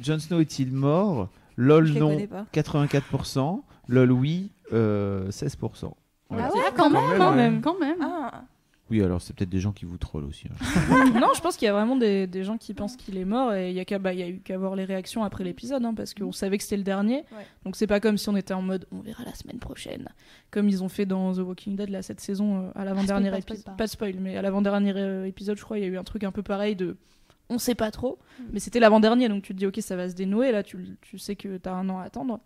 Jon Snow, est-il mort? LOL non connais pas. 84%. LOL oui euh, 16%. Voilà. Ah ouais, Ah, quand même, quand même. quand même. Ah, Oui, alors c'est peut-être des gens qui vous trollent aussi. hein. non, je pense qu'il y a vraiment des, des gens qui pensent qu'il est mort et il y a qu'à bah, y a eu qu'à voir les réactions après l'épisode hein, parce qu'on savait que c'était le dernier. Ouais. Donc c'est pas comme si on était en mode on verra la semaine prochaine comme ils ont fait dans The Walking Dead là cette saison euh, à l'avant-dernier de spoil, épisode. pas. Pas de spoil, mais à l'avant-dernier euh, épisode, je crois, il y a eu un truc un peu pareil de on sait pas trop, Mm. mais c'était l'avant-dernier donc tu te dis OK, ça va se dénouer là, tu, tu sais que t'as un an à attendre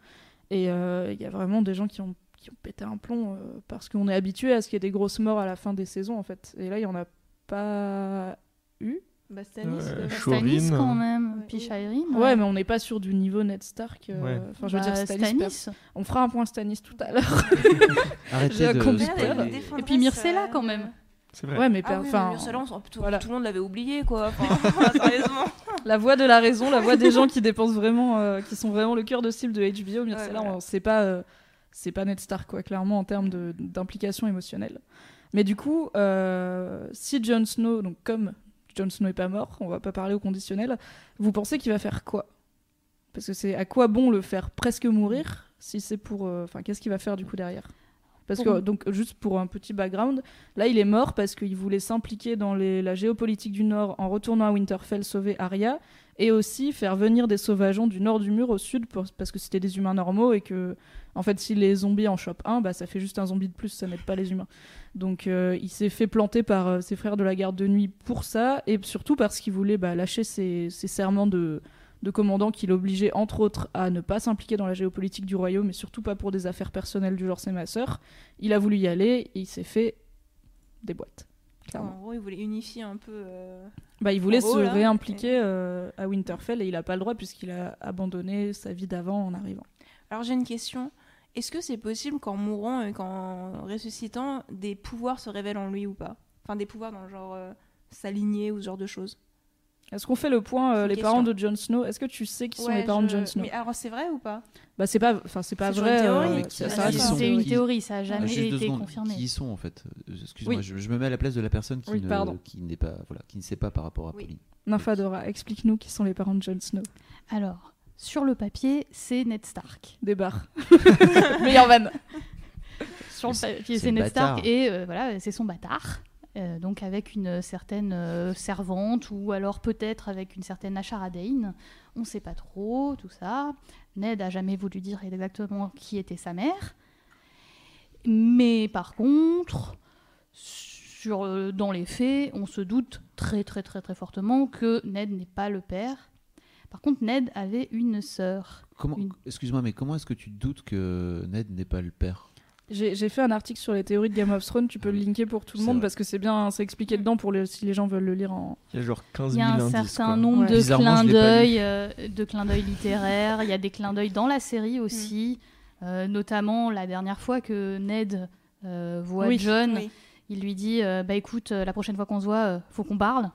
et euh, il y a vraiment des gens qui ont qui ont pété un plomb euh, parce qu'on est habitué à ce qu'il y ait des grosses morts à la fin des saisons en fait. Et là, il y en a pas eu. bah Stanis. Ouais, euh, je- Stanis Shoreen. quand même, Ouais. puis Shireen. Ouais, mais on n'est pas sur du niveau Ned Stark. euh, Ouais. Enfin, je veux Bah, dire Stanis. On fera un point Stanis tout à l'heure. Arrêtez de spoiler. Et puis Myrcella, quand euh, même. C'est vrai. Ouais, mais Ah oui, enfin, on tout, voilà. tout le monde l'avait oublié, quoi. Enfin, sérieusement. la voix de la raison, la voix des gens qui dépensent vraiment, euh, qui sont vraiment le cœur de cible de HBO. Myrcella, on- c'est pas, euh, c'est pas Ned Stark, quoi, clairement en termes d'implication émotionnelle. Mais du coup, euh, si Jon Snow, donc comme Jon Snow est pas mort, on va pas parler au conditionnel. Vous pensez qu'il va faire quoi? Parce que c'est à quoi bon le faire presque mourir si c'est pour, euh, enfin, qu'est-ce qu'il va faire du coup derrière? Parce que donc juste pour un petit background, là il est mort parce qu'il voulait s'impliquer dans les- la géopolitique du Nord en retournant à Winterfell sauver Arya et aussi faire venir des sauvageons du nord du mur au sud parce que c'était des humains normaux et que en fait si les zombies en chopent un bah ça fait juste un zombie de plus ça n'aide pas les humains. Donc euh, il s'est fait planter par euh, ses frères de la garde de nuit pour ça et surtout parce qu'il voulait bah, lâcher ses, serments de, de commandant qui l'obligeait entre autres à ne pas s'impliquer dans la géopolitique du royaume et surtout pas pour des affaires personnelles du genre c'est ma sœur. Il a voulu y aller et il s'est fait des boîtes clairement. En gros, il voulait unifier un peu. euh, Bah, il voulait gros, se là, réimpliquer euh, à Winterfell et il a pas le droit puisqu'il a abandonné sa vie d'avant en arrivant. Alors j'ai une question. Est-ce que c'est possible qu'en mourant et qu'en ressuscitant, des pouvoirs se révèlent en lui ou pas? Enfin, des pouvoirs dans le genre euh, s'aligner ou ce genre de choses? Est-ce qu'on fait le point euh, les parents de Jon Snow? Est-ce que tu sais qui sont les parents de Jon Snow? Mais alors c'est vrai ou pas? Bah c'est pas, enfin c'est pas vrai. euh, C'est une théorie. théorie, ça a Ah, jamais été secondes. confirmé. Qui sont en fait? Euh, Excuse-moi, Oui. je, je me mets à la place de la personne qui, Oui, ne, pardon. qui n'est pas, voilà, qui ne sait pas par rapport à Oui. Pauline. Nymphadora, explique-nous qui sont les parents de Jon Snow. Alors, sur le papier, c'est Ned Stark. Des barres. Meilleure vanne. Sur le C'est- papier, c'est Ned Stark et voilà, c'est son bâtard. Euh, donc avec une certaine euh, servante ou alors peut-être avec une certaine Ashara Dane. On ne sait pas trop tout ça. Ned a jamais voulu dire exactement qui était sa mère. Mais par contre, sur, euh, dans les faits, on se doute très très très très fortement que Ned n'est pas le père. Par contre, Ned avait une sœur. Une- excuse-moi, mais comment est-ce que tu doutes que Ned n'est pas le père? J'ai fait un article sur les théories de Game of Thrones, tu peux le linker pour tout le monde vrai. parce que c'est bien, c'est expliqué dedans pour les, si les gens veulent le lire en. Il y a genre 15 Il y 000 a un indices. certain quoi. nombre Ouais. de clins d'œil, euh, de clins d'œil littéraires. Il y a des clins d'œil dans la série aussi, Euh, notamment la dernière fois que Ned euh, voit Oui, John, oui. il lui dit euh, bah écoute, euh, la prochaine fois qu'on se voit, euh, faut qu'on parle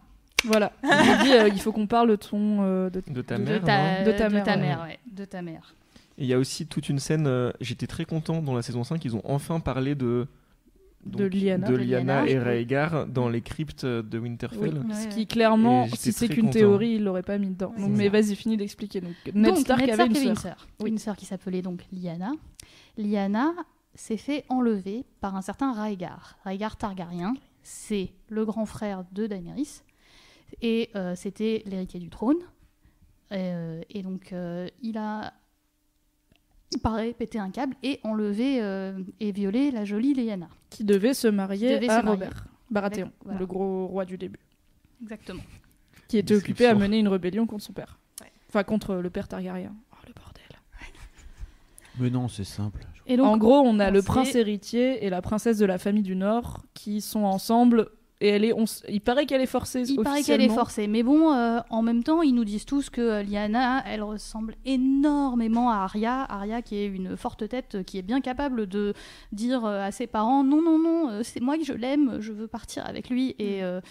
Voilà. Il lui dit, euh, il faut qu'on parle de ton, euh, de, De ta de mère. ta, De ta mère, mère, ouais. ouais, de ta mère. Et il y a aussi toute une scène. euh, J'étais très content dans la saison 5, ils ont enfin parlé de. De Lyanna. de Lyanna, et. Rhaegar dans les cryptes de Oui. Winterfell. Ouais, Ce qui clairement, si c'est qu'une théorie, il l'aurait pas mis dedans. Donc, mais vas-y, finis d'expliquer. Donc Ned Donc, Stark Ned avait Stark une avait sœur. une Oui. Une sœur qui s'appelait donc Lyanna. Lyanna s'est fait enlever par un certain Rhaegar. Rhaegar Targaryen, c'est le grand frère de Daenerys. Et euh, c'était l'héritier du trône. Euh, et donc, euh, il a, paraît, pété un câble et enlevé euh, et violé la jolie Lyanna. Qui devait se marier Devait à se marier. Robert Baratheon, Avec- voilà. le gros roi du début, Exactement. qui était occupé à mener une rébellion contre son père. Ouais. Enfin, contre le père Targaryen. Oh, le bordel. Mais non, c'est simple. Et donc, en gros, on a on le sait- prince héritier et la princesse de la famille du Nord qui sont ensemble. Et elle est, on s- il paraît qu'elle est forcée. Il paraît qu'elle est forcée, mais bon, euh, en même temps, ils nous disent tous que euh, Lyanna, elle ressemble énormément à Arya. Arya, qui est une forte tête, euh, qui est bien capable de dire à ses parents non, non, non, c'est moi que je l'aime, je veux partir avec lui et, euh,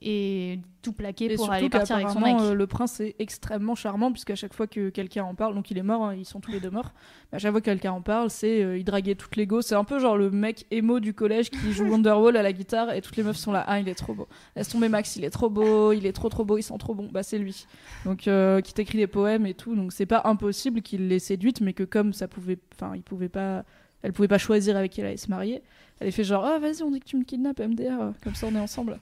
et tout plaquer Et pour aller partir avec son mec. euh, le prince est extrêmement charmant, puisqu'à chaque fois que quelqu'un en parle, donc il est mort, hein, ils sont tous les deux morts, mais à chaque fois que quelqu'un en parle, c'est euh, il draguait toutes les go. C'est un peu genre le mec émo du collège qui joue Wonderwall à la guitare et toutes les meufs sont là. Ah, il est trop beau. Laisse tomber Max, il est trop beau, il est trop trop beau, il sent trop bon. Bah, c'est lui. Donc, euh, qui t'écrit des poèmes et tout. Donc, c'est pas impossible qu'il l'ait séduite, mais que comme ça pouvait. Enfin, il pouvait pas. Elle pouvait pas choisir avec qui elle allait se marier. Elle a fait genre, ah, vas-y, on dit que tu me kidnappes, MDR, euh, comme ça on est ensemble.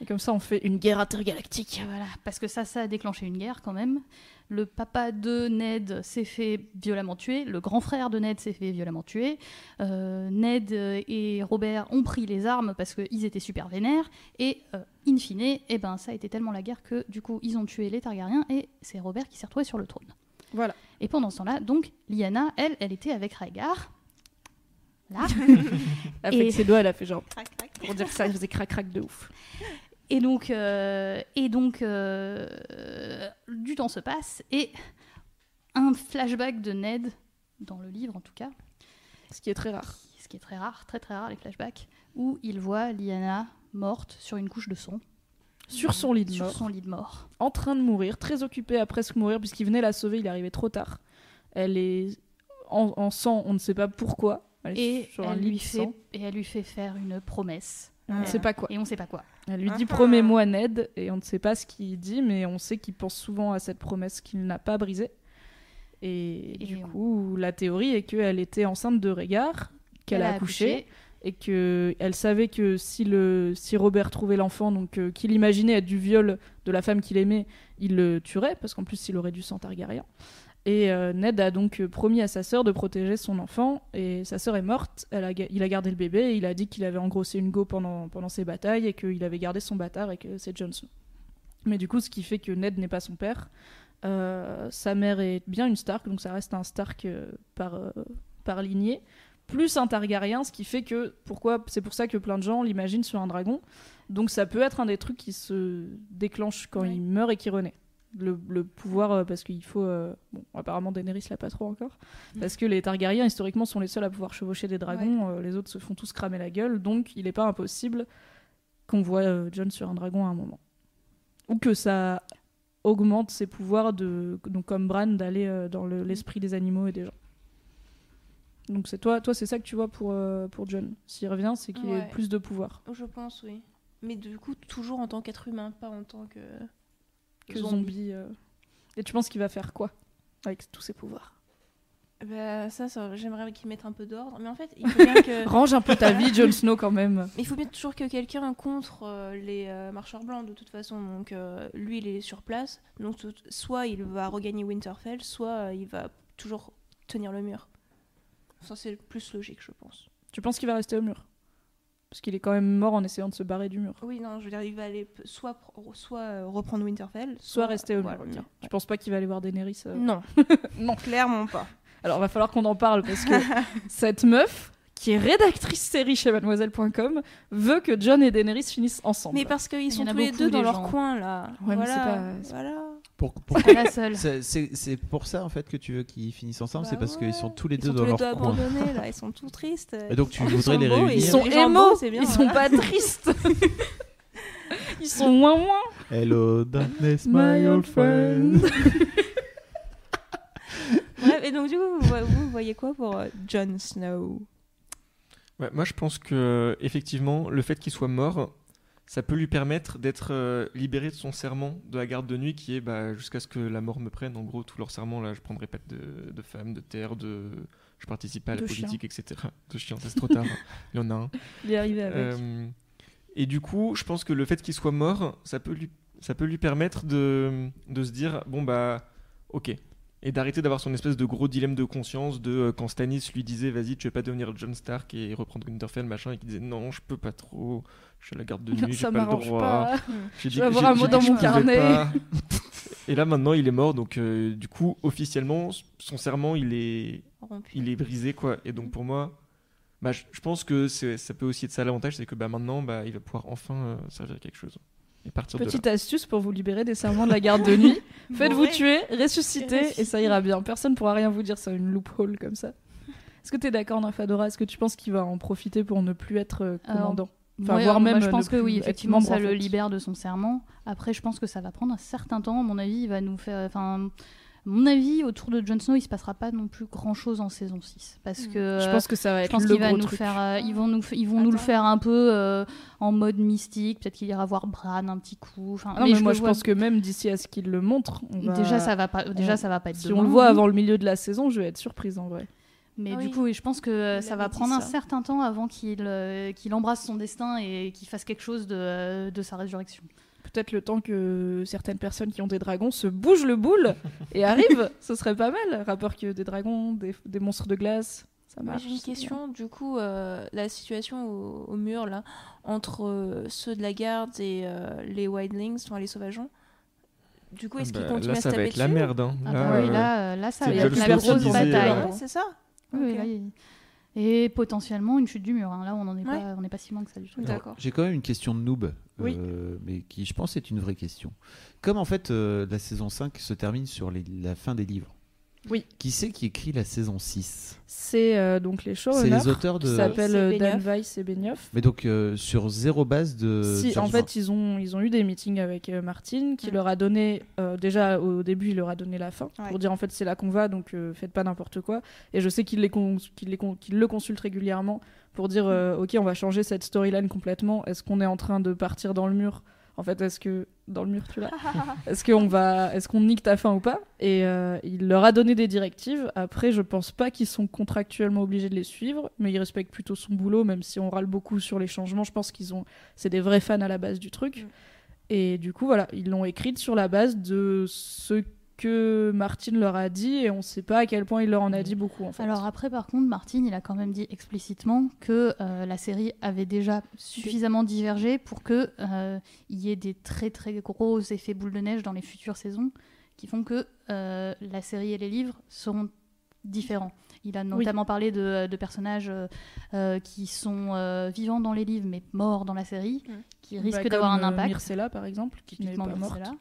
Et comme ça, on fait une guerre intergalactique. Et Voilà, parce que ça, ça a déclenché une guerre quand même. Le papa de Ned s'est fait violemment tuer, le grand frère de Ned s'est fait violemment tuer. Euh, Ned et Robert ont pris les armes parce qu'ils étaient super vénères. Et euh, in fine, eh ben, ça a été tellement la guerre que du coup, ils ont tué les Targaryens et c'est Robert qui s'est retrouvé sur le trône. Voilà. Et pendant ce temps-là, donc, Lyanna, elle, elle était avec Rhaegar. Là. Elle a fait Et- que ses doigts, elle a fait genre. Crac, crac. Pour dire que ça, il faisait crac-crac de ouf. Et donc, euh, et donc euh, du temps se passe et un flashback de Ned, dans le livre en tout cas, Ce qui est très rare. ce qui est très rare, très très rare les flashbacks, où il voit Lyanna morte sur une couche de. Sur son lit de Sur mort. son lit de mort. en train de mourir, très occupé à presque mourir, puisqu'il venait la sauver, il est arrivé trop tard. Elle est en, en sang, on ne sait pas pourquoi. Elle Et elle, lui fait, et elle lui fait faire une promesse. On ne Euh, sait pas quoi. Et on sait pas quoi. Elle lui dit Ah. promets-moi Ned, et on ne sait pas ce qu'il dit, mais on sait qu'il pense souvent à cette promesse qu'il n'a pas brisée. Et, Et du on- coup, la théorie est qu'elle était enceinte de Régard, qu'elle a accouché, et que elle savait que si le si Robert trouvait l'enfant donc euh, qu'il imaginait être du viol de la femme qu'il aimait il le tuerait parce qu'en plus il aurait du sang targaryen et euh, Ned a donc euh, promis à sa sœur de protéger son enfant et sa sœur est morte elle a, ga- il a gardé le bébé et il a dit qu'il avait engrossé une go pendant pendant ses batailles et qu'il avait gardé son bâtard et que c'est Jon Snow mais du coup ce qui fait que Ned n'est pas son père Euh, sa mère est bien une Stark donc ça reste un Stark euh, par euh, par lignée plus un Targaryen, ce qui fait que pourquoi c'est pour ça que plein de gens l'imaginent sur un dragon. Donc ça peut être un des trucs qui se déclenche quand Ouais. il meurt et qui renaît. Le, le pouvoir euh, parce qu'il faut euh, bon apparemment Daenerys l'a pas trop encore parce que les Targaryens historiquement sont les seuls à pouvoir chevaucher des dragons euh, les autres se font tous cramer la gueule donc il est pas impossible qu'on voit euh, Jon sur un dragon à un moment ou que ça augmente ses pouvoirs de donc comme Bran d'aller dans le- l'esprit des animaux et des gens donc c'est toi, toi c'est ça que tu vois pour, pour John. S'il revient, c'est qu'il ait Ouais. plus de pouvoir Je pense, oui. Mais du coup, toujours en tant qu'être humain, pas en tant que. Que zombie. euh. Et tu penses qu'il va faire quoi avec tous ses pouvoirs? Bah, ça, ça j'aimerais qu'ils mettent un peu d'ordre. Mais en fait, il faut bien que. Range un peu ta vie, Jon Snow quand même. Mais il faut bien toujours que quelqu'un contre euh, les euh, marcheurs blancs de toute façon. Donc euh, lui, il est sur place. Donc tout- soit il va regagner Winterfell, soit euh, il va toujours tenir le mur. Ça, c'est le plus logique, je pense. Tu penses qu'il va rester au mur? Parce qu'il est quand même mort en essayant de se barrer du mur. Oui, non, je veux dire, il va aller soit, soit euh, reprendre Winterfell, Soit rester au voilà, mur. Tu penses pas qu'il va aller voir Daenerys euh Non, non, clairement pas. Alors va falloir qu'on en parle parce que cette meuf qui est rédactrice série chez mademoiselle.com veut que John et Daenerys finissent ensemble. Mais parce qu'ils sont tous les deux dans leur gens. coin là. Ouais, mais c'est pas- voilà. Pour- C'est la seule. C'est- C'est c'est pour ça en fait que tu veux qu'ils finissent ensemble, Bah c'est parce ouais. qu'ils sont tous les Ils deux sont dans tous les leur deux coin. abandonnés là, ils sont tous tristes. Et donc tu Ils voudrais sont les beaux, réunir Ils sont émo, beaux, c'est bien, ils sont voilà. pas tristes. ils sont moins moins. Hello darkness, My old friend. Bref, et donc du coup, vous, vous voyez quoi pour euh, Jon Snow? Ouais, moi, je pense que effectivement, le fait qu'il soit mort, ça peut lui permettre d'être euh, libéré de son serment de la garde de nuit, qui est bah, jusqu'à ce que la mort me prenne. En gros, tout leur serment là, je prendrai pas de, de femmes, de terre, de, je participe pas à la De politique, etc. De chiens, c'est trop tard. Il y en a un. Il est arrivé avec. Euh, et du coup, je pense que le fait qu'il soit mort, ça peut lui, ça peut lui permettre de, de se dire bon bah ok et d'arrêter d'avoir son espèce de gros dilemme de conscience de euh, quand Stannis lui disait vas-y tu veux pas devenir John Stark et reprendre Winterfell machin et qu'il disait non je peux pas trop je suis à la garde de nuit j'ai pas le droit pas. j'ai Je vais avoir un mot dans dit que mon carnet. pas. et là maintenant il est mort donc euh, du coup officiellement son serment il est Rompu. il est brisé quoi et donc pour moi bah, je, pense que ça peut aussi être ça l'avantage c'est que bah, maintenant bah, il va pouvoir enfin euh, servir à quelque chose Petite là astuce pour vous libérer des serments de la garde de nuit. Faites-vous tuer, ressusciter, Ressusciter. et ça ira bien. Personne pourra rien vous dire sur une loophole comme ça. Est-ce que tu es d'accord, Nafadora Est-ce que tu penses qu'il va en profiter pour ne plus être euh, commandant? Enfin, Ouais, voire euh, moi, même, je pense ne que oui, effectivement, ça en le libère de son serment. Après, je pense que ça va prendre un certain temps. À mon avis, il va nous faire. Enfin, à mon avis, autour de Jon Snow, il se passera pas non plus grand chose en saison 6. Parce que. Je pense que ça va je être pense le gros nous truc. faire, euh, ils vont nous, ils vont nous le faire un peu euh, en mode mystique. Peut-être qu'il ira voir Bran un petit coup. Enfin, non, mais, je moi je vois- pense que même d'ici à ce qu'il le montre, on va- déjà ça va pas, déjà ça va pas être. si demain, on le voit oui. avant le milieu de la saison, je vais être surprise en vrai. Mais du coup, je pense que euh, Il ça va prendre un certain temps avant qu'il euh, qu'il embrasse son destin et qu'il fasse quelque chose de, euh, de sa résurrection. Peut-être le temps que certaines personnes qui ont des dragons se bougent le boule et arrivent, ce serait pas mal. Rapport que des dragons, des, des monstres de glace, ça marche. J'ai une bien. question, du coup, euh, la situation au, au mur là, entre euh, ceux de la garde et euh, les wildlings, enfin les sauvageons. Du coup, est-ce Bah, qu'ils continuent là à se ça va taper être la merde hein. Ah là, bah oui, euh, là, là, ça va être la grosse bataille. euh, Ouais, c'est ça Oui, oui, Ok. là, Et potentiellement une chute du mur. hein. Là, on n'en est, Ouais. pas- on n'est pas si loin que ça du tout. J'ai quand même une question de noob, Oui. euh, mais qui je pense est une vraie question. Comme en fait euh, la saison 5 se termine sur les- la fin des livres, Oui. Qui c'est qui écrit la saison 6 C'est euh, donc les C'est showrunners les auteurs qui de. s'appellent C'est euh, Dan. Weiss et Benioff. Mais donc euh, sur zéro base de. Si, George en fait, ils ont, ils ont eu des meetings avec euh, Martine qui Ouais. leur a donné, euh, déjà au début, il leur a donné la fin Ouais. pour dire en fait c'est là qu'on va, donc euh, faites pas n'importe quoi. Et je sais qu'il les cons- qu'il les con- qu'il le consulte régulièrement pour dire euh, ok, on va changer cette storyline complètement. Est-ce qu'on est en train de partir dans le mur En fait, est-ce que dans le mur tu l'as Est-ce qu'on va, est-ce qu'on nique ta fin ou pas Et euh, il leur a donné des directives. Après, je pense pas qu'ils sont contractuellement obligés de les suivre, mais ils respectent plutôt son boulot, même si on râle beaucoup sur les changements. Je pense qu'ils ont, c'est des vrais fans à la base du truc. Mm. Et du coup, voilà, ils l'ont écrite sur la base de ce que Martine leur a dit, et on sait pas à quel point il leur en a dit beaucoup en fait. Alors après, par contre, Martin, il a quand même dit explicitement que euh, la série avait déjà suffisamment divergé pour que euh, il y ait des très très gros effets boule de neige dans les futures saisons qui font que euh, la série et les livres seront différents. Il a notamment parlé de, de personnages euh, qui sont euh, vivants dans les livres mais morts dans la série, qui Bah, risquent comme, d'avoir un impact. Myrcella, par exemple, qui n'est pas morte. Myrcella,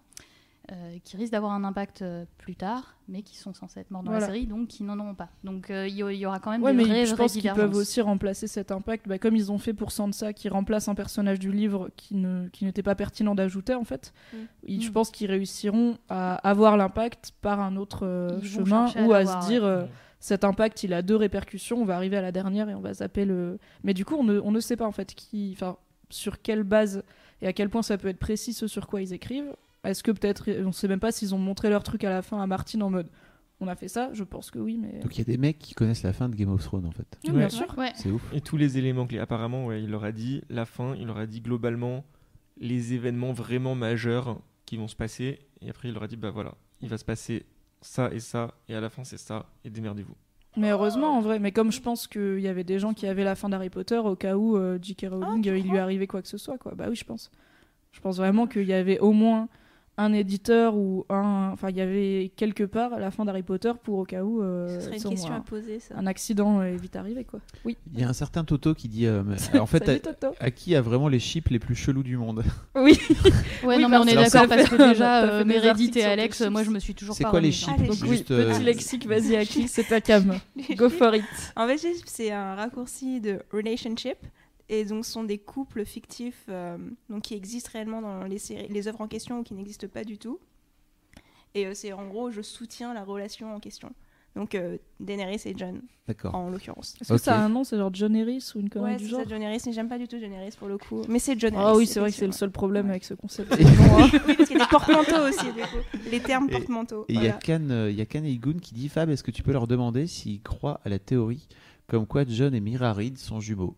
euh, qui risquent d'avoir un impact euh, plus tard, mais qui sont censés être morts dans Voilà. la série, donc qui n'en auront pas. Donc euh, il y, aura quand même Ouais, des mais vraies, je vraies pense qu'ils peuvent aussi remplacer cet impact, bah, comme ils ont fait pour Sansa, qui remplace un personnage du livre qui n'était pas pertinent d'ajouter en fait. Mm. Ils- Je Mm. pense qu'ils réussiront à avoir l'impact par un autre euh, chemin à ou à se dire ouais. euh, cet impact il a deux répercussions, on va arriver à la dernière et on va zapper le. Mais du coup on ne, on ne sait pas en fait qui, enfin sur quelle base et à quel point ça peut être précis ce sur quoi ils écrivent. Est-ce que peut-être on sait même pas s'ils ont montré leur truc à la fin à Martine en mode on a fait ça, je pense que oui, mais. Donc il y a des mecs qui connaissent la fin de Game of Thrones en fait. Oui, Ouais. bien sûr. Ouais. C'est ouf. Et tous les éléments clés. Apparemment, ouais, il leur a dit la fin, il leur a dit globalement les événements vraiment majeurs qui vont se passer. Et après, il leur a dit bah voilà, il va se passer ça et ça, et à la fin, c'est ça, et démerdez-vous. Mais heureusement, en vrai. Mais comme je pense qu'il y avait des gens qui avaient la fin d'Harry Potter au cas où euh, J.K. Rowling, Ah, euh, il lui arrivait quoi que ce soit, quoi. Bah oui, je pense. Je pense vraiment qu'il y avait au moins un éditeur ou un. Enfin, il y avait quelque part la fin d'Harry Potter pour au cas où. euh, Ce serait une question un, à poser, ça. un accident est vite arrivé, quoi. Oui. Il y a un certain Toto qui dit euh, mais- en fait Salut, à, Toto. à qui a vraiment les chips les plus chelous du monde? Oui. Ouais, Oui, non, mais on est d'accord parce que déjà, euh, Meredith et Alex, moi je me suis toujours C'est quoi les chips. Ah, chips. oui, Juste, euh, petit lexique, vas-y, à qui C'est ta cam. Go for it. En fait, c'est un raccourci de relationship. Et donc, ce sont des couples fictifs euh, donc, qui existent réellement dans les, séries, les œuvres en question ou qui n'existent pas du tout. Et euh, c'est en gros, je soutiens la relation en question. Donc, euh, Daenerys et John, D'accord. en l'occurrence. Est-ce que ça a un nom C'est genre John Harris ou une connerie Ouais, du c'est genre ça, John Harris. Mais j'aime pas du tout John Harris pour le coup. Mais c'est John Harris. Ah oui, c'est vrai que c'est le seul problème avec ce concept. Et- Oui, parce qu'il y a des porte-manteaux aussi, du coup. Les termes porte-manteaux. Et il y a voilà. Kan, euh, il y a Kan et Igun qui dit Fab, est-ce que tu peux leur demander s'ils croient à la théorie comme quoi John et Mira Reed sont jumeaux?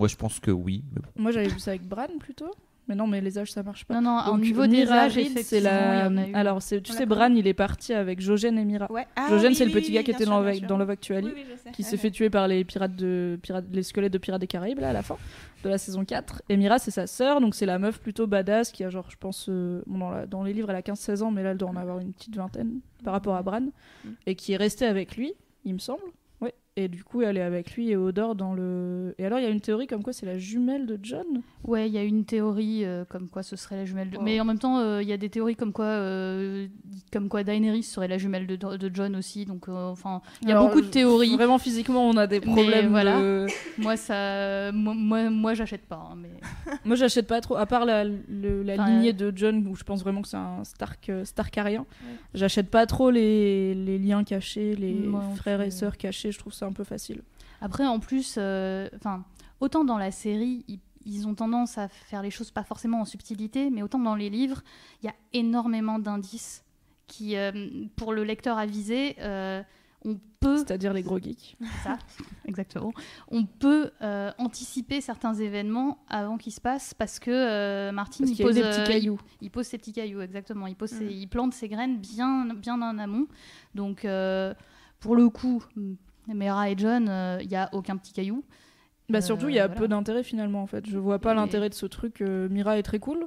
Moi je pense que oui. mais bon. Moi, j'avais vu ça avec Bran plutôt. Mais non, mais les âges, ça marche pas. Non, non, au Donc, niveau des Mira âges, c'est la. Alors, c'est- tu sais, Bran, il est parti avec Jogène et Mira. Ouais. Ah, Jogène, oui, c'est le petit oui, gars qui était sûr, dans, dans Love Actually, qui s'est ouais. fait tuer par les pirates de pirates, les squelettes de pirates des Caraïbes là à la fin de la saison 4. Et Mira, c'est sa sœur, donc c'est la meuf plutôt badass qui a genre, je pense, euh, bon, dans, la- dans les livres, elle a 15-16 ans, mais là, elle doit en avoir une petite vingtaine par rapport à Bran, Mm. et qui est restée avec lui, il me semble. Ouais. Et du coup, elle est avec lui et Odor dans le. Et alors, il y a une théorie comme quoi c'est la jumelle de John? Ouais, il y a une théorie euh, comme quoi ce serait la jumelle de. Oh. Mais en même temps, euh, il y a des théories comme quoi, euh, comme quoi Daenerys serait la jumelle de, de John aussi. Donc, euh, enfin, il y a Alors, beaucoup de théories. Vraiment, physiquement, on a des Mais problèmes. voilà. de- Moi, ça, moi, moi, moi, j'achète pas. hein, mais Moi, j'achète pas trop, à part la, le- la Enfin, lignée euh, de John, où je pense vraiment que c'est un Stark, euh, Starkarien. J'achète pas trop les, les liens cachés, les frères et sœurs cachés, je trouve ça un peu facile. Après, en plus, euh, enfin, autant dans la série, ils, ils ont tendance à faire les choses pas forcément en subtilité, mais autant dans les livres, il y a énormément d'indices qui, euh, pour le lecteur avisé, euh, on peut C'est-à-dire les gros geeks. ça, exactement. On peut euh, anticiper certains événements avant qu'ils se passent parce que Martin Parce il pose des petits cailloux. il, il pose ses petits cailloux exactement. Il pose ses- Mm. il plante ses graines bien bien en amont. Donc pour le coup, Mera et John, euh, il y a aucun petit caillou. Bah, Euh, surtout, il y a voilà. peu d'intérêt finalement en fait. Je vois pas Et- l'intérêt de ce truc. euh, Mira est très cool.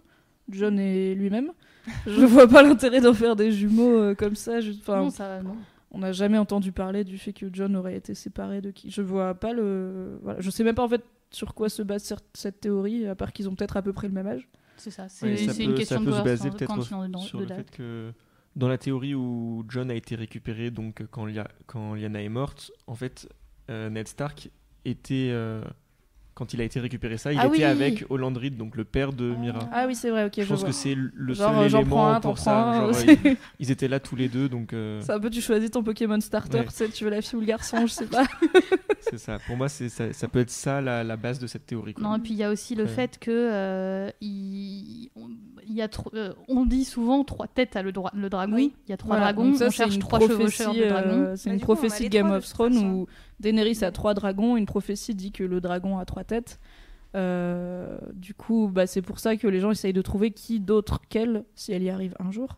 John est lui-même. Je vois pas l'intérêt d'en faire des jumeaux euh, comme ça. Je- Enfin, non, ça, non. on n'a jamais entendu parler du fait que John aurait été séparé de qui. Je vois pas le. Voilà. Je sais même pas en fait sur quoi se base cer- cette théorie, à part qu'ils ont peut-être à peu près le même âge. C'est ça. C'est Ouais, ça c'est peut- une question ça de peut se cohérence baser peut-être sur de le date. fait que dans la théorie où John a été récupéré, donc quand, Lia- quand Lyanna est morte, en fait, euh, Ned Stark était. euh, quand il a été récéré ça, il Ah était oui. avec Holland Reed, donc le père de Mira. Ah oui, c'est vrai, ok. je pense vois. que c'est le Genre, seul j'en élément prends un, pour ça. Genre, ils, ils étaient là tous les deux, donc euh, C'est un peu, tu choisis ton Pokémon starter, Ouais. tu sais, tu veux la fille ou le garçon, je sais pas. c'est ça. Pour moi, c'est ça, ça peut être ça la, la base de cette théorie. quoi. Non, et puis il y a aussi le Ouais. fait que euh, il y a euh, on dit souvent trois têtes à le, dra- le dragon. Oui. Il y a trois Voilà, dragons. ça, on cherche trois chevaucheurs de euh, dragons. c'est une coup, prophétie de Game trois, of Thrones où Daenerys a trois dragons, une prophétie dit que le dragon a trois têtes. Euh, du coup, bah, c'est pour ça que les gens essayent de trouver qui d'autre qu'elle, si elle y arrive un jour,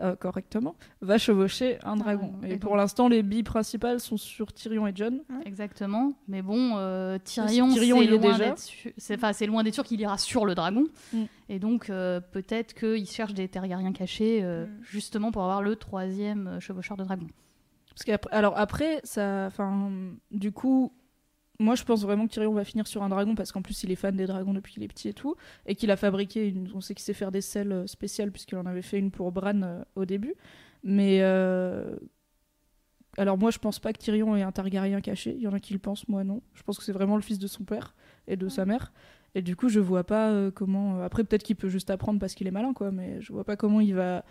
euh, correctement, va chevaucher un dragon. dragon. et Et pour l'instant, les billes principales sont sur Tyrion et John. Exactement. Mais bon, euh, Tyrion, Tyrion, c'est loin d'être su- c'est loin d'être sûr qu'il ira sur le dragon. Mm. Et donc euh, peut-être qu'il cherche des Targaryens cachés Mm. justement pour avoir le troisième chevaucheur de dragon. Parce qu'après, alors après, ça, enfin, du coup, moi je pense vraiment que Tyrion va finir sur un dragon parce qu'en plus il est fan des dragons depuis qu'il est petit et tout, et qu'il a fabriqué, une, on sait qu'il sait faire des selles euh, spéciales puisqu'il en avait fait une pour Bran euh, au début. Mais euh, alors moi je pense pas que Tyrion est un Targaryen caché. Il y en a qui le pensent, moi non. Je pense que c'est vraiment le fils de son père et de sa mère. Et du coup je vois pas euh, comment. Après peut-être qu'il peut juste apprendre parce qu'il est malin quoi, mais je vois pas comment il va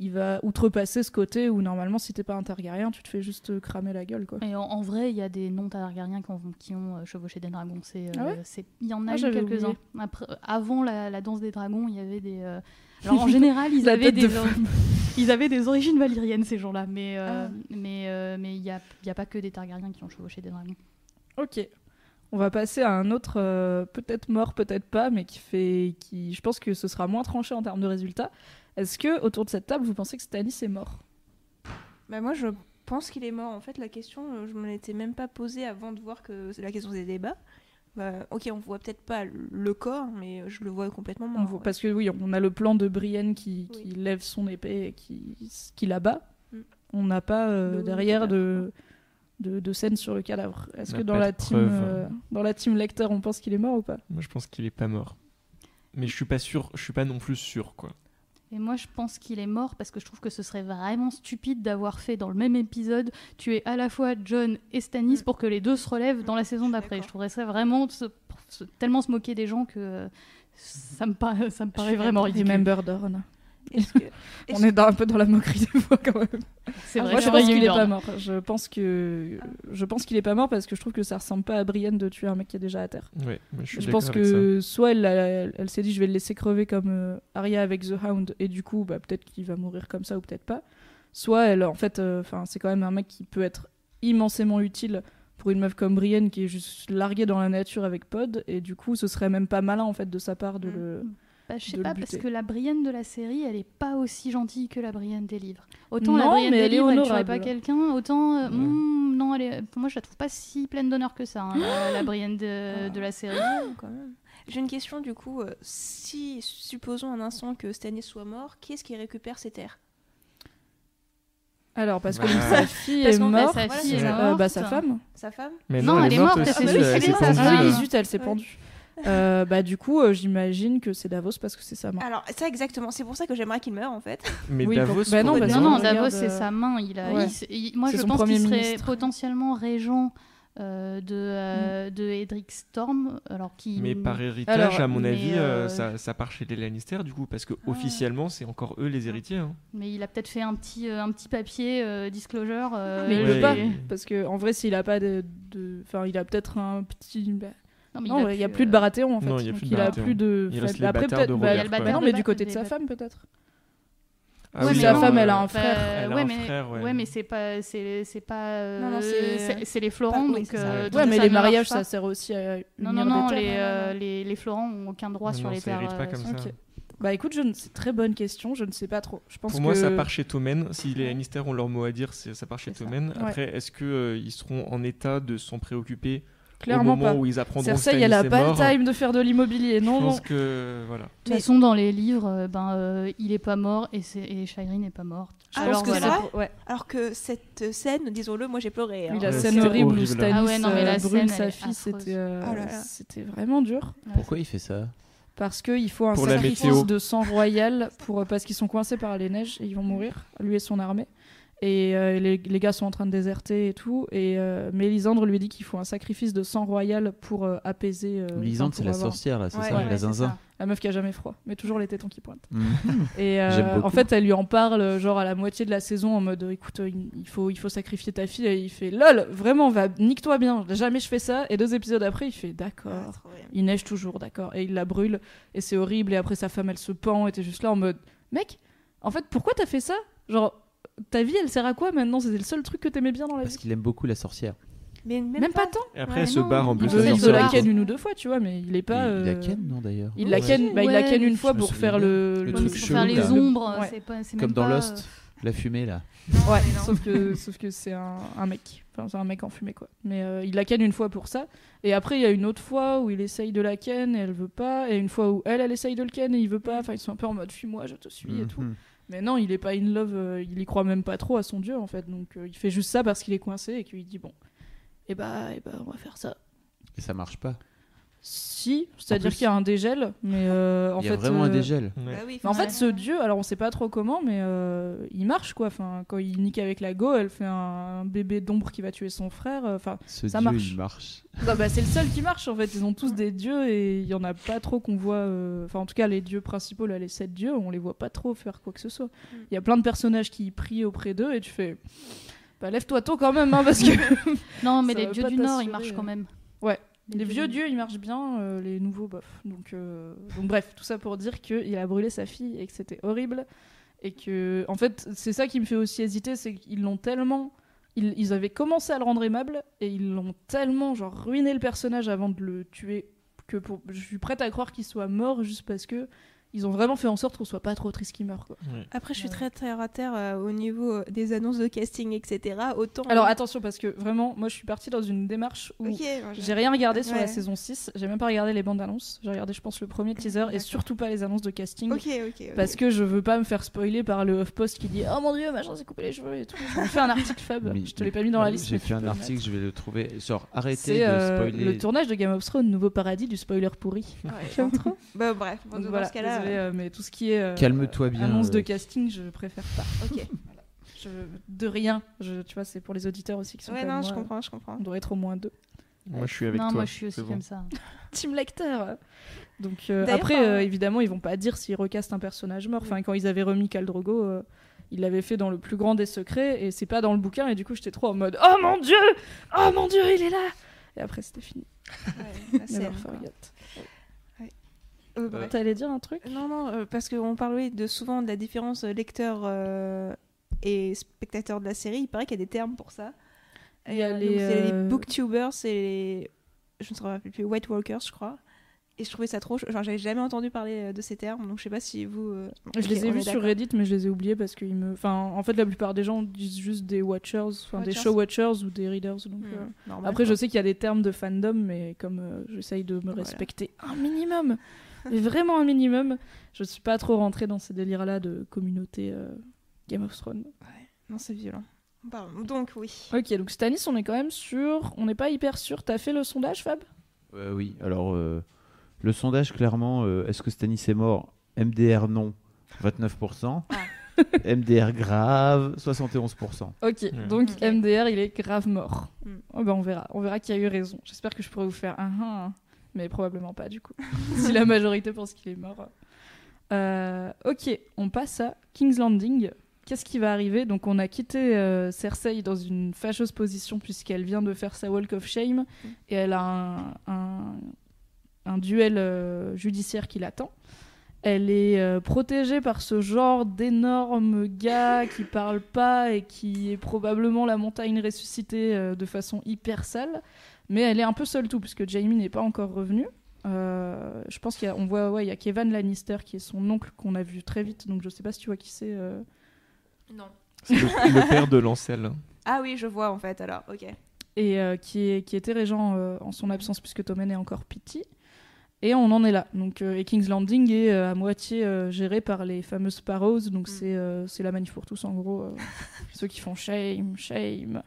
il va outrepasser ce côté où normalement si t'es pas un Targaryen tu te fais juste euh, cramer la gueule quoi. Et en, en vrai, il y a des non-Targaryens qui ont, qui ont euh, chevauché des dragons. C'est, euh, Ah ouais c'est- il y en a Ah, quelques-uns. Avant la, la danse des dragons, il y avait des. euh, Alors en général, ils avaient des. de Ils avaient des origines valyriennes ces gens-là, mais Ah. mais mais il y a, il y a pas que des Targaryens qui ont chevauché des dragons. Ok. On va passer à un autre, euh, peut-être mort, peut-être pas, mais qui fait, qui, je pense que ce sera moins tranché en termes de résultats. Est-ce que autour de cette table, vous pensez que Stannis est mort? Bah moi je pense qu'il est mort. En fait la question euh, je me l'étais même pas posée avant de voir que c'est la question des débats. Bah, ok on voit peut-être pas le corps mais je le vois complètement On mort. voit- ouais. Parce que oui, on a le plan de Brienne qui, qui Oui. lève son épée et qui, qui la bat. Mm. On n'a pas euh, Le derrière de, de, de scène sur le cadavre. Est-ce que dans la, team, euh, dans la team lecteur, on pense qu'il est mort ou pas? Moi, je pense qu'il est pas mort. Mais je suis pas sûr, je suis pas non plus sûr, quoi. Et moi, je pense qu'il est mort parce que je trouve que ce serait vraiment stupide d'avoir fait dans le même épisode tuer à la fois John et Stannis Mm. pour que les deux se relèvent dans la saison d'après. Je trouverais ça vraiment se- se- tellement se moquer des gens que ça me, pa- ça me paraît vraiment ridicule. Remember Dorn. Est-ce que- On est dans, un peu dans la moquerie des fois quand même. C'est Ah, vrai, moi, c'est je pense qu'il est pas mort. Je pense que je pense qu'il est pas mort parce que je trouve que ça ressemble pas à Brienne de tuer un mec qui est déjà à terre. Je suis Je d'accord pense avec que soit elle, elle, elle s'est dit je vais le laisser crever comme euh, Arya avec The Hound et du coup bah, peut-être qu'il va mourir comme ça ou peut-être pas. Soit elle en fait, euh, enfin c'est quand même un mec qui peut être immensément utile pour une meuf comme Brienne qui est juste larguée dans la nature avec Pod et du coup ce serait même pas malin en fait de sa part de Mm. le. Bah, je sais pas, parce que la Brienne de la série, elle est pas aussi gentille que la Brienne des livres. Autant la Non, Brienne mais des elle est livres, elle tuerait pas quelqu'un, autant. euh, Ouais. hmm, non, elle est, pour moi, je la trouve pas si pleine d'honneur que ça, hein, la, la Brienne de, de la série. Ah, quand même. J'ai une question du coup. euh, si supposons un instant que Stannis soit mort, qui est-ce qui récupère ses terres? Alors parce que Bah. sa fille Parce est morte, sa fille est euh, bah, sa femme. Sa femme? Mais Non, elle est morte, elle elle s'est est pendue, morte. Ah oui, là. zut, elle s'est Ouais. pendue. Euh, bah du coup, euh, j'imagine que c'est Davos parce que c'est sa main. Alors ça exactement. C'est pour ça que j'aimerais qu'il meure en fait. Mais Oui, Davos, pour- bah non, pourrait parce Non, non, regarde, Davos, c'est euh, sa main. Il a, ouais. il s- il- moi, C'est je son pense premier qu'il serait ministre. potentiellement régent euh, de, Mm. euh, de Edric Storm. Alors qui, Mais par héritage, Alors, à mon mais, avis, euh, euh, ça, ça part chez les Lannister, du coup, parce que Ah. officiellement, c'est encore eux les héritiers. hein. mais il a peut-être fait un petit, euh, un petit papier euh, disclosure. euh, Mais il Ouais. peut pas, parce que en vrai, s'il a pas de, de- enfin, il a peut-être un petit. bah, Non, mais non, il y a plus de euh, Baratheon en fait. Non, il y a plus de il a plus de. Il reste les après peut-être. de bah, Robert, Il y a le quoi. bâtard non, de mais du côté de sa femme peut-être. Ah oui, sa non, femme, elle a euh, un bah, frère. Elle a ouais, un mais, frère, ouais. ouais, mais c'est pas, c'est, c'est pas, euh, Non, non, c'est- les Florents, donc. euh, Ouais, mais les mariages, pas. ça sert aussi à. Non, non, non, terres. les, non, euh, non, non. les, les Florents ont aucun droit Non, sur non, les ça terres. pas euh, comme ça. Bah écoute, je ne- c'est très bonne question. Je ne sais pas trop. Je pense Pour que moi, ça part chez Tommen. Si les Lannister ont leur mot à dire, c'est- ça part chez. Tommen. Ouais. Après, est-ce qu'ils seront en état de s'en préoccuper clairement au moment pas. où ils apprendront Cersei, elle a est pas mort le time de faire de l'immobilier. Je Non, non. pense que voilà. De toute façon, dans les livres, euh, ben, euh, il est pas mort et, c'est- et Shireen n'est pas morte. Je pense alors que voilà. ouais. Alors que cette scène, disons-le, moi j'ai pleuré. hein. Oui, la scène horrible où. Stanis Ah ouais, non, mais la euh, scène, sa est fille, c'était euh, Oh c'était vraiment dur. Pourquoi il fait ça parce qu'il faut un Pour sacrifice de sang royal pour, parce qu'ils sont coincés par les neiges et ils vont mourir, lui et son armée. Et euh, les, les gars sont en train de déserter et tout. Et euh, Mélisandre lui dit qu'il faut un sacrifice de sang royal pour euh, apaiser. euh, enfin, c'est la avoir- sorcière, là, c'est Ouais, ça ouais, La zinzin. ça. La meuf qui a jamais froid, mais toujours les tétons qui pointent. Mhm. Et euh, J'aime beaucoup. en fait, elle lui en parle genre à la moitié de la saison en mode écoute, il faut, il faut sacrifier ta fille. Et il fait lol, vraiment, va, nique-toi bien. Jamais je fais ça. Et deux épisodes après, il fait d'accord. Ah. Il neige toujours, d'accord. Et il la brûle. Et c'est horrible. Et après, sa femme, elle se pend. Et t'es juste là en mode mec, en fait, pourquoi t'as fait ça? Genre, ta vie, elle sert à quoi maintenant? C'était le seul truc que t'aimais bien dans la Parce vie? qu'il aime beaucoup la sorcière. Mais même, Même pas tant. Et après, Ouais, elle se non. barre en plus. il il se la ken une ou deux fois, tu vois, mais il est pas. Il, il la euh, ken, non, d'ailleurs Il la Ouais. ken, bah, il la ken une fois pour faire le, Le truc pour chelou, faire les là. ombres, Ouais. c'est pas, c'est Comme dans pas, Lost. euh, La fumée, là. Ouais, sauf que, sauf que c'est un, un mec. Enfin, c'est un mec enfumé, quoi. Mais euh, il la ken une fois pour ça. Et après, il y a une autre fois où il essaye de la ken et elle veut pas. Et une fois où elle, elle essaye de le ken et il veut pas. Enfin, ils sont un peu en mode fuis-moi, je te suis et tout. Mais non, il est pas in love. euh, il y croit même pas trop à son dieu, en fait. Donc euh, il fait juste ça parce qu'il est coincé et qu'il dit bon, et bah, et bah, on va faire ça. Et ça marche pas. Si, c'est-à-dire qu'il y a un dégel, mais euh, en Il y fait. a vraiment un euh, dégel. Ouais. Bah oui, en fait, ce dieu, alors on sait pas trop comment, mais euh, il marche quoi. Enfin, quand il nique avec la go, elle fait un bébé d'ombre qui va tuer son frère. Enfin, Ce Ça dieu, marche. il marche. bah, bah, c'est le seul qui marche en fait. Ils ont tous des dieux et il y en a pas trop qu'on voit. euh, Enfin, en tout cas, les dieux principaux, là, les sept dieux, on les voit pas trop faire quoi que ce soit. Il y a plein de personnages qui prient auprès d'eux et tu fais. Bah, lève-toi tôt quand même, hein, parce que Non, mais Ça les dieux du Nord, ils marchent quand même. Ouais. Les vieux dieux, ils marchent bien, euh, les nouveaux, bof. Donc, euh, donc bref, tout ça pour dire qu'il a brûlé sa fille et que c'était horrible. Et que, en fait, c'est ça qui me fait aussi hésiter, c'est qu'ils l'ont tellement. Ils, ils avaient commencé à le rendre aimable et ils l'ont tellement genre ruiné le personnage avant de le tuer que pour, je suis prête à croire qu'il soit mort juste parce que ils ont vraiment fait en sorte qu'on soit pas trop triste qu'il meure. Quoi. Ouais. Après, je suis Ouais. très terre à terre euh, au niveau euh, des annonces de casting, etc. Autant. Alors attention parce que vraiment, moi je suis partie dans une démarche où J'ai rien regardé sur la saison 6, j'ai même pas regardé les bandes annonces, j'ai regardé je pense le premier teaser et surtout pas les annonces de casting. Ok, ok. ok. Parce que je veux pas me faire spoiler par le HuffPost qui dit Oh mon dieu, machin s'est coupé les cheveux et tout. Je me fais un article Fab, Mais- je te l'ai pas mis dans la liste. J'ai fait un article, je vais le trouver. Genre, arrêtez de euh, spoiler. le tournage de Game of Thrones, nouveau paradis du spoiler pourri. Ouais, J'aime trop. Bah bref, bon, Donc dans voilà, ce cas-là. Désolé, euh, mais tout ce qui est euh, Calme-toi bien, annonce de casting, je préfère pas. Ok. Voilà. Je- de rien, je, tu vois, c'est pour les auditeurs aussi qui sont Ouais, comme non, moi. je comprends, je comprends. On doit être au moins deux. Moi, je suis avec non, toi. moi je suis aussi bon. comme ça. Team lecteur. Donc euh, après, euh, évidemment, ils vont pas dire s'ils recastent un personnage mort. Enfin, quand ils avaient remis Khal Drogo, euh, ils l'avaient fait dans le plus grand des secrets et c'est pas dans le bouquin. Et du coup, j'étais trop en mode Oh mon dieu, oh mon dieu, il est là. Et après, c'était fini. Ouais, Never forget. Euh, bref. T'allais dire un truc? Non, non, euh, parce qu'on parlait de souvent de la différence euh, lecteur euh, et spectateur de la série. Il paraît qu'il y a des termes pour ça. Il y a les, donc, c'est les booktubers et les. Je ne me rappelle plus, White Walkers, je crois. Et je trouvais ça trop. Genre, j'avais jamais entendu parler de ces termes, donc je sais pas si vous. euh, Je les ai vus sur. Reddit, mais je les ai oubliés parce qu'ils me. Enfin, en fait, la plupart des gens disent juste des watchers, enfin des show watchers ou des readers. Donc, Hmm, euh, normal, Après, je sais qu'il y a des termes de fandom, mais comme euh, j'essaye de me Voilà. respecter un minimum, mais vraiment un minimum, je suis pas trop rentrée dans ces délires-là de communauté euh, Game of Thrones. Non, c'est violent. Pardon. Donc, oui. Ok, donc Stanis, on est quand même sûr, on n'est pas hyper sûr. T'as fait le sondage, Fab? Euh, oui, alors euh, le sondage, clairement, euh, est-ce que Stanis est mort? MDR non, 29%. MDR grave, 71%. Ok, donc Ok. MDR, il est grave mort. Oh, ben, on verra, on verra qui a eu raison. J'espère que je pourrai vous faire un, un, un, mais probablement pas du coup. si la majorité pense qu'il est mort. Euh, ok, on passe à King's Landing. Qu'est-ce qui va arriver? Donc on a quitté euh, Cersei dans une fâcheuse position puisqu'elle vient de faire sa Walk of Shame et elle a un, un- duel euh, judiciaire qui l'attend. Elle est protégée par ce genre d'énorme gars qui parle pas et qui est probablement la montagne ressuscitée de façon hyper sale. Mais elle est un peu seule tout, puisque Jaime n'est pas encore revenu. Euh, je pense qu'on voit, ouais, il y a Kevin Lannister qui est son oncle qu'on a vu très vite, donc je sais pas si tu vois qui c'est. euh. Non. C'est le, le père de Lancel. Ah oui, je vois en fait, alors, ok. et euh, qui, est, qui était régent euh, en son absence puisque Tommen est encore piti. Et on en est là. Donc, euh, et King's Landing est euh, à moitié euh, géré par les fameuses Sparrows. Donc c'est euh, c'est la manif pour tous en gros. euh, ceux qui font shame, shame.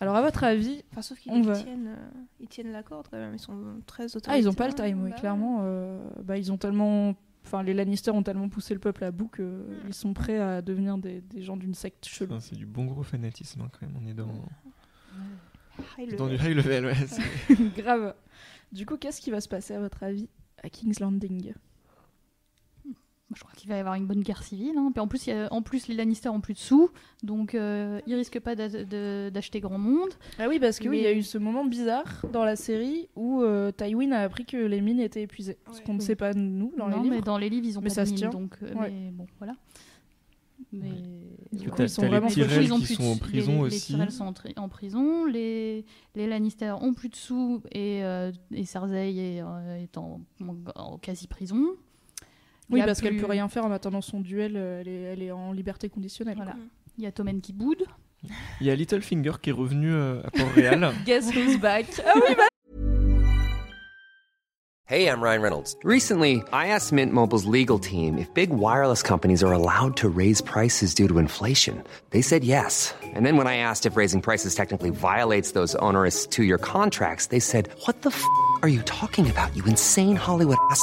Alors, à votre avis, Enfin, sauf qu'ils On va- tiennent, euh, ils tiennent la corde quand même. Ils sont très autoritaires. ah, ils ont pas le time, oui, Bah clairement. euh, bah, ils ont tellement. Enfin, les Lannister ont tellement poussé le peuple à bout qu'ils sont prêts à devenir des, des gens d'une secte chelou. Enfin, c'est du bon gros fanatisme hein, quand même. On est dans, High dans du high level. Ouais, Grave. Du coup, qu'est-ce qui va se passer, à votre avis, à King's Landing? Je crois qu'il va y avoir une bonne guerre civile. hein. Puis en plus, il y a- en plus, les Lannister ont plus de sous, donc euh, ils risquent pas d'acheter grand monde. Ah oui, parce que oui, il y a Les- eu ce moment bizarre dans la série où euh, Tywin a appris que les mines étaient épuisées. Ce qu'on ne Oui. sait pas, nous, dans non, les livres. mais dans les livres, ils ont Mais pas ça de se mine, tient. donc. euh, Ouais. Mais bon, voilà. Mais Du coup, ils sont les vraiment focus. Tyrell ils ont plus sont en prison les, aussi. Les sont en, prison, les, les Lannister ont plus de sous et, euh, et Cersei est, euh, est en, en- en quasi-prison. Il Oui, parce qu'elle plus- peut rien faire en attendant son duel. euh, Elle est, elle est en liberté conditionnelle. Voilà. Il y a Tommen qui boude. Il y a Littlefinger qui est revenu euh, à Port-Réal. Guess who's back? Ah oui, Hey, I'm Ryan Reynolds. Recently, I asked Mint Mobile's legal team if big wireless companies are allowed to raise prices due to inflation. They said yes. And then when I asked if raising prices technically violates those onerous two year contracts, they said, What the f are you talking about, you insane Hollywood ass?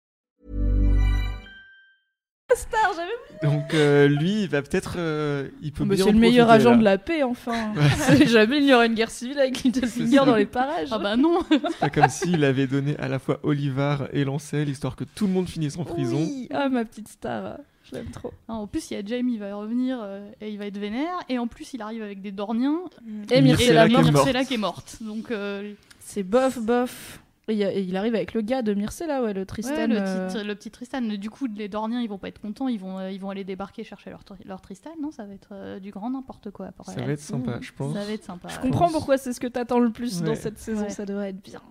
star, j'avais Donc euh, lui, il va peut-être, euh, il peut Mais bien c'est le meilleur profiter, agent là. de la paix, enfin. Jamais il n'y aura une guerre civile avec Littlefinger dans les parages. Ah bah non C'est pas comme s'il avait donné à la fois Olivar et Lancel, histoire que tout le monde finisse en prison. Oui. Ah, ma petite star. Je l'aime trop. Ah, En plus, il y a Jaime, il va revenir euh, et il va être vénère. Et en plus, il arrive avec des Dorniens. Et Myrcella qui est morte. morte. Myrcella qui est morte. Donc, euh, C'est bof, bof. Et il, y a- et il arrive avec le gars de Myrcella, ouais, le Tristan. ouais, le, euh, petit, le petit Tristan. Du coup, les Dorniens, ils vont pas être contents. Ils vont, euh, ils vont aller débarquer chercher leur, tri- leur Tristan. Non, ça va être euh, du grand n'importe quoi. pour Ça va être sympa, je pense. Ça va être sympa. Je ouais. comprends pourquoi c'est ce que t'attends le plus dans cette saison. Ouais. Ça devrait être bien.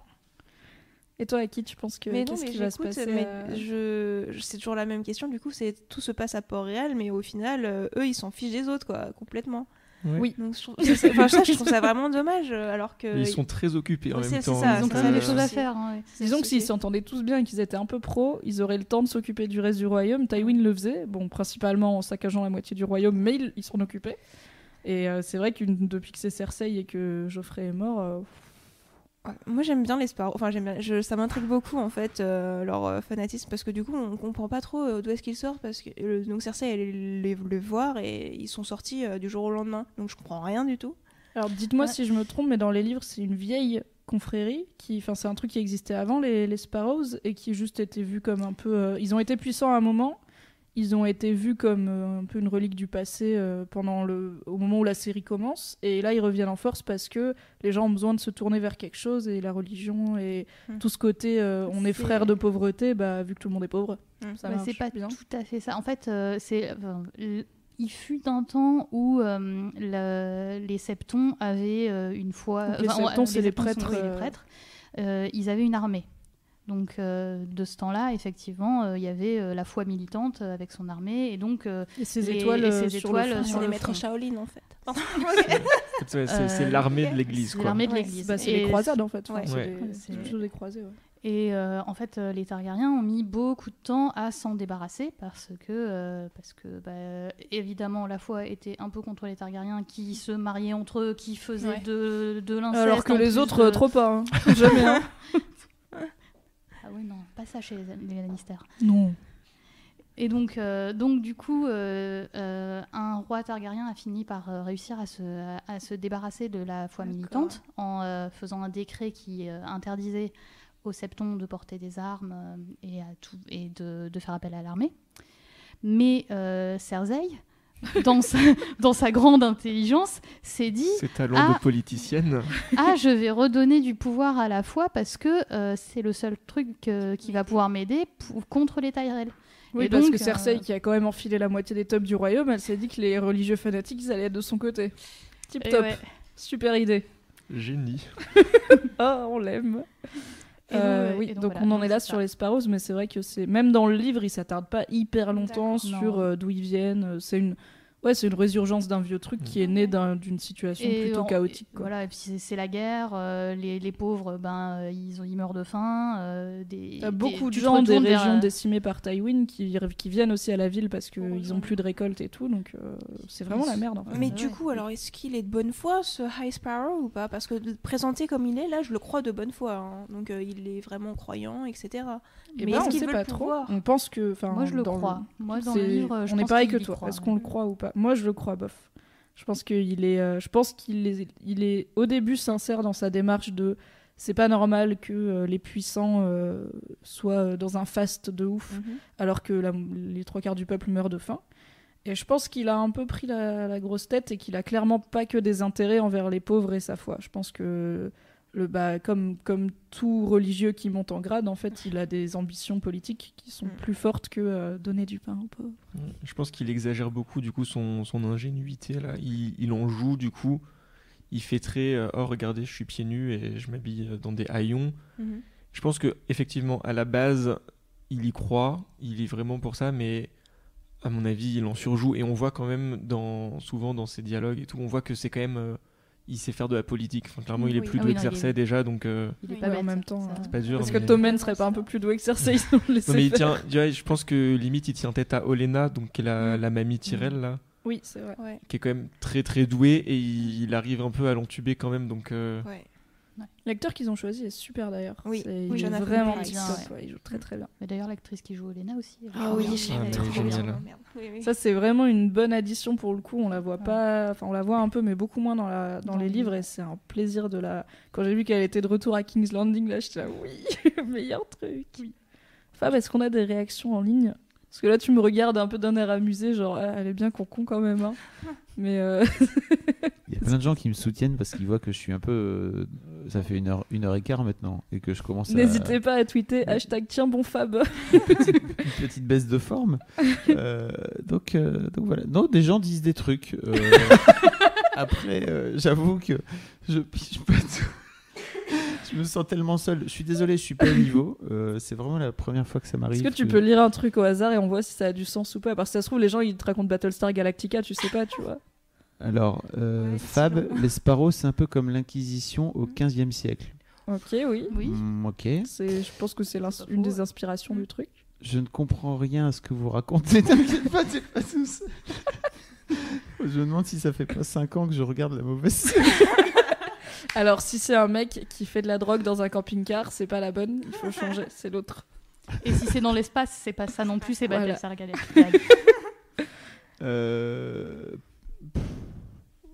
Et toi, Aki, tu penses que Mais non, qu'est-ce mais qui va se passer mais à- je, je- c'est toujours la même question. Du coup, c'est tout se passe à Port-Réal, mais au final, euh, eux, ils s'en fichent des autres, quoi, complètement. Oui. Donc, je trouve, ça, c'est- enfin, ça, je trouve ça vraiment dommage, euh, alors que. Mais ils sont très occupés en même c'est- temps. c'est ça, Ils ont euh, choses à faire. hein, ouais. Disons que s'ils s'entendaient tous bien et qu'ils étaient un peu pros, ils auraient le temps de s'occuper du reste du royaume. Tywin le faisait, bon, principalement en saccageant la moitié du royaume, mais il, il s'en occupait. Et euh, c'est vrai que depuis que c'est Cersei et que Geoffrey est mort, euh, Moi j'aime bien les Sparrows, enfin j'aime bien, je- ça m'intrigue beaucoup en fait euh, leur euh, fanatisme parce que du coup on comprend pas trop euh, d'où est-ce qu'ils sortent parce que euh, donc Cersei elle les, les voir et ils sont sortis euh, du jour au lendemain donc je comprends rien du tout. Alors dites-moi Ouais. si je me trompe, mais dans les livres, c'est une vieille confrérie qui, enfin, c'est un truc qui existait avant les, les Sparrows et qui juste était vu comme un peu. ils ont été puissants à un moment. Ils ont été vus comme euh, un peu une relique du passé euh, pendant le, au moment où la série commence. Et là, ils reviennent en force parce que les gens ont besoin de se tourner vers quelque chose et la religion et Hmm. tout ce côté euh, on est C'est- frères de pauvreté, bah, vu que tout le monde est pauvre. Hmm. Ça marche c'est pas bien. tout à fait ça. En fait, euh, c'est. enfin, l- il fut un temps où euh, le- les septons avaient euh, une foi. Les septons, c'est les sont- prêtres, oui, les prêtres. Ils avaient une armée. Donc, euh, de ce temps-là, effectivement, euh, il y avait euh, la foi militante euh, avec son armée. Et donc, euh, Et ces les- étoiles, et ces sur étoiles le sur C'est les le maîtres. Shaolin en fait. C'est Euh, l'armée de l'église. c'est quoi. l'armée de Ouais. l'église. Bah, c'est les croisades en fait. Enfin, Ouais. c'est Ouais. c'est des croisés. ouais. Et euh, en fait, euh, les Targaryens ont mis beaucoup de temps à s'en débarrasser parce que, euh, parce que bah, évidemment, la foi était un peu contre les Targaryens qui se mariaient entre eux, qui faisaient Ouais. de, de l'inceste. Alors que les autres, de- trop pas. hein. Jamais. hein. Ah ouais, non, pas ça chez les, Lannister. Non. Et donc, euh, donc du coup, euh, euh, un roi Targaryen a fini par réussir à se, à, à se débarrasser de la foi militante en faisant un décret qui interdisait aux septons de porter des armes et, à tout, et de, de faire appel à l'armée. Mais Cersei, dans sa, dans sa grande intelligence, s'est dit Ses talents Ah. de politicienne. ah, je vais redonner du pouvoir à la foi parce que euh, c'est le seul truc euh, qui va pouvoir m'aider contre les Tyrell. Oui, Et parce donc, que Cersei, euh, qui a quand même enfilé la moitié des tops du royaume, elle s'est dit que les religieux fanatiques, ils allaient être de son côté. Tip Et top. ouais. Super idée. Génie. Oh, on l'aime. Euh, ouais, oui, et donc, donc voilà, on en est là sur ça. les Sparrows, mais c'est vrai que c'est même dans le livre, il s'attarde pas hyper longtemps sur euh, d'où ils viennent. Euh, C'est une, Ouais, c'est une résurgence d'un vieux truc qui est né d'un- d'une situation Et plutôt chaotique. quoi. Voilà, et puis c'est- la guerre, euh, les, les pauvres, ben, euh, ils, ont, ils meurent de faim. euh, des, T'as des- beaucoup de gens des vers, régions décimées par Tywin qui, qui viennent aussi à la ville parce qu'ils rejoindre. ont plus de récolte et tout, donc euh, c'est vraiment la merde. en fait. Mais Ouais. du coup, alors est-ce qu'il est de bonne foi ce High Sparrow ou pas? Parce que présenté comme il est, là, je le crois de bonne foi. hein. Donc euh, il est vraiment croyant, etc. Et Mais ben, est-ce pas trop. On pense que. enfin, Moi, je le dans crois. Moi, dans le livre, je on est pense pareil que toi. Est-ce qu'on le croit ou pas? Moi, je le crois, bof. Je pense qu'il est. euh, je pense qu'il est, il est au début sincère dans sa démarche de. C'est pas normal que euh, les puissants euh, soient dans un faste de ouf, Mhm. alors que la- les trois quarts du peuple meurent de faim. Et je pense qu'il a un peu pris la, la grosse tête et qu'il a clairement pas que des intérêts envers les pauvres et sa foi. Je pense que le bah, comme comme tout religieux qui monte en grade, en fait, il a des ambitions politiques qui sont Mm. plus fortes que euh, donner du pain aux pauvres. Je pense qu'il exagère beaucoup du coup son, son ingénuité là. Il, il en joue du coup. Il fait très euh, oh regardez je suis pieds nus et je m'habille euh, dans des haillons. Mhm. Je pense que effectivement à la base il y croit, il est vraiment pour ça, mais à mon avis il en surjoue et on voit quand même dans souvent dans ses dialogues et tout, on voit que c'est quand même euh, il sait faire de la politique. Enfin, clairement il est Oui. plus Ah doué oui, que est- Cersei déjà donc. euh, Il est pas bête. en même temps, euh, c'est pas dur. Parce mais- que Tommen serait pas un peu plus doué que Cersei, ils ont laissé Non, mais il tient, ouais, je pense que limite il tient tête à Olena, donc qui est la, la mamie Tyrell là, Oui, c'est vrai. Ouais, qui est quand même très très douée et il, il arrive un peu à l'entuber quand même, donc euh, ouais. L'acteur qu'ils ont choisi est super d'ailleurs. Oui, C'est- oui, vraiment Bien, ouais, il joue très très bien. Mais d'ailleurs, l'actrice qui joue Olena aussi. Ah oui, je. Oui, oui. Ça c'est vraiment une bonne addition pour le coup. On la voit pas, enfin on la voit un peu, mais beaucoup moins dans la dans, Dans les les livres et c'est un plaisir de la. Quand j'ai vu qu'elle était de retour à King's Landing, là j'étais là oui, meilleur truc. Fab, est-ce qu'on a des réactions en ligne? Parce que là tu me regardes un peu d'un air amusé, genre Ah, elle est bien con con quand même. hein. Mais euh, Il y a plein de gens qui me soutiennent parce qu'ils voient que je suis un peu. euh, ça fait une heure, une heure et quart maintenant et que je commence à. n'hésitez pas à tweeter hashtag tiens bon Fab. une petite, une petite baisse de forme. Euh, donc, euh, donc voilà. Non, des gens disent des trucs. euh, après, euh, j'avoue que je pige pas tout. Je me sens tellement seul. Je suis désolé, je suis pas au niveau. Euh, c'est vraiment la première fois que ça m'arrive. Est-ce que tu peux lire un truc au hasard et on voit si ça a du sens ou pas? Parce que ça se trouve, les gens ils te racontent Battlestar Galactica, tu sais pas, tu vois. Alors, euh, Ouais, Fab, les Sparrows, c'est un peu comme l'Inquisition au 15e siècle. Ok, oui. Oui. Hmm, ok. Je pense que c'est une des inspirations du truc. Je ne comprends rien à ce que vous racontez. T'inquiète pas, t'es pas tout seul. Je me demande si ça fait pas 5 ans que je regarde la mauvaise série. Alors, si c'est un mec qui fait de la drogue dans un camping-car, c'est pas la bonne, il faut changer, c'est l'autre. Et si c'est dans l'espace, c'est pas ça non plus, c'est Voilà. Battlestar Galactica. Euh,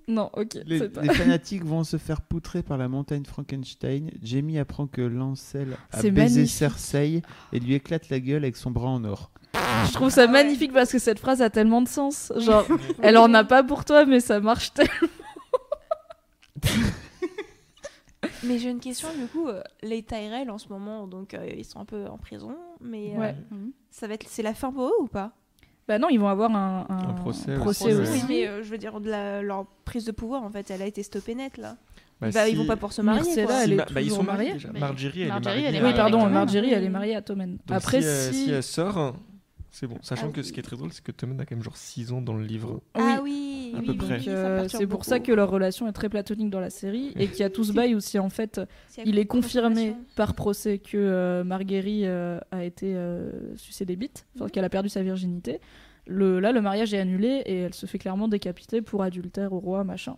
Non, ok, les, c'est pas. les fanatiques vont se faire poutrer par la montagne Frankenstein. Jamie apprend que Lancel a C'est baisé magnifique. Cersei et lui éclate la gueule avec son bras en or. Je trouve ça magnifique parce que cette phrase a tellement de sens. Genre, elle en a pas pour toi, mais ça marche tellement. Mais j'ai une question du coup. euh, les Tyrell en ce moment, donc euh, ils sont un peu en prison, mais euh, Ouais. Mhm. ça va être c'est la fin pour eux ou pas? Bah non, ils vont avoir un, Un procès procès aussi, aussi. Oui, mais euh, je veux dire de la- leur prise de pouvoir en fait, elle a été stoppée net là. bah, Bah, si- Ils vont pas pour se marier. Myrcella, quoi. elle est bah, ils sont mariés. Mais Marjorie, elle Marjorie, est elle est mariée. Oui, mariée pardon. Marjorie, elle est mariée à Tommen. Donc, Après, si, si. si elle sort, c'est bon. Sachant Ah que oui. ce qui est très drôle, c'est que Tommen a quand même genre 6 ans dans le livre. Ah oui, À oui, peu oui, près. euh, c'est pour ça que leur relation est très platonique dans la série et qu'il y a tout ce bail aussi en fait il est confirmé par procès que euh, Marguerite euh, a été euh, sucée des bites, Mhm. qu'elle a perdu sa virginité. Le, là, le mariage est annulé et elle se fait clairement décapiter pour adultère au roi, machin.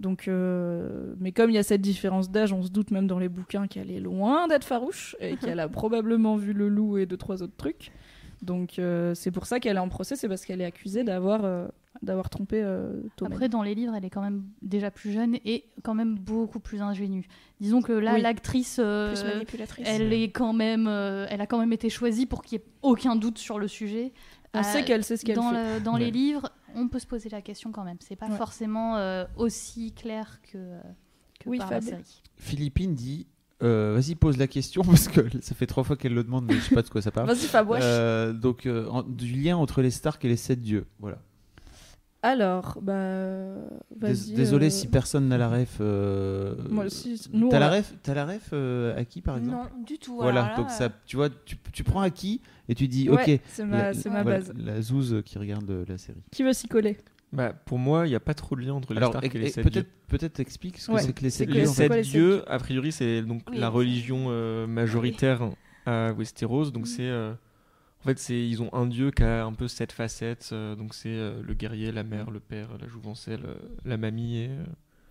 Donc, euh, mais comme il y a cette différence d'âge, on se doute même dans les bouquins qu'elle est loin d'être farouche et qu'elle a probablement vu le loup et deux trois autres trucs. Donc euh, c'est pour ça qu'elle est en procès, c'est parce qu'elle est accusée d'avoir euh, d'avoir trompé euh, Tommen. Après, dans les livres, elle est quand même déjà plus jeune et quand même beaucoup plus ingénue. Disons que là, Oui. l'actrice, euh, plus manipulatrice. elle est quand même, euh, elle a quand même été choisie pour qu'il n'y ait aucun doute sur le sujet. on Euh, sait qu'elle sait ce qu'elle dans fait. le- dans Ouais. les livres, on peut se poser la question quand même. C'est pas Ouais. forcément euh, aussi clair que, que Oui, par la série. Philippine dit euh, Vas-y, pose la question parce que ça fait trois fois qu'elle le demande, mais je sais pas de quoi ça parle. Vas-y Fabouache. Euh, donc, euh, en- du lien entre les Stark et les sept dieux. Voilà. Alors, bah. Dés- vas-y, Désolé euh, si personne n'a la ref. euh, Moi aussi, nous, T'as on la ref, t'as la ref euh, à qui par exemple? Non, du tout. Voilà, alors là, donc ça, tu vois, tu, tu prends à qui et tu dis Ouais, ok. c'est ma, la- c'est ma voilà, base. La zouze qui regarde euh, la série. Qui veut s'y coller? Bah, pour moi, il n'y a pas trop de lien entre les Alors, Stark et, et- les et sept dieux. peut-être explique ce que Ouais. c'est que les sept dieux. les sept dieux, a priori, c'est donc Oui, la religion euh, majoritaire à Westeros. Donc c'est, euh, en fait, c'est ils ont un dieu qui a un peu sept facettes. euh, donc c'est euh, le guerrier, la mère, le père, la jouvencelle, euh, la mamie et euh,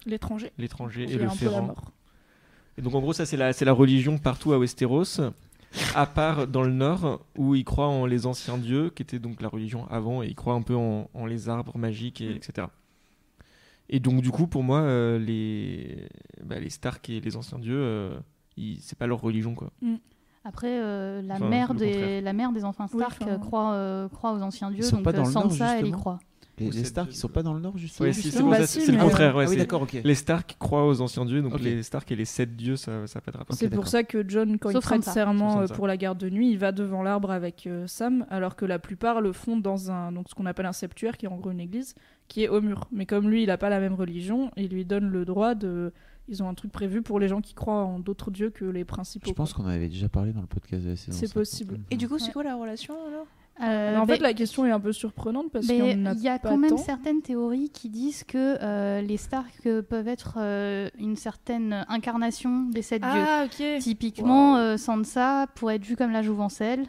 L'étranger. l'étranger et est le ferrant. mort. Et donc en gros, ça c'est la, c'est la religion partout à Westeros, à part dans le nord où ils croient en les anciens dieux, qui était donc la religion avant, et ils croient un peu en, en les arbres magiques, et, etc. Et donc du coup, pour moi, euh, les, bah, les Stark et les anciens dieux, euh, ils- c'est pas leur religion quoi. Après, euh, la, Enfin, mère des, contraire. la mère des enfants Oui, Stark enfin- euh, croit, euh, croit aux anciens dieux, sont donc euh, Sansa, elle y croit. Les, Stark, ils sont pas dans le Nord, justement Ouais, si, c'est bah si, le contraire. ouais, ah oui, c'est- d'accord, ok. Les Stark croient aux anciens dieux, donc les Stark et les sept dieux, ça, ça pas de rapport. C'est pour ça que John, quand Sauf il prête serment euh, pour la garde de nuit, il va devant l'arbre avec euh, Sam, alors que la plupart le font dans un, donc ce qu'on appelle un septuaire, qui est en gros une église, qui est au mur. Mais comme lui, il n'a pas la même religion, il lui donne le droit de. Ils ont un truc prévu pour les gens qui croient en d'autres dieux que les principaux. Je pense qu'on avait déjà parlé dans le podcast de la saison. C'est possible. Et du coup, c'est Ouais. quoi la relation alors? Euh, en ben, fait, la question est un peu surprenante parce mais qu'il y y a pas quand même tant. certaines théories qui disent que euh, les Stark euh, peuvent être euh, une certaine incarnation des sept dieux. Ah, ok. Typiquement, euh, Sansa pourrait être vue comme la jouvencelle.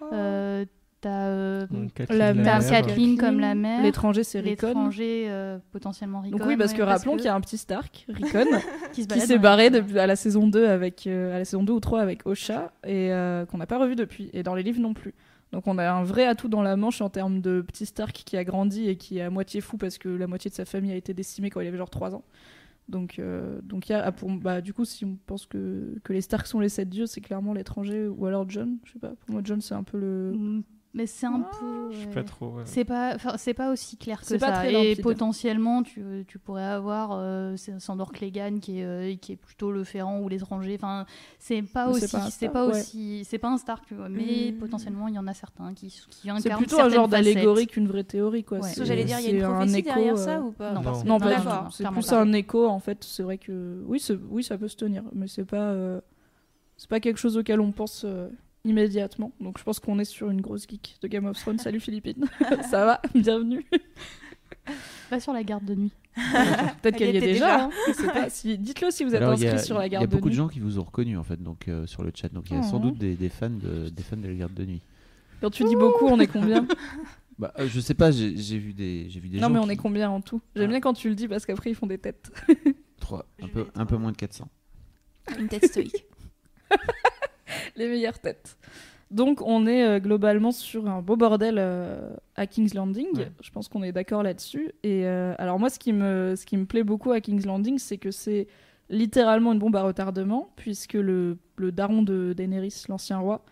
Oh. Euh, T'as euh. Catelyn comme la mère. L'étranger, c'est Rickon. l'étranger euh, potentiellement Rickon. Donc oui, parce ouais, que rappelons qu'il y a un petit Stark, Rickon, qui s'est barré depuis, à la saison 2 avec euh, à la saison 2 ou 3 avec Osha et euh, qu'on n'a pas revu depuis et dans les livres non plus. Donc on a un vrai atout dans la manche en termes de petit Stark qui a grandi et qui est à moitié fou parce que la moitié de sa famille a été décimée quand il avait genre 3 ans. Donc euh, donc y a ah, pour bah du coup si on pense que, que les Stark sont les sept dieux, c'est clairement l'étranger ou alors John, je sais pas. Pour moi John c'est un peu le Mm, Mais c'est un Ah, peu. Je sais pas trop. ouais. C'est pas, enfin, c'est pas aussi clair que C'est pas ça. très Et potentiellement, tu, tu pourrais avoir euh, Sandor Clegane qui est, euh, qui est plutôt le ferrant ou l'étranger. Enfin, c'est pas Mais aussi, c'est pas ouais. aussi, c'est pas un Stark, tu vois, mais Mm. potentiellement il y en a certains qui, qui incarnent c'est plutôt un genre d'allégorie qu'une vraie théorie quoi. Ouais. J'allais dire, il y a un écho, derrière euh, ça ou pas Non, Non. Non, pas du D'accord. tout. C'est plus pas. un écho en fait. C'est vrai que oui, oui, ça peut se tenir, mais c'est pas, euh, c'est pas quelque chose auquel on pense euh, immédiatement. Donc je pense qu'on est sur une grosse geek de Game of Thrones. Salut Philippine, ça va, bienvenue. Pas sur la garde de nuit. Peut-être Elle qu'elle y est déjà. déjà. hein. Si... Dites-le si vous êtes Alors, inscrit a, sur la il y a garde beaucoup de de nuit. gens qui vous ont reconnu en fait, donc euh, sur le chat. Donc il y a sans Oh. doute des, des fans de des fans de la garde de nuit. Quand tu dis beaucoup, on est combien? Bah, euh, je sais pas, j'ai vu des j'ai vu des Non, gens mais on qui- est combien en tout? J'aime Ah. bien quand tu le dis parce qu'après ils font des têtes. Trois, un Je peu un peu moins de 400. Une tête stoïque. les meilleures têtes. Donc on est euh, globalement sur un beau bordel euh, à King's Landing. Ouais. Je pense qu'on est d'accord là-dessus. Et euh, alors moi, ce qui me ce qui me plaît beaucoup à King's Landing, c'est que c'est littéralement une bombe à retardement, puisque le, le daron de Daenerys, l'ancien roi,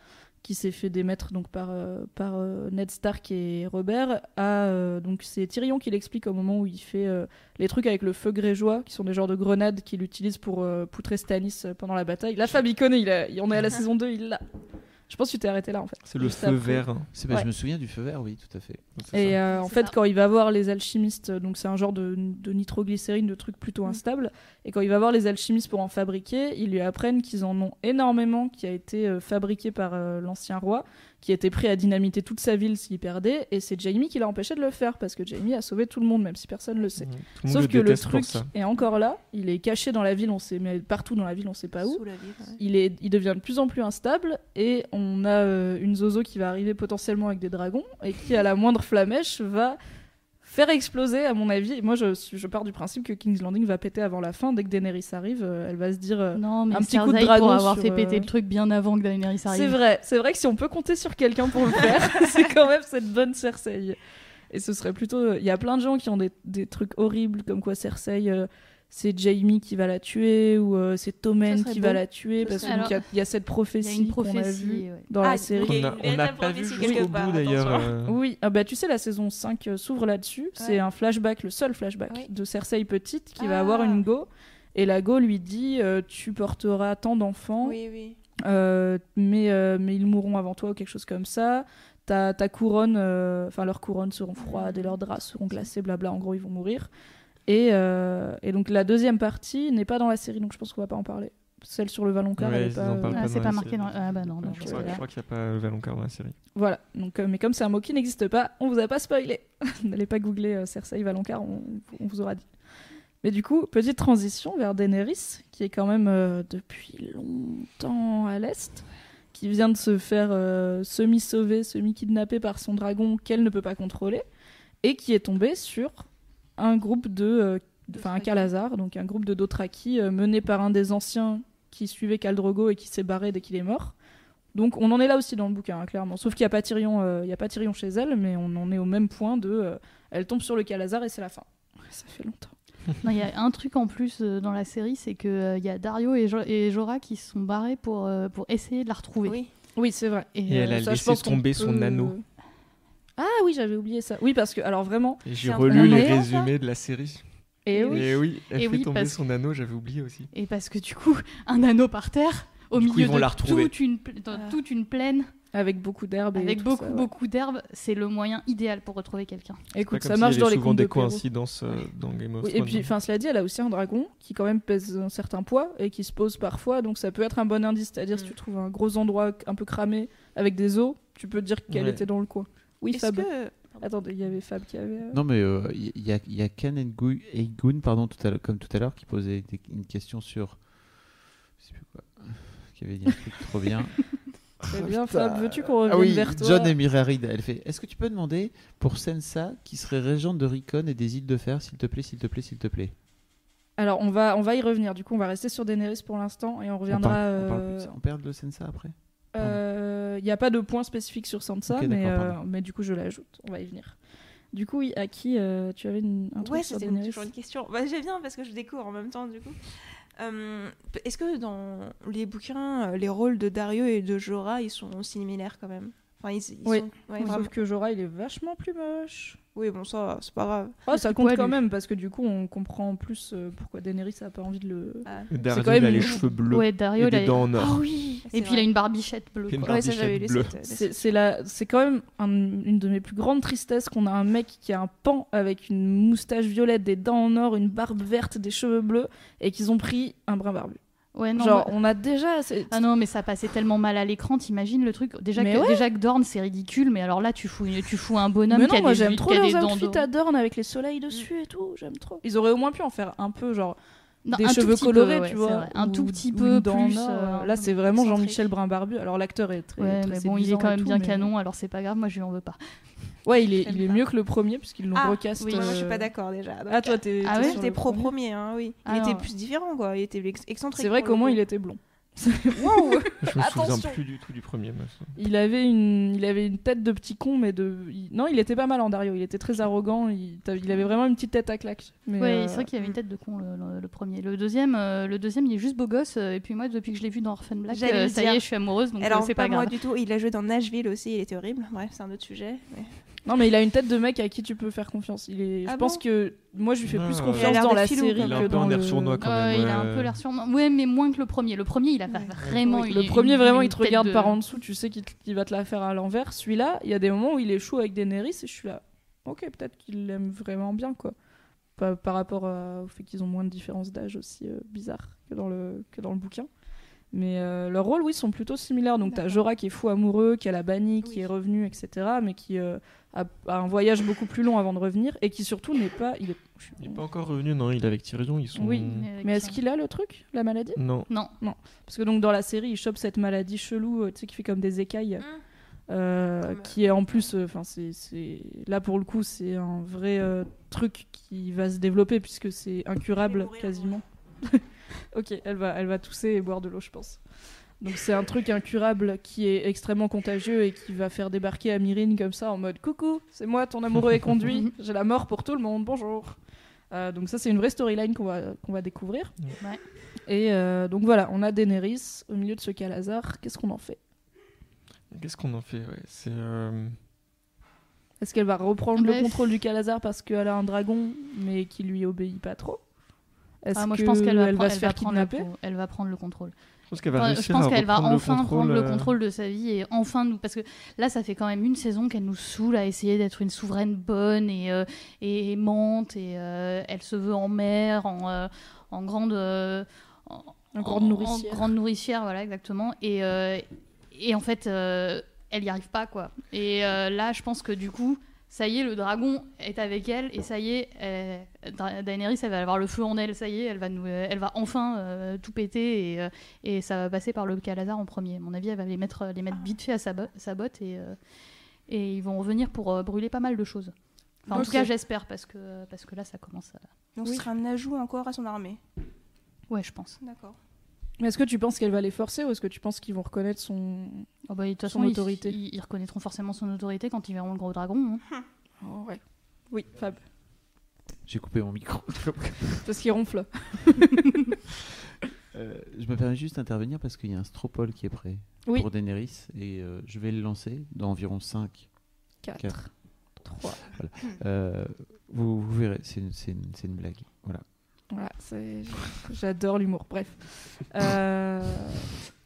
qui s'est fait démettre donc par euh, par euh, Ned Stark et Robert, a euh, donc c'est Tyrion qui l'explique au moment où il fait euh, les trucs avec le feu grégeois, qui sont des genres de grenades qu'il utilise pour poutrer Stannis pendant la bataille. La Fab, il connaît, il a- on est à la saison 2, il l'a. Je pense que tu t'es arrêté là en fait. C'est le feu après. vert. C'est bah, Ouais. je me souviens du feu vert, oui, tout à fait. C'est Et ça. euh, en C'est fait, ça. quand il va voir les alchimistes, donc c'est un genre de, de nitroglycérine, de trucs plutôt Mm. instables, et quand il va voir les alchimistes pour en fabriquer, ils lui apprennent qu'ils en ont énormément, qui a été euh, fabriqué par euh, l'ancien roi, qui était prêt à dynamiter toute sa ville s'il perdait, et c'est Jamie qui l'a empêché de le faire, parce que Jamie a sauvé tout le monde, même si personne ne le sait. Monde Sauf le que le truc est encore là, il est caché dans la ville, on sait, mais partout dans la ville, on sait pas où. Sous la ville, ouais. Il, est, il devient de plus en plus instable et on a euh, une Zozo qui va arriver potentiellement avec des dragons et qui, à la moindre flamèche, va faire exploser, à mon avis. Moi, je, je pars du principe que King's Landing va péter avant la fin. Dès que Daenerys arrive, euh, elle va se dire. euh, Non, mais un petit coup de dragon pour avoir sur, fait péter euh, le truc bien avant que Daenerys arrive. c'est vrai, c'est vrai que si on peut compter sur quelqu'un pour le faire, c'est quand même cette bonne Cersei. Et ce serait plutôt. Il y a plein de gens qui ont des, des trucs horribles, comme quoi Cersei, euh, c'est Jaime qui va la tuer, ou euh, c'est Tommen qui va la tuer, Ça parce qu'il y, a- il y a cette Il y a prophétie une qu'on a prophétie. vue ouais. dans Ah, la série. ok. On n'a la pas vu prophétie jusqu'au bout d'ailleurs. euh, Oui, ah bah tu sais, la saison 5 euh, s'ouvre là-dessus. C'est un flashback, le seul flashback de Cersei petite qui va Ah. avoir une go. Et la go lui dit euh, Tu porteras tant d'enfants, Oui, oui. euh, mais, euh, mais ils mourront avant toi ou quelque chose comme ça. Ta, ta couronne, euh, enfin leurs couronnes seront froides et leurs draps seront glacés, blabla. En gros, ils vont mourir. Et, euh, et donc la deuxième partie n'est pas dans la série, donc je pense qu'on va pas en parler. celle sur le Valonqar. Ouais, elle est pas, euh, Ah, c'est dans pas la marqué série. dans. Ah bah non, Je je crois, je qu'il n'y a pas Valonqar dans la série. Voilà, donc, euh, mais comme c'est un mot qui n'existe pas, on vous a pas spoilé. N'allez pas googler euh, Cersei Valonqar, on, on vous aura dit. Mais du coup, petite transition vers Daenerys, qui est quand même euh, depuis longtemps à l'est, qui vient de se faire euh, semi-sauver, semi-kidnapper par son dragon qu'elle ne peut pas contrôler, et qui est tombée sur un groupe de... euh, Enfin, un. Calazar, donc un groupe de Dothraki euh, mené par un des anciens qui suivait Khal Drogo et qui s'est barré dès qu'il est mort. Donc on en est là aussi dans le bouquin, hein, clairement. Sauf qu'il n'y a, pas Tyrion, euh, il y a pas Tyrion chez elle, mais on en est au même point de... euh, elle tombe sur le Calazar et c'est la fin. Ça fait longtemps. Non, Il y a un truc en plus euh, dans la série, c'est qu'il y a Dario et, Jo- et Jorah qui se sont barrés pour, euh, pour essayer de la retrouver. Oui. Oui, c'est vrai. Et elle a ça, je laissé tomber son peut- anneau. Ah oui, j'avais oublié ça. Oui, parce que, alors vraiment... J'ai relu les résumés de la série. Et Et oui. Et oui, elle Et fait oui, tomber son anneau, j'avais oublié aussi. Et parce que du coup, un anneau par terre, au Du milieu de la toute, une, pla- dans Ah. toute une plaine, Avec beaucoup d'herbe et avec beaucoup, ça, ouais. beaucoup d'herbes, c'est le moyen idéal pour retrouver quelqu'un. Écoute, ça marche dans les souvent des de coïncidences euh, dans Game of Oui, Thrones. et puis, enfin, cela dit, elle a aussi un dragon qui quand même pèse un certain poids et qui se pose parfois, donc ça peut être un bon indice. C'est-à-dire si Mm. tu trouves un gros endroit un peu cramé avec des os, tu peux te dire qu'elle Ouais. était dans le coin. Oui, Est-ce Fab. que Attendez, il y avait Fab qui avait. euh, Non, mais il y, a, y a Ken Gu- Eigun, pardon, tout à l'heure- comme tout à l'heure, qui posait des- une question sur. Je sais plus quoi. Qui avait dit un truc trop bien. Très bien, Fab, veux-tu qu'on revienne Ah oui, vers toi John et Mirarid, elle fait Est-ce que tu peux demander pour Sensa, qui serait régente de Ricon et des îles de fer, s'il te plaît, s'il te plaît, s'il te plaît? Alors, on va, on va y revenir. Du coup, on va rester sur Daenerys pour l'instant et on on, reviendra. parle, on, parle plus euh, de ça. On perd le Sensa après? Euh, Il n'y a pas de point spécifique sur Sansa, mais, euh, mais du coup, je l'ajoute. On va y venir. Du coup, oui, à qui euh, tu avais une, un truc Ouais, c'était toujours une question. Bah, J'ai bien parce que je découvre en même temps du coup. Euh, Est-ce que dans les bouquins, euh, les rôles de Dario et de Jorah, ils sont similaires quand même? Enfin, ils, ils Oui. sont... ouais, Sauf que Jorah, il est vachement plus moche. Oui, bon, ça, c'est pas grave. Oh, ça compte quand même, parce que du coup, on comprend plus euh, pourquoi Daenerys a pas envie de le. Ah. Quand même a les cheveux bleus Ouais, Dario, et il a- des dents en or. Ah oui Et puis il a une barbichette bleue. Une quoi. Ouais, ça j'avais lu bleu. cette- euh, C'est c'est la- c'est quand même un- une de mes plus grandes tristesses qu'on a un mec qui a un pan avec une moustache violette, des dents en or, une barbe verte, des cheveux bleus, et qu'ils ont pris un brin barbu. Ouais, non, Genre, bah- on a déjà. Ah non, mais ça passait tellement mal à l'écran, t'imagines le truc? Déjà Mais que, ouais. déjà que Dorn c'est ridicule, mais alors là tu fous, une- tu fous un bonhomme Mais qui a non, moi j'aime trop dents outfits à Dorn avec les soleils dessus et tout, j'aime trop. Ils auraient au moins pu en faire un peu, genre Non, des cheveux colorés, peu, ouais, tu vois. Un ou- tout petit peu plus. euh, Là, c'est vraiment. Jean-Michel Brun barbu. Alors l'acteur est très. Ouais, très mais bon, il est quand même bien mais- canon, alors c'est pas grave, moi je lui en veux pas. Ouais, il est, il est mieux que le premier puisqu'ils l'ont Ah, recast. oui, moi je suis euh, pas d'accord déjà. Donc, Ah, toi, t'es. Ah ouais J'étais pro premier. premier, hein, oui. Il Ah était plus différent, quoi. Il était ex- excentrique. C'est vrai qu'au moins il était blond. Waouh Je me souviens Attention. plus du tout du premier. moi, ça. Il avait une, il avait une tête de petit con, mais de. il- Non, il était pas mal en Dario. Il était très arrogant. Il, avait vraiment une petite tête à claque. Mais, Ouais, euh, c'est vrai qu'il avait une tête de con le, le- le premier. Le deuxième, euh, le deuxième, il est juste beau gosse. euh, et puis moi, depuis que je l'ai vu dans Orphan Black, euh, ça y est, je suis amoureuse, donc Alors, euh, c'est pas, pas moi grave. du tout. Il a joué dans Nashville aussi, il était horrible. Bref, c'est un autre sujet. mais- Non, mais il a une tête de mec à qui tu peux faire confiance. Il est. Ah je pense que moi, je lui fais Ah, plus ouais. Il a confiance l'air dans de la filou, série Il a que un peu dans un air le. sournois quand Ouais, même. il a un peu l'air sûrement. Ouais, mais moins que le premier. Le premier, il a Ouais. vraiment. Oui, le premier, une- vraiment, une il te regarde de- par en dessous, tu sais qu'il va te la faire à l'envers. Celui-là, il y a des moments où il est chaud avec Daenerys et je suis là. Ok, peut-être qu'il l'aime vraiment bien, quoi. Par, par rapport à- au fait qu'ils ont moins de différence d'âge aussi euh, bizarre que dans, le, que dans le bouquin. Mais euh, leurs rôles, oui, sont plutôt similaires. Donc, t'as. Jorah qui est fou amoureux, qui a la bannie, qui est revenu, etc. Mais qui euh, a, a un voyage beaucoup plus long avant de revenir et qui surtout n'est pas. Il est... Il est pas encore revenu, non, il est avec Tyrion, ils sont... Oui. Mais est-ce qu'il a le truc, la maladie? Non. Non. Parce que donc dans la série, il chope cette maladie chelou, euh, tu sais, qui fait comme des écailles, Mmh. euh, euh, qui est en plus, enfin c'est, c'est là pour le coup, c'est un vrai euh, truc qui va se développer puisque c'est incurable mourir, quasiment. ok, elle va, elle va tousser et boire de l'eau, je pense. Donc c'est un truc incurable qui est extrêmement contagieux et qui va faire débarquer Amirine comme ça en mode coucou, c'est moi ton amoureux est conduit, j'ai la mort pour tout le monde, bonjour. Euh, donc ça c'est une vraie storyline qu'on va, qu'on va découvrir. Ouais. Et euh, donc voilà, on a Daenerys au milieu de ce Calazar. Qu'est-ce qu'on en fait? Qu'est-ce qu'on en fait ouais. C'est... euh, Est-ce qu'elle va reprendre Bref. le contrôle du Calazar parce qu'elle a un dragon mais qui lui obéit pas trop? Est-ce Ah, moi, je pense qu'elle va, elle prendre- se elle faire va prendre kidnapper? elle va prendre le contrôle. Je pense qu'elle va Enfin, je réussir pense à qu'elle va reprendre le enfin contrôle, prendre le euh, contrôle de sa vie et enfin nous parce que là ça fait quand même une saison qu'elle nous saoule à essayer d'être une souveraine bonne et, euh, et aimante et euh, elle se veut en mère en, euh, en grande euh, en, Un en- grande nourricière. en grande nourricière, voilà, exactement. Et, euh, et en fait, euh, elle y arrive pas, quoi. Et euh, là, je pense que du coup, ça y est, le dragon est avec elle, et ça y est, elle- Daenerys, elle va avoir le feu en elle, ça y est, elle va, nous, elle va enfin euh, tout péter, et, euh, et ça va passer par le Calazar en premier. À mon avis, elle va les mettre, les mettre vite fait à sa, bo- sa botte, et, euh, et ils vont revenir pour euh, brûler pas mal de choses. Enfin, en tout cas, j'espère, parce que, parce que là, ça commence à... Donc Oui. ce sera un ajout encore à son armée. Ouais, je pense. D'accord. Mais est-ce que tu penses qu'elle va les forcer ou est-ce que tu penses qu'ils vont reconnaître son. Oh bah, de toute Son façon, ils- autorité. Ils, ils reconnaîtront forcément son autorité quand ils verront le gros dragon. hein. Oh, ouais. Oui, Fab. J'ai coupé mon micro. Parce qu'il ronfle. Euh, je me permets juste d'intervenir parce qu'il y a un stropole qui est prêt Oui. pour Daenerys et euh, je vais le lancer dans environ 5. 4. Quatre. 3. Euh, vous, vous verrez, c'est une, une blague. Voilà. Voilà, c'est- j'adore l'humour. Bref. Euh,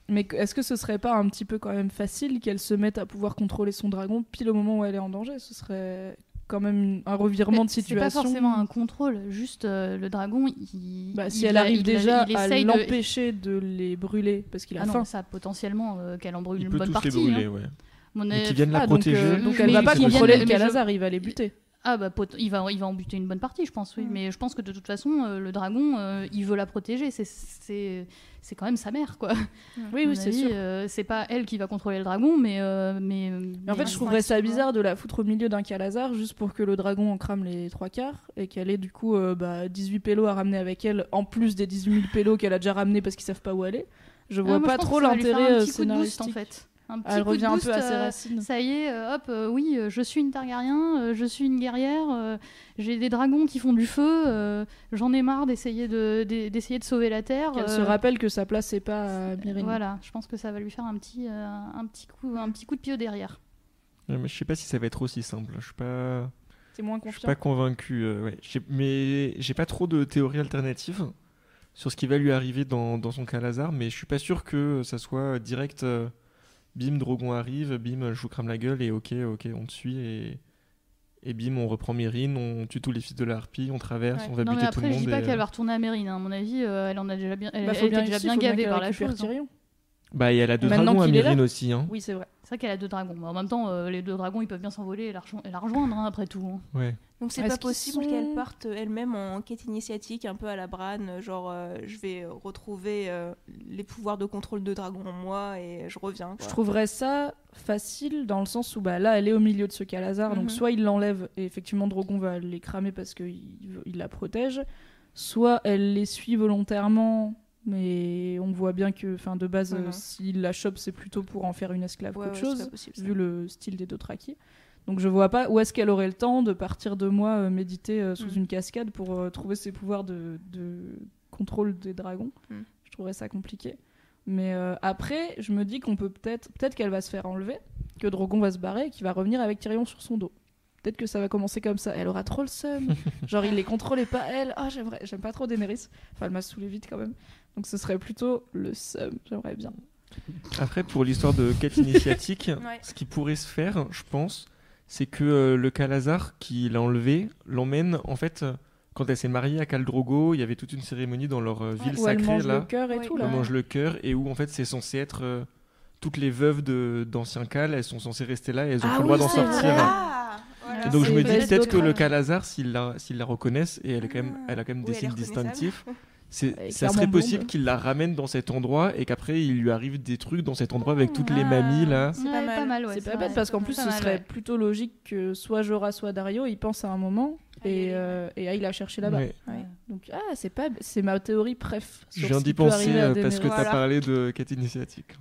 Mais est-ce que ce serait pas un petit peu quand même facile qu'elle se mette à pouvoir contrôler son dragon pile au moment où elle est en danger? Ce serait quand même un revirement de C'est situation. pas forcément un contrôle, juste euh, le dragon, il. Bah, si il elle a- arrive il- déjà il à essaye de- l'empêcher de... les brûler parce qu'il a Ah non, faim. ça potentiellement euh, qu'elle en brûle Il une peut bonne tous partie. les brûler, hein. ouais. Mon qui viennent la Ah, donc, protéger. euh, donc Mais elle va pas contrôler le Calazar, il va les buter. Ah bah il va il va en buter une bonne partie, je pense. Oui, Mm. mais je pense que de toute façon, euh, le dragon, euh, il veut la protéger. C'est c'est c'est quand même sa mère, quoi. Oui, oui, c'est sûr. euh, c'est pas elle qui va contrôler le dragon, mais euh, mais. Mais en fait, je trouverais ça bizarre de la foutre au milieu d'un Calazar juste pour que le dragon en crame les trois quarts et qu'elle ait du coup euh, bah, 18 pélos à ramener avec elle en plus des 18 000 pélos qu'elle a déjà ramenés parce qu'ils savent pas où aller. Je Ah, vois moi, pas je trop l'intérêt un petit coup de boost, scénaristique. en fait. Un petit Elle coup de revient un peu à ses euh, racines. Ça y est, euh, hop, euh, oui, euh, je suis une Targaryen, euh, je suis une guerrière, euh, j'ai des dragons qui font du feu, euh, j'en ai marre d'essayer de, d'e- d'essayer de sauver la Terre. Qu'elle se rappelle que sa place c'est pas à. Voilà, je pense que ça va lui faire un petit, euh, un petit, coup, un petit coup de pied au derrière. Ouais, mais je sais pas si ça va être aussi simple. Je suis pas, T'es moins je suis confiant. pas convaincu. euh, ouais. Mais j'ai pas trop de théories alternatives sur ce qui va lui arriver dans, dans son Calazar, mais je suis pas sûr que ça soit direct. euh, bim, Drogon arrive, bim, je vous crame la gueule et ok, ok, on te suit et. Et bim, on reprend Mérine, on tue tous les fils de la harpie, on traverse, Ouais. on va non, mais buter tout après, le je monde. dis pas et- qu'elle va retourner à Mérine. hein. À mon avis, euh, elle en a déjà bien, elle, Bah, elle bien déjà bien gavée par la chose. hein. Tyrion. Bah, et elle a deux Maintenant dragons à. Mérine aussi. Hein. Oui, c'est vrai. C'est vrai qu'elle a deux dragons. Mais en même temps, euh, les deux dragons, ils peuvent bien s'envoler et la, rejo- et la rejoindre, hein, après tout. hein. Ouais. Donc c'est pas possible sont- qu'elle parte euh, elle-même en quête initiatique, un peu à la Bran, euh, genre euh, je vais retrouver euh, les pouvoirs de contrôle de dragon en moi et je reviens. Je trouverais ça facile dans le sens où bah, là, elle est au milieu de ce Calazar, donc Mhm. soit il l'enlève et effectivement Drogon va les cramer parce qu'il il la protège, soit elle les suit volontairement, mais on voit bien que, enfin, de base, euh, s'il la chope, c'est plutôt pour en faire une esclave Ouais, qu'autre ouais, chose, possible, vu le style des Dothraki. Donc je vois pas où est-ce qu'elle aurait le temps de partir de moi euh, méditer euh, sous Mhm. une cascade pour euh, trouver ses pouvoirs de, de contrôle des dragons. Mhm. Je trouverais ça compliqué. Mais euh, après, je me dis qu'on peut peut-être, peut-être qu'elle va se faire enlever, que Drogon va se barrer et qu'il va revenir avec Tyrion sur son dos. Peut-être que ça va commencer comme ça. Elle aura trop le seum. Genre, il les contrôlait pas elle. Ah, j'aimerais, j'aime pas trop Daenerys. Enfin, elle m'a saoulé vite quand même. Donc, ce serait plutôt le seum. J'aimerais bien. Après, pour l'histoire de quête initiatique, Ouais. ce qui pourrait se faire, je pense, c'est que euh, le Calazar qui l'a enlevé l'emmène, en fait, euh, quand elle s'est mariée à Khal Drogo, il y avait toute une cérémonie dans leur euh, ville Où elle sacrée, mange là, le cœur et Ouais. tout là. on mange le cœur, et où en fait c'est censé être euh, toutes les veuves de- d'anciens Khal, elles sont censées rester là et elles ont Ah le droit oui, d'en sortir. vrai. Voilà. Et donc je me dis peut-être que le Calazar, s'ils la, la reconnaissent, et elle, est quand même, Ah. elle a quand même Oui, des elle signes distinctifs, Elle ça serait possible qu'il la ramène dans cet endroit et qu'après il lui arrive des trucs dans cet endroit avec toutes les mamies là. C'est pas mal. ouais, c'est pas bête parce qu'en plus, Pas ce mal, serait ouais. plutôt logique que soit Jorah, soit Dario, ils pensent à un moment et, euh, et aillent la chercher là-bas. Ouais. Ouais. Donc, ah, c'est pas, c'est ma théorie préf. Je viens d'y penser parce que Daenerys. tu as Voilà. parlé de quête initiatique.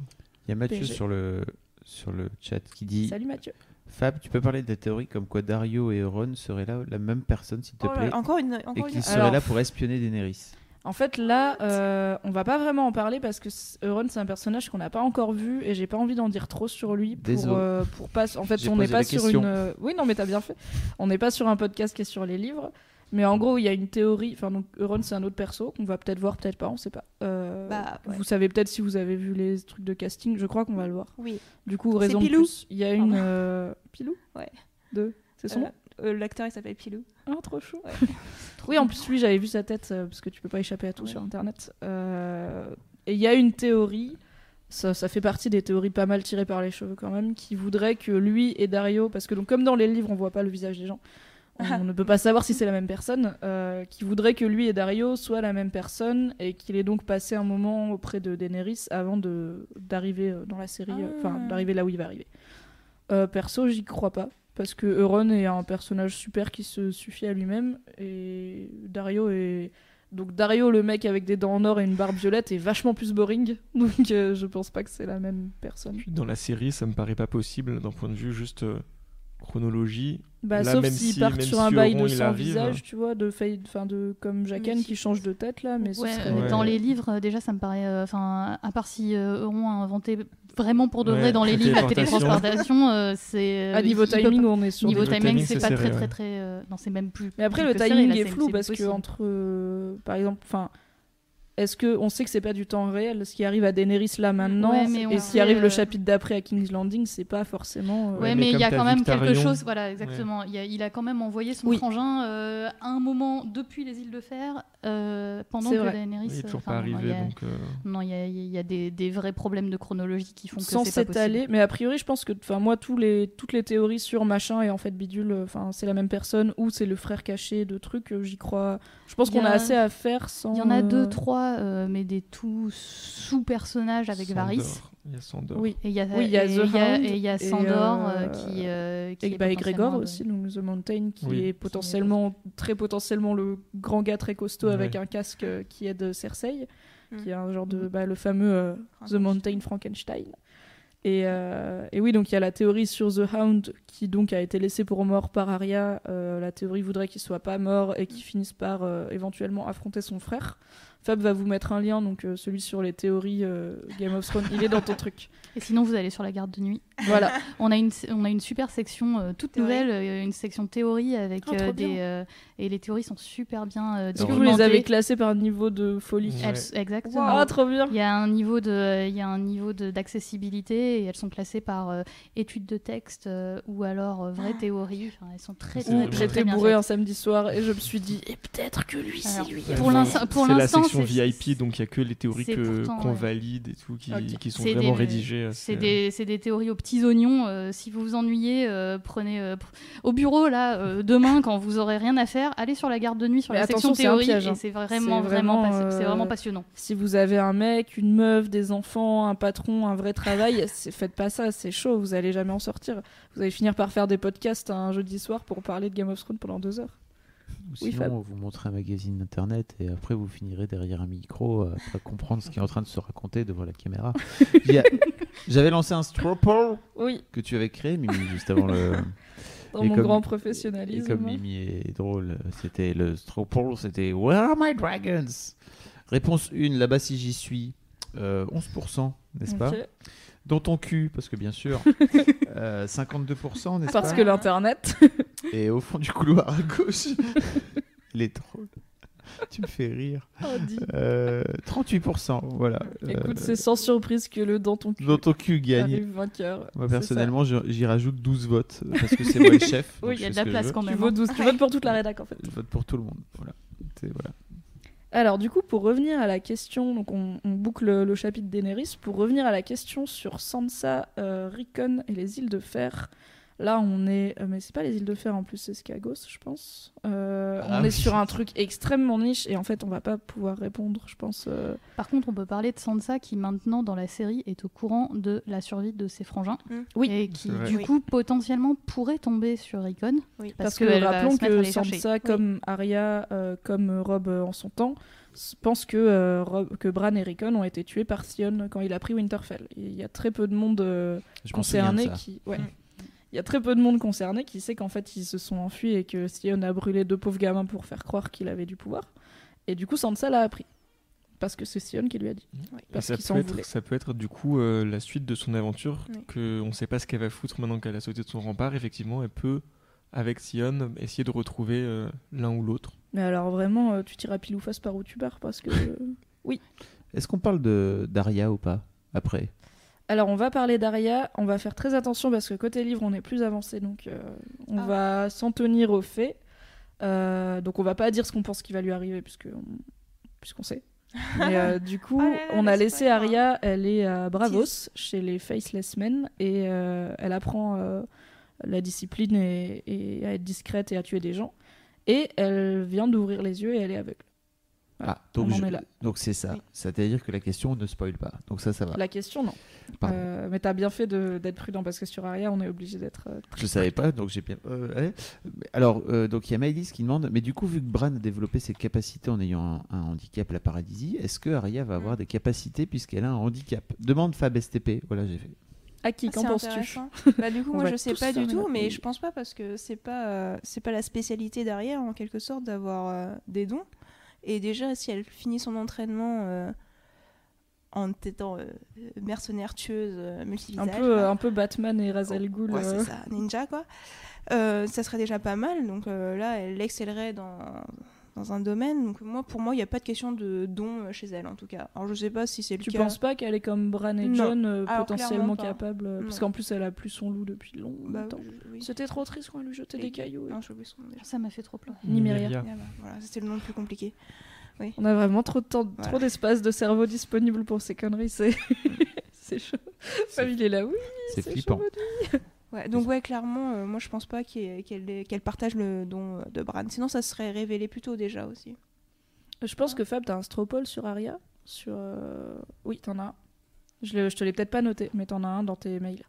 Il y a Mathieu PG. sur le, sur le chat qui dit Salut Mathieu. Fab, tu peux parler de la théorie comme quoi Dario et Euron seraient là, la même personne, s'il te Oh là plaît, là, encore une, et encore qu'ils seraient là pour espionner Daenerys. En fait, là, euh, on va pas vraiment en parler parce que Euron, c'est un personnage qu'on n'a pas encore vu et j'ai pas envie d'en dire trop sur lui pour, euh, pour pas. En fait, on n'est pas sur question. une. euh, Oui, non, mais t'as bien fait. On n'est pas sur un podcast qui est sur les livres. Mais en gros, il y a une théorie. Enfin, donc, Euron, c'est un autre perso qu'on va peut-être voir, peut-être pas, on sait pas. Euh, Bah, ouais. Vous savez peut-être si vous avez vu les trucs de casting. Je crois qu'on va le voir. Oui. Du coup, raison de Pilou. plus. Il y a une. Pardon. euh, Pilou? Ouais. De. C'est son Euh, nom? Euh, L'acteur il s'appelle Pilou. Ah, trop chou. Oui, en plus, lui, j'avais vu sa tête, euh, parce que tu peux pas échapper à tout sur Internet. Euh, Et il y a une théorie, ça, ça fait partie des théories pas mal tirées par les cheveux quand même, qui voudrait que lui et Dario, parce que donc comme dans les livres on voit pas le visage des gens, on ne peut pas savoir si c'est la même personne, euh, qui voudrait que lui et Dario soient la même personne et qu'il ait donc passé un moment auprès de Daenerys avant de d'arriver dans la série, enfin Ah. d'arriver là où il va arriver. Euh, perso, j'y crois pas. Parce que Euron est un personnage super qui se suffit à lui-même et Dario est donc Dario le mec avec des dents en or et une barbe violette est vachement plus boring donc euh, je pense pas que c'est la même personne. Dans la série, ça me paraît pas possible d'un point de vue juste euh, chronologie. Bah, Là, sauf même s'il si- part même sur si un bail de arrive, visage, tu vois, de fade, enfin de comme Mais qui change de tête là, mais Ouais, serait- Dans les livres, euh, déjà, ça me paraît. euh, Enfin, à part si euh, Euron a inventé vraiment pour de Ouais, vrai dans les livres la téléportation. télétransportation, euh, c'est. à niveau peut timing, on est sur. Niveau Le timing, timing, c'est pas serré, très, très, très. euh, Non, c'est même plus. Mais après, plus le serré, timing là, est flou parce que entre, par exemple, enfin, est-ce que on sait que c'est pas du temps réel, ce qui arrive à Daenerys là maintenant, Ouais, mais on et ce qui arrive euh, le chapitre d'après à King's Landing, c'est pas forcément. euh, Ouais, Ouais, mais mais il y a quand même Victarion- quelque chose. Voilà, exactement. Il, a, il a quand même envoyé son Oui. frangin euh, à un moment depuis les îles de Fer euh, pendant que vrai. Daenerys. Il est toujours enfin, pas non, arrivé, il y a- donc. euh, Non, il y a, il y a des, des vrais problèmes de chronologie qui font que sans c'est pas possible. s'étaler. Mais a priori, je pense que, enfin, moi, tous les, toutes les théories sur machin et en fait bidule, euh, enfin, c'est la même personne ou c'est le frère caché de trucs, euh, j'y crois. Je pense qu'on a a- assez à faire sans. Il y en a euh, deux, trois, euh, mais des tout sous-personnages avec Sandor. Varys. Il y a Sandor. Oui. Et il y a, Oui, il y a et The Hound et il y a Sandor euh, euh, qui, euh, qui Et est bah, et Grégor potentiellement aussi, donc The Mountain, qui Oui. est potentiellement, très potentiellement le grand gars très costaud avec un casque euh, qui aide Cersei, Mm. qui est un genre de. Bah, le fameux euh, The. Mountain Frankenstein. Et, euh, et oui, donc il y a la théorie sur The Hound qui donc a été laissé pour mort par Arya. Euh, la théorie voudrait qu'il soit pas mort et qu'il finisse par euh, éventuellement affronter son frère. Fab va vous mettre un lien, donc euh, celui sur les théories euh, Game of Thrones, il est dans ton truc. Et sinon, vous allez sur la garde de nuit. Voilà. On a une, on a une super section euh, toute Théorie. nouvelle, euh, une section théorie avec Oh, euh, des. euh, et les théories sont super bien euh, Est-ce que vous les avez classées par niveau de folie Ouais. Elles- exactement. Ah, trop bien Il y a un niveau de, il y a un niveau de- d'accessibilité et elles sont classées par euh, études de texte euh, ou alors euh, vraie théorie. Enfin, elles sont très, très, très, J'étais très bien bourré faites. un samedi soir et je me suis dit, et peut-être que lui, c'est lui. pour l'instant, VIP, donc il y a que les théories qu'on ouais. valide et tout qui, sont vraiment des- rédigées. euh, C'est des, théories aux petits oignons. euh, si vous vous ennuyez, euh, prenez euh, pr- au bureau là euh, demain quand vous aurez rien à faire, allez sur la garde de nuit sur Mais la attention, section théorie piège, hein. et c'est vraiment vraiment c'est euh, vraiment passionnant. Si vous avez un mec, une meuf, des enfants, un patron, un vrai travail, faites pas ça, c'est chaud, vous allez jamais en sortir. Vous allez finir par faire des podcasts un jeudi soir pour parler de Game of Thrones pendant deux heures. Ou Oui, sinon, Fab. vous montrez un magazine internet et après vous finirez derrière un micro euh, à comprendre ce qui est en train de se raconter devant la caméra. A- J'avais lancé un straw poll Oui, que tu avais créé, Mimi, juste avant le. dans Et mon comme- grand Et professionnalisme. comme Mimi est drôle, c'était le straw poll, c'était Where are my dragons? Réponse 1, là-bas si j'y suis, euh, 11%, n'est-ce pas? Dans ton cul, parce que bien sûr, euh, 52%, n'est-ce Parce pas? que l'internet. Et au fond du couloir à gauche, il est drôle. Tu me fais rire. Oh, dis. Euh, 38%, voilà. Écoute, Euh, c'est sans surprise que le dans ton cul dans ton cul gagne. vainqueur. Moi personnellement, j'y rajoute 12 votes parce que c'est moi le chef. Oui, il y a de la place quand ça. Tu même. votes, 12, tu votes pour toute la rédac en fait. Je vote pour tout le monde. Voilà. Alors du coup, pour revenir à la question, donc on, on boucle le chapitre Daenerys, pour revenir à la question sur Sansa, euh, Rickon et les îles de fer, là on est... euh, mais c'est pas les îles de fer en plus, c'est Skagos je pense. Euh, Ah on oui. est sur un truc extrêmement niche et en fait on va pas pouvoir répondre, je pense. euh. Par contre, on peut parler de Sansa qui maintenant dans la série est au courant de la survie de ses frangins Oui, et qui du Oui. coup potentiellement pourrait tomber sur Rickon Oui. Parce, que rappelons que. Sansa, comme Arya, euh, comme Rob euh, en son temps, pense que, euh, Rob- que Bran et Rickon ont été tués par Sion quand il a pris Winterfell. Il y a très peu de monde euh, concerné qui... ouais. Mm. Il y a très peu de monde concerné qui sait qu'en fait ils se sont enfuis et que Sion a brûlé deux pauvres gamins pour faire croire qu'il avait du pouvoir. Et du coup Sansa l'a appris. Parce que c'est Sion qui lui a dit. Parce ça, peut être, ça peut être du coup euh, la suite de son aventure, Oui. que on sait pas ce qu'elle va foutre maintenant qu'elle a sauté de son rempart. Effectivement, elle peut, avec Sion, essayer de retrouver euh, l'un ou l'autre. Mais alors vraiment, euh, tu tiras pile ou face par où tu pars parce que... Est-ce qu'on parle de d'Aria ou pas après? Alors, on va parler d'Aria. On va faire très attention parce que côté livre, on est plus avancé. Donc, euh, on Ah. va s'en tenir aux faits. Euh, donc, on va pas dire ce qu'on pense qui va lui arriver puisque on- puisqu'on sait. Mais euh, du coup, Ah là là, on a laissé. Aria, elle est à Bravos, chez les Faceless Men, et elle apprend la discipline et, et à être discrète et à tuer des gens. Et elle vient d'ouvrir les yeux et elle est aveugle. Voilà, Ah, donc on en je- est là. donc c'est ça. Oui. C'est-à-dire que la question ne spoil pas. Donc ça, ça va. La question, non. Euh, mais t'as bien fait de- d'être prudent parce que sur Aria, on est obligé d'être. euh, Je savais pas, donc j'ai bien. euh, ouais. Alors, euh, donc il y a Maëlys qui demande, mais du coup, vu que Bran a développé ses capacités en ayant un, un handicap, la paralysie, est-ce que Arya va avoir des capacités puisqu'elle a un handicap? Demande Fab STP. Voilà, j'ai fait. À qui? Ah, Qu'en penses-tu? Bah, du coup, moi, je sais pas du tout, mais je pense pas parce que c'est pas, euh, c'est pas la spécialité derrière, en quelque sorte, d'avoir euh, des dons. Et déjà, si elle finit son entraînement euh, en étant euh, mercenaire tueuse euh, un multivisage, peu, là, euh, un peu Batman et Ra's al Ghul. ouais, c'est ça, ninja quoi. Ça serait déjà pas mal. Donc là, elle excellerait dans, dans un domaine. Donc moi, pour moi, il n'y a pas de question de don euh, chez elle, en tout cas. Alors je sais pas si c'est le Tu cas. penses pas qu'elle est comme Bran et. John, euh, Alors, potentiellement capable euh, Parce qu'en plus, elle a plus son loup depuis longtemps. Bah, oui. C'était trop triste quand elle lui jetait des cailloux. Non, son. Ça m'a fait trop pleurer. Ni Myria. Nymeria. Ah bah, voilà, c'était le nom le plus compliqué. On a vraiment trop de temps, Voilà. trop d'espace de cerveau disponible pour ces conneries. C'est, c'est chaud. Fab, il est là, oui. C'est c'est flippant. chaud. Ouais, donc ouais, clairement, euh, moi je pense pas qu'elle partage le don euh, de Bran. Sinon, ça serait révélé plus tôt déjà aussi. Je pense que Fab, t'as un stropole sur Aria. Sur, euh, Oui, t'en as un. Je, le- je te l'ai peut-être pas noté, mais t'en as un dans tes mails.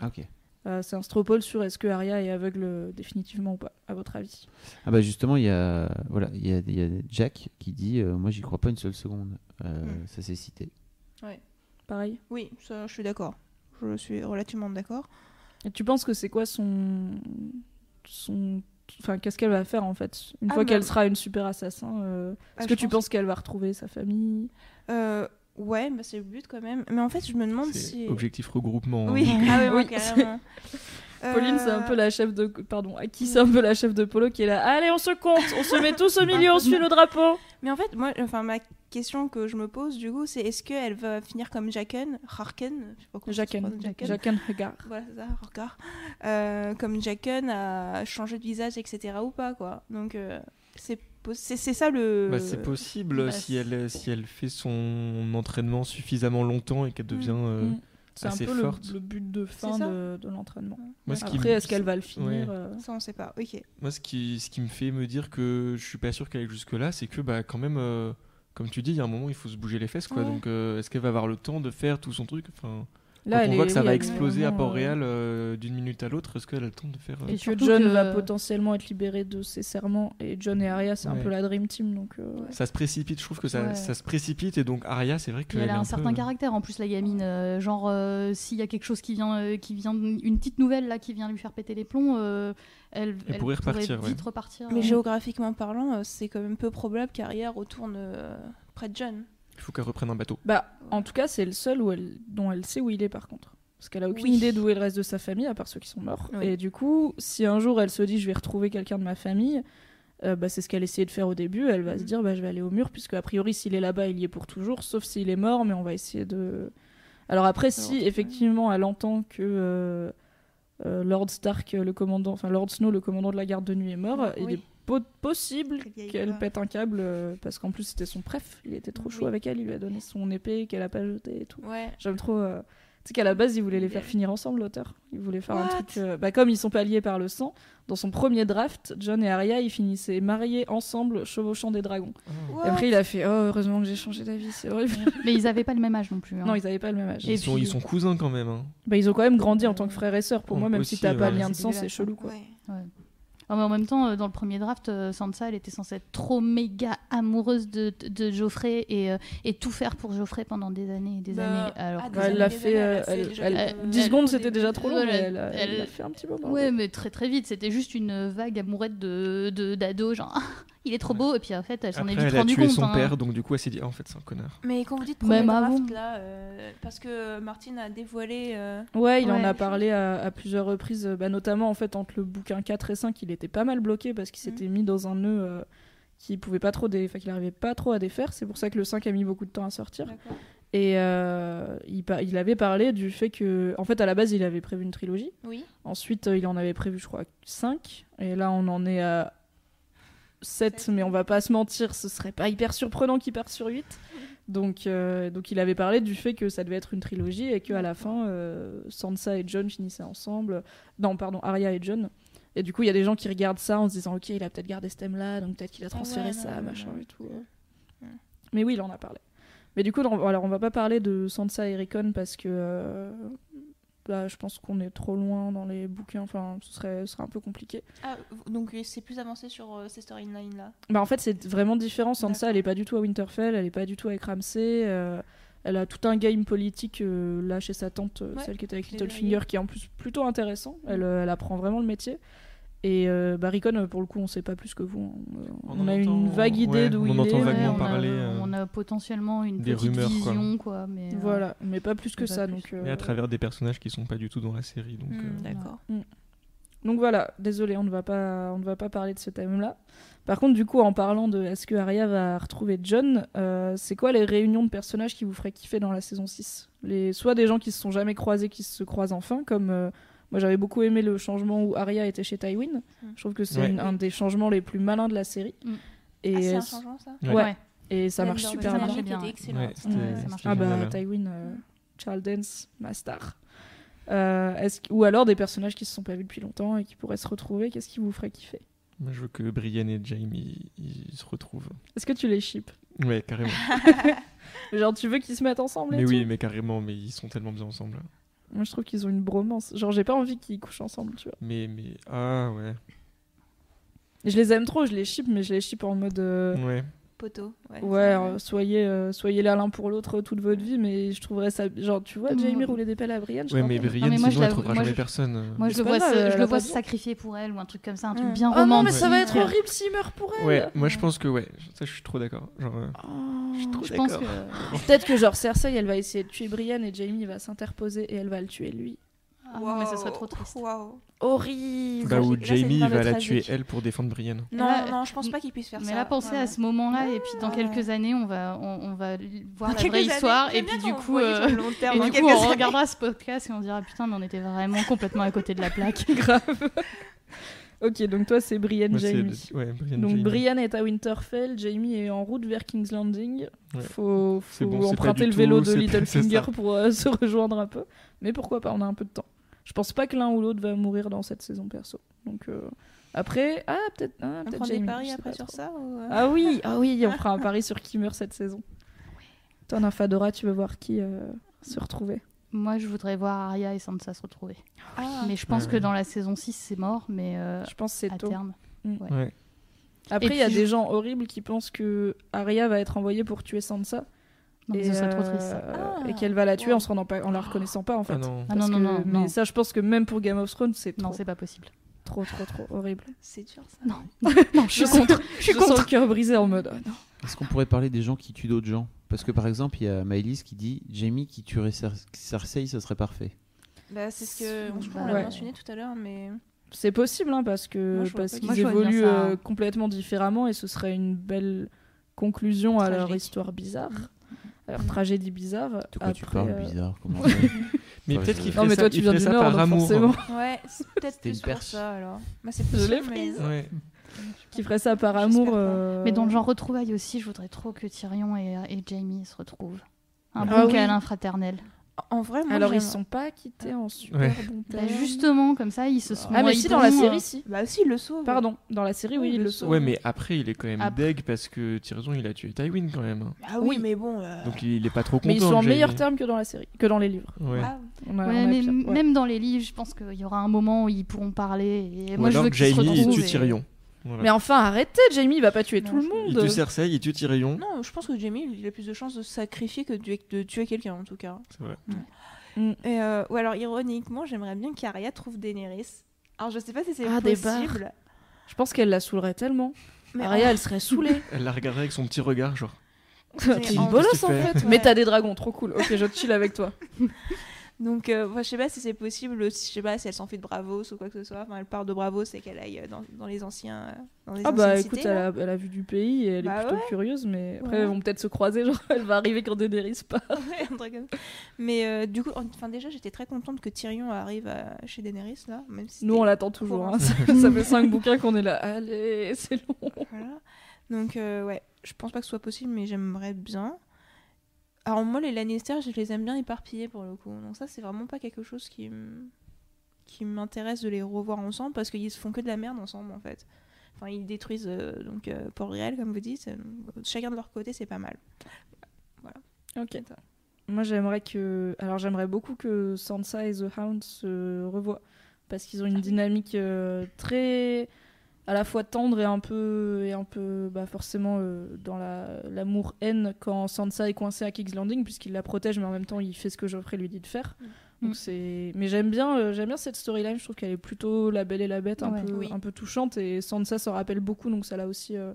Ah, ok. Euh, c'est un stropole sur est-ce que Aria est aveugle euh, définitivement ou pas, à votre avis? Ah bah justement, il y a voilà, il y a, il y a Jack qui dit, euh, moi j'y crois pas une seule seconde. Euh, Mm. Ça c'est cité. Pareil? Oui, ça, je suis d'accord. Je suis relativement d'accord. Et tu penses que c'est quoi son. son... Enfin, qu'est-ce qu'elle va faire en fait Une Ah, fois bah- qu'elle sera une super assassin, euh, Ah, est-ce que tu pense- penses qu'elle va retrouver sa famille? Euh, ouais, bah, c'est le but quand même. Mais en fait, je me demande si. objectif regroupement. hein. Oui, ah ouais, ouais, Oui, carrément. Pauline, c'est un peu Euh, la chef de. Pardon, Aki, c'est un peu la chef de Polo qui est là. Allez, on se compte, on se met tous au milieu, on suit le drapeau. Mais en fait, moi, enfin, ma question que je me pose du coup, c'est est-ce qu'elle va finir comme Jacken, Harken, je sais pas comment Jacken. Jacken. Jacken Hagar. Voilà, c'est ça, Harkar. Euh, comme Jacken a changé de visage, etc. ou pas, quoi. Donc, euh, c'est c'est ça le. Bah, c'est possible bah, si, elle, si elle fait son entraînement suffisamment longtemps et qu'elle devient. euh, Mm. C'est un peu le, forte. le but de fin de, de l'entraînement. Moi, ce qui Après, me- est-ce qu'elle va le finir Ouais. euh, Ça, on sait pas. Ok. Moi, ce qui, ce qui me fait me dire que je suis pas sûr qu'elle aille jusque-là, c'est que, bah, quand même, euh, comme tu dis, il y a un moment, il faut se bouger les fesses, quoi. Ouais. Donc, euh, est-ce qu'elle va avoir le temps de faire tout son truc? Enfin, Là, Quand elle on voit est- que ça oui, va exploser à vraiment, Port-Réal euh, d'une minute à l'autre, est-ce qu'elle a le temps de faire. euh, Et que John que- va potentiellement être libéré de ses serments. Et John et Arya, c'est un peu la Dream Team. Donc, euh, Ça se précipite, je trouve que ça, Ouais. ça se précipite, et donc Arya, c'est vrai qu'elle elle a un un certain peu- caractère en plus la gamine euh, genre euh, s'il y a quelque chose qui vient euh, qui vient une petite nouvelle là qui vient lui faire péter les plombs euh, elle, Elle pourrait repartir, vite ouais. repartir Mais géographiquement parlant, c'est quand même peu probable qu'Arya retourne euh, près de John. Il faut qu'elle reprenne un bateau. Bah, en tout cas, c'est le seul où elle, dont elle sait où il est par contre. Parce qu'elle a aucune Oui. idée d'où est le reste de sa famille, à part ceux qui sont morts. Oui. Et du coup, si un jour elle se dit je vais retrouver quelqu'un de ma famille, euh, bah, c'est ce qu'elle essayait de faire au début. Elle va se Mhm. dire bah, je vais aller au mur, puisque a priori, s'il est là-bas, il y est pour toujours, sauf s'il est mort, mais on va essayer de. Alors après, si effectivement elle entend que euh, euh, Lord Stark, le commandant, enfin Lord Snow, le commandant de la garde de nuit, est mort, il Oui. est possible Qu'elle pas. pète un câble, euh, parce qu'en plus c'était son préf, il était trop chaud Oui. avec elle, il lui a donné son épée qu'elle a pas jetée et tout. Ouais. J'aime trop. euh, Tu sais qu'à la base, il voulait les faire finir ensemble, l'auteur. Il voulait faire un truc. euh, Bah, comme ils sont pas liés par le sang, dans son premier draft, John et Arya, ils finissaient mariés ensemble, chevauchant des dragons. Et après, il a fait Oh, heureusement que j'ai changé d'avis, c'est horrible. mais ils avaient pas le même âge non plus hein. non, ils avaient pas le même âge. Ils, Et sont, puis- ils sont cousins quand même. hein. Bah, ils ont quand même grandi en tant que frères et sœurs. Pour Oh, moi, même aussi, si t'as pas ouais. de lien de C'est sang, c'est chelou, quoi. Ouais. Mais en même temps, euh, dans le premier draft, euh, Sansa, elle était censée être trop méga amoureuse de, Geoffrey et, euh, et tout faire pour Geoffrey pendant des années et des Bah, années. Alors ah, des elle l'a fait. années, euh, elle a fait elle- déjà elle- le- 10 elle- secondes, c'était déjà trop long, mais elle- elle a- elle elle- l'a fait un petit moment. Ouais, mais très très vite. C'était juste une vague amourette de de- d'ado, genre il est trop beau, et puis en fait, elle s'en est vite elle a rendue tué compte. son hein. père, donc du coup, elle s'est dit Ah, en fait, c'est un connard. Mais quand vous dites premier Même draft, avant. là, euh, parce que Martine a dévoilé. euh, Ouais, il en a parlé à, à plusieurs reprises, euh, bah, notamment en fait entre le bouquin 4 et 5, il était pas mal bloqué parce qu'il s'était mis dans un nœud euh, qu'il pouvait pas trop dé... enfin, qu'il arrivait pas trop à défaire. C'est pour ça que le 5 a mis beaucoup de temps à sortir. Et euh, il, il avait parlé du fait que, en fait, à la base, il avait prévu une trilogie. Oui. Ensuite, il en avait prévu, je crois, 5. Et là, on en est à 7, mais on va pas se mentir, ce serait pas hyper surprenant qu'il parte sur 8. Donc, euh, donc il avait parlé du fait que ça devait être une trilogie et qu'à la fin, euh, Sansa et John finissaient ensemble. Non, pardon, Arya et John. Et du coup, il y a des gens qui regardent ça en se disant, ok, il a peut-être gardé ce thème-là, donc peut-être qu'il a transféré ouais, ça, machin et tout. Ouais. Mais oui, il en a parlé. Mais du coup, alors on va pas parler de Sansa et Rickon parce que euh, là, je pense qu'on est trop loin dans les bouquins. Enfin, ce serait, ce serait un peu compliqué. Ah, donc c'est plus avancé sur euh, ces storylines là. Bah en fait c'est vraiment différent. Sansa elle est pas du tout à Winterfell, elle est pas du tout avec Ramsay. euh, elle a tout un game politique euh, là chez sa tante, euh, Ouais, celle qui était avec Littlefinger, qui est en plus plutôt intéressant. Elle, elle apprend vraiment le métier. Et euh, bah, euh, pour le coup, on sait pas plus que vous. Euh, On On, en a une vague idée ouais, d'où on il en est. entend mais- vaguement on, a, parler, euh, on a potentiellement une des petite rumeurs, quoi. vision, quoi. mais, euh, Voilà, mais pas plus que pas ça. plus. Donc, euh, Mais à travers des personnages qui sont pas du tout dans la série. Donc, Hmm, euh, D'accord. Donc voilà, désolé, on ne va pas, on ne va pas parler de ce thème-là. Par contre, du coup, en parlant de est-ce que Arya va retrouver John, euh, c'est quoi les réunions de personnages qui vous feraient kiffer dans la saison 6 les, Soit des gens qui se sont jamais croisés, qui se croisent enfin, comme euh, moi j'avais beaucoup aimé le changement où Arya était chez Tywin. Mm. Je trouve que c'est Ouais. un des changements les plus malins de la série. Mm. Et, ah, c'est un changement ça Ouais. Ouais. et ça marche super ça bien. marchait dynamique bien, ouais. Ouais, ça marche Ah bah génial. Tywin, euh, Charles Dance, ma star. Euh, ou alors des personnages qui se sont pas vus depuis longtemps et qui pourraient se retrouver, qu'est-ce qui vous ferait kiffer? Moi, je veux que Brienne et Jaime ils, ils se retrouvent. Est-ce que tu les ships? Ouais, carrément. Genre tu veux qu'ils se mettent ensemble et mais tout? oui, mais carrément, mais ils sont tellement bien ensemble. Moi je trouve qu'ils ont une bromance. Genre j'ai pas envie qu'ils couchent ensemble, tu vois. Mais, mais, ah ouais. Je les aime trop, je les ship, mais je les ship en mode euh, Ouais. Poteau. Ouais. euh, soyez euh, soyez là l'un pour l'autre toute votre vie, mais je trouverais ça genre tu vois. Jamie rouler des pelles à Brienne. je Ouais, mais. Brienne, sinon, elle trouvera jamais je- personne. euh. Moi, Mais je le pas vois, je le vois se sacrifier pour elle ou un truc comme ça, un truc Mm. bien Oh non mais romantique. ça va être Ouais. horrible s'il meurt pour elle. Ouais, moi je pense que ouais. Ça, je suis trop d'accord. Genre, euh, Oh. je suis trop d'accord. que. Peut-être que genre Cersei elle va essayer de tuer Brienne et Jamie va s'interposer et elle va le tuer lui. Ah mais ce Waouh. serait trop triste. Waouh. Horrible. Bah, où là, une Jamie va la tragique. tuer elle pour défendre Brienne. Non, Là, non, je pense pas qu'il puisse faire Mais ça. là, pensez à ce moment-là, et puis dans Ah. quelques années, on va, on, on va voir Dans la vraie années, histoire, et puis du coup, euh, terme, et du coup, on années. regardera ce podcast et on dira putain, mais on était vraiment complètement à côté de la plaque. Grave. ok, donc toi c'est Brienne Moi, Jamie. le- ouais, Brienne, Donc Jamie. Brienne est à Winterfell, Jamie est en route vers King's Landing. Ouais. Faut, bon, emprunter le vélo tout, de Littlefinger ça. pour euh, se rejoindre un peu. Mais pourquoi pas, on a un peu de temps. Je pense pas que l'un ou l'autre va mourir dans cette saison perso. Donc euh, après, ah peut-être ah, On peut-être prend des paris après sur trop. ça ou, euh, Ah oui, ah oui, on fera un pari sur qui meurt cette saison. Toi, Nymphadora, tu veux voir qui euh, se retrouver? Moi, je voudrais voir Arya et Sansa se retrouver. Ah. Mais je pense Ouais. que dans la saison 6, c'est mort, mais euh, Je pense que c'est à tôt. terme. Ouais. Après, il y a des gens horribles qui pensent que Arya va être envoyée pour tuer Sansa. Non, et, serait trop euh, triste. ça. Ah, et qu'elle va la tuer en se rendant pas, en la reconnaissant pas en fait. Ah non. Ah Parce non, non, que- non, mais non. ça, je pense que même pour Game of Thrones, c'est Non, c'est pas possible. trop, trop, trop horrible. C'est dur ça. Non, non, je suis Je contre. Je suis contre. le cœur brisé en mode. non. Est-ce qu'on pourrait parler des gens qui tuent d'autres gens? Parce que par exemple, il y a Maëlys qui dit Jamie qui tuerait Cer- Cersei, ce serait parfait. Bah, c'est ce que je crois qu'on Ouais. l'a mentionné tout à l'heure, mais C'est possible hein, parce que Moi, parce qu'ils évoluent ça. euh, complètement différemment et ce serait une belle conclusion à leur histoire bizarre, leur tragédie bizarre. De quoi tu parles euh, Bizarre. Comment ça Mais Ouais, peut-être je- qu'il Non, ferait mais ça, toi, tu il viens du ça Nord, par donc amour. forcément. ouais, c'est peut-être plus pour ça alors. Bah, c'est Je possible, l'ai mais- prise. Ouais. Qui ferait ça par amour. euh, Mais dans le genre retrouvailles aussi, je voudrais trop que Tyrion et, et Jamie se retrouvent. Un Ah bon oui. câlin fraternel. En vrai, moi, Alors ils sont pas quittés en super Ouais. bon Bah, justement, comme ça, ils se sont. Ah mais si dans la série si. Bah, si, il le sauve. Pardon, dans la série oui Oui, il le sauve. Ouais, mais après, il est quand même Après- deg parce que Tyrion, il a tué Tywin quand même. hein. Ah oui, Oui. mais bon. euh, Donc il est pas trop content. Mais ils sont en Jamie. meilleurs termes que dans la série, que dans les livres. Ouais. ah, On a- Ouais, on mais même dans les livres, je pense qu'il y aura un moment où ils pourront parler. Et Ou moi, je alors veux se Jamie, il tue et- Tyrion. Voilà. Mais enfin arrêtez, Jamie il va pas tuer Non, tout le je- Il monde. tue Cersei, il tue Tyrion. Non, je pense que Jamie, il a plus de chances de se sacrifier que de, de tuer quelqu'un en tout cas. C'est vrai. Mm. Et euh, ou alors ironiquement, j'aimerais bien qu'Arya trouve Daenerys. Alors je sais pas si c'est Ah, des possible. Je pense qu'elle la saoulerait tellement. Mais Arya elle serait saoulée. Elle la regarderait avec son petit regard, genre. T'es en- une bolosse en fait fait. Ouais. Mais t'as des dragons, trop cool. Ok, je chill avec toi. Donc euh, moi, je sais pas si c'est possible, si- je sais pas si elle s'en fait de Bravos ou quoi que ce soit. Enfin, elle part de Bravos et qu'elle aille euh, dans, dans les anciens euh, dans les Ah bah écoute, cités, elle a, elle a vu du pays et elle Bah est plutôt ouais. curieuse, mais après Ouais. elles vont peut-être se croiser, genre elle va arriver quand Daenerys part. Ouais, un truc comme ça. Mais euh, du coup, enfin déjà, j'étais très contente que Tyrion arrive à- chez Daenerys là, même si Nous on l'attend toujours, hein. ça, ça fait 5 bouquins qu'on est là. Allez, c'est long. Voilà. Donc, euh, ouais, je pense pas que ce soit possible, mais j'aimerais bien. Alors, moi, les Lannister, je les aime bien éparpillés pour le coup. Donc, ça, c'est vraiment pas quelque chose qui qui m'intéresse de les revoir ensemble parce qu'ils se font que de la merde ensemble en fait. Enfin, ils détruisent euh, donc euh, Port-Réal, comme vous dites. Donc, chacun de leur côté, c'est pas mal. Ok. Moi, j'aimerais que. Alors, j'aimerais beaucoup que Sansa et The Hound se revoient. Parce qu'ils ont une dynamique euh, très. À la fois tendre et un peu. et un peu. bah, forcément euh, dans la- l'amour-haine quand Sansa est coincée à King's Landing, puisqu'il la protège, mais en même temps, il fait ce que Geoffrey lui dit de faire. Donc Mm. c'est mais j'aime bien euh, j'aime bien cette storyline je trouve qu'elle est plutôt la belle et la bête un Ouais. peu Oui. un peu touchante et Sansa s'en rappelle beaucoup donc ça l'a aussi euh,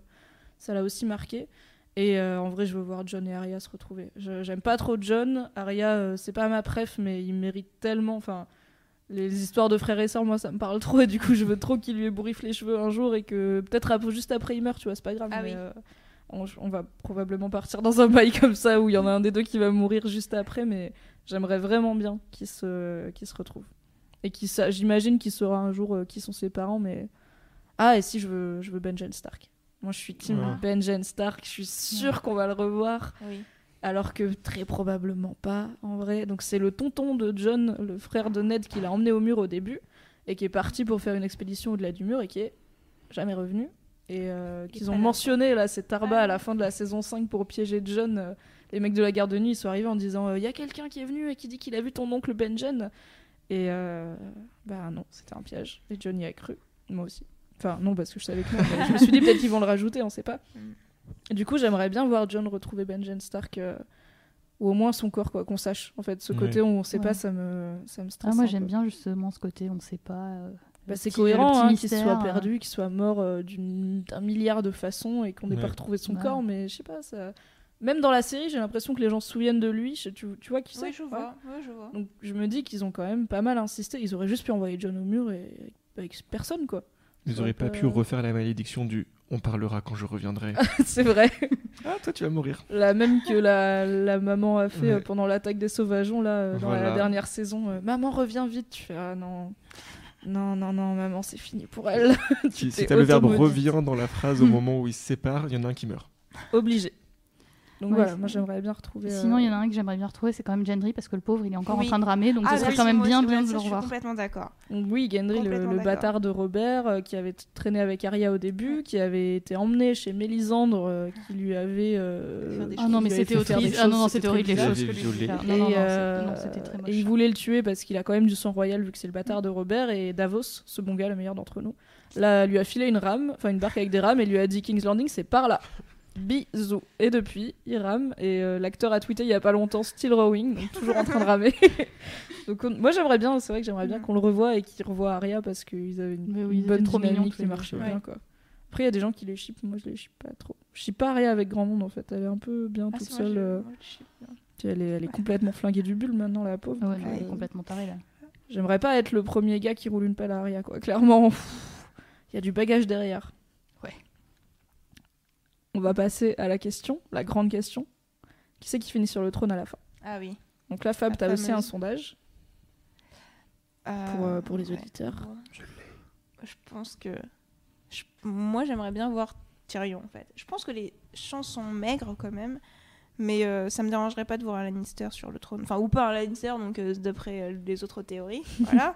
ça l'a aussi marqué et euh, en vrai je veux voir John et Arya se retrouver j'aime pas trop John Arya euh, c'est pas ma préf mais il mérite tellement enfin les histoires de frères et sœurs moi ça me parle trop et du coup je veux trop qu'il lui ébouriffe les cheveux un jour et que peut-être juste après il meurt tu vois c'est pas grave Ah mais, oui. euh, on, on va probablement partir dans un bail comme ça où il y en a un des deux qui va mourir juste après mais J'aimerais vraiment bien qu'ils se, qu'ils se retrouvent. Et qui j'imagine qu'il saura un jour euh, qui sont ses parents, mais. Ah, et si je veux, je veux Benjen Stark. Moi, je suis team Ouais. Benjen Stark. Je suis sûre qu'on va le revoir. Oui. Alors que très probablement pas, en vrai. Donc, c'est le tonton de John, le frère de Ned, qui l'a emmené au mur au début. Et qui est parti pour faire une expédition au-delà du mur et qui est jamais revenu. Et euh, qu'ils ont mentionné, là, c'est Tarba Ouais. à la fin de la saison 5 pour piéger John. euh, les mecs de la garde de nuit ils sont arrivés en disant il y a quelqu'un qui est venu et qui dit qu'il a vu ton oncle Benjen et euh, bah non c'était un piège et John y a cru moi aussi enfin non parce que je savais que non je me suis dit peut-être qu'ils vont le rajouter on sait pas Mm. Du coup j'aimerais bien voir John retrouver Benjen Stark euh, ou au moins son corps quoi qu'on sache en fait ce Ouais. côté où on sait Ouais. pas ça me ça me stresse Ah, moi j'aime bien justement ce côté, on ne sait pas. euh, Bah, c'est cohérent hein, qu'il soit euh. perdu qu'il soit mort euh, d'un milliard de façons et qu'on n'ait Ouais. pas retrouvé son Ouais. corps mais je sais pas ça même dans la série j'ai l'impression que les gens se souviennent de lui Je- tu, tu vois qui c'est Oui, je Ouais. vois. Ouais, je vois. Donc je me dis qu'ils ont quand même pas mal insisté. Ils auraient juste pu envoyer John au mur et avec personne quoi. Ils Ça auraient aurait pas pas- pu refaire la malédiction du on parlera quand je reviendrai. c'est vrai. ah, toi, tu vas mourir. La même que la, la maman a fait Ouais. euh, pendant l'attaque des sauvageons là euh, dans la dernière saison. euh, maman reviens vite. Tu fais ah non. Non, non, non, maman, c'est fini pour elle. Si, t'as le verbe revient dans la phrase au moment où ils se séparent, il y en a un qui meurt. Obligé. Donc Ouais, voilà, moi j'aimerais bien retrouver. Sinon, il y en euh, a un que j'aimerais bien retrouver, c'est quand même Gendry, parce que le pauvre, il est encore Oui. en train de ramer, donc Ah, ce serait oui, quand même bien bien de le Je suis revoir. complètement d'accord. Oui, Gendry, le, bâtard de Robert, euh, qui avait traîné avec Arya au début, qui avait été emmené chez Mélisandre, euh, qui lui avait. euh, Ah non, mais c'était triste. Ah non, non, c'était horrible les choses euh, et il voulait le tuer parce qu'il a quand même du sang royal vu que c'est le bâtard de Robert et Davos, ce bon gars, le meilleur d'entre nous, là lui a filé une rame, enfin une barque avec des rames et lui a dit King's Landing c'est par là. Bisous. Et depuis, il rame et euh, l'acteur a tweeté il y a pas longtemps still rowing, donc toujours en train de ramer. donc on- moi j'aimerais bien, c'est vrai que j'aimerais bien qu'on le revoie et qu'il revoie Arya parce qu'ils avaient une, bonne trop dynamique qui marchait Ouais. bien quoi. Après il y a des gens qui les shippent, moi je les shippe pas trop. Je shippe pas Arya avec grand monde en fait, elle est un peu bien Ah, toute vrai, seule. euh, puis elle est, elle est complètement flinguée du bulle maintenant la pauvre. Ouais, donc, elle est euh, complètement tarée là. J'aimerais pas être le premier gars qui roule une pelle à Aria, quoi. Clairement, il y a du bagage derrière. On va passer à la question, la grande question. Qui c'est qui finit sur le trône à la fin? Ah oui. Donc là, Fab, La t'as aussi un sondage Euh, pour, euh, pour les ouais. auditeurs. Je pense que. je- Moi, j'aimerais bien voir Tyrion, en fait. Je pense que les chances sont maigres quand même. Mais euh, ça me dérangerait pas de voir un Lannister sur le trône. Enfin, ou pas un Lannister, donc euh, d'après euh, les autres théories. Voilà.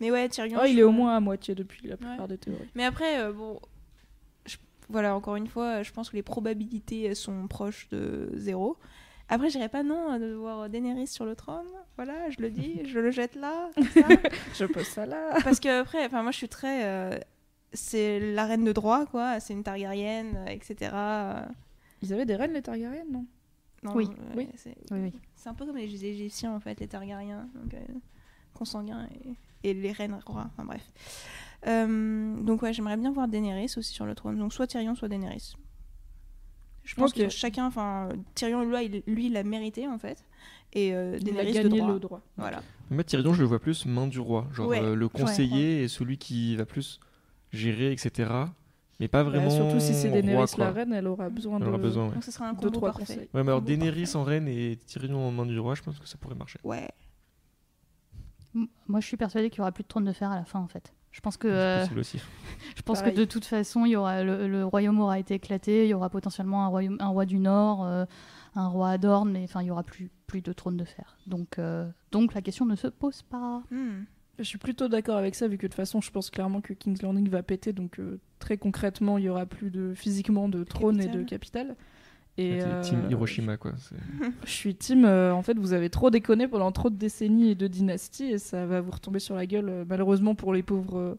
Mais ouais, Tyrion. Oh, il est au moins à moitié depuis la plupart Ouais. des théories. Mais après, euh, bon. Voilà, encore une fois, je pense que les probabilités sont proches de zéro. Après, j'irais pas non de voir Daenerys sur le trône. Voilà, je le dis, je le jette là. comme ça. Je pose ça là. Parce que après, enfin moi je suis très, euh, c'est la reine de droit quoi, c'est une Targaryenne, etc. Ils avaient des reines, les Targaryens, non? Non, Oui. euh, Oui. C'est, Oui, oui. c'est un peu comme les Égyptiens en fait, les Targaryens, donc euh, consanguins et, et les reines rois. Enfin bref. Euh, donc ouais, j'aimerais bien voir Daenerys aussi sur le trône. Donc soit Tyrion, soit Daenerys. Je pense que chacun, enfin Tyrion lui, il, lui, il l'a mérité en fait, et euh, Il a Daenerys de gagné droit. le droit. Voilà. Moi, Tyrion, je le vois plus main du roi. Genre Ouais. euh, le Ouais. conseiller et celui qui va plus gérer, etc. Mais pas Bah, vraiment. surtout si c'est Daenerys roi, la quoi. reine, elle aura besoin Elle de aura besoin, ouais. Donc ce sera un deux, combo trois parfait. conseils. Ouais, mais alors Daenerys parfait. en reine et Tyrion en main du roi, je pense que ça pourrait marcher. Ouais. Moi, je suis persuadée qu'il y aura plus de trône de fer à la fin, en fait. Je pense que, euh, aussi. je pense que de toute façon, il y aura le, le royaume aura été éclaté. Il y aura potentiellement un, royaume, un roi du Nord, euh, un roi à Dorne, mais enfin, il y aura plus, plus de trône de fer. Donc, euh, donc la question ne se pose pas. Hmm. Je suis plutôt d'accord avec ça, vu que de toute façon, je pense clairement que King's Landing va péter, donc euh, très concrètement, il y aura plus de physiquement de trône et de capitale. Et euh, Team Hiroshima, quoi. je suis team. euh, en fait, vous avez trop déconné pendant trop de décennies et de dynasties, et ça va vous retomber sur la gueule. euh, malheureusement pour les pauvres euh,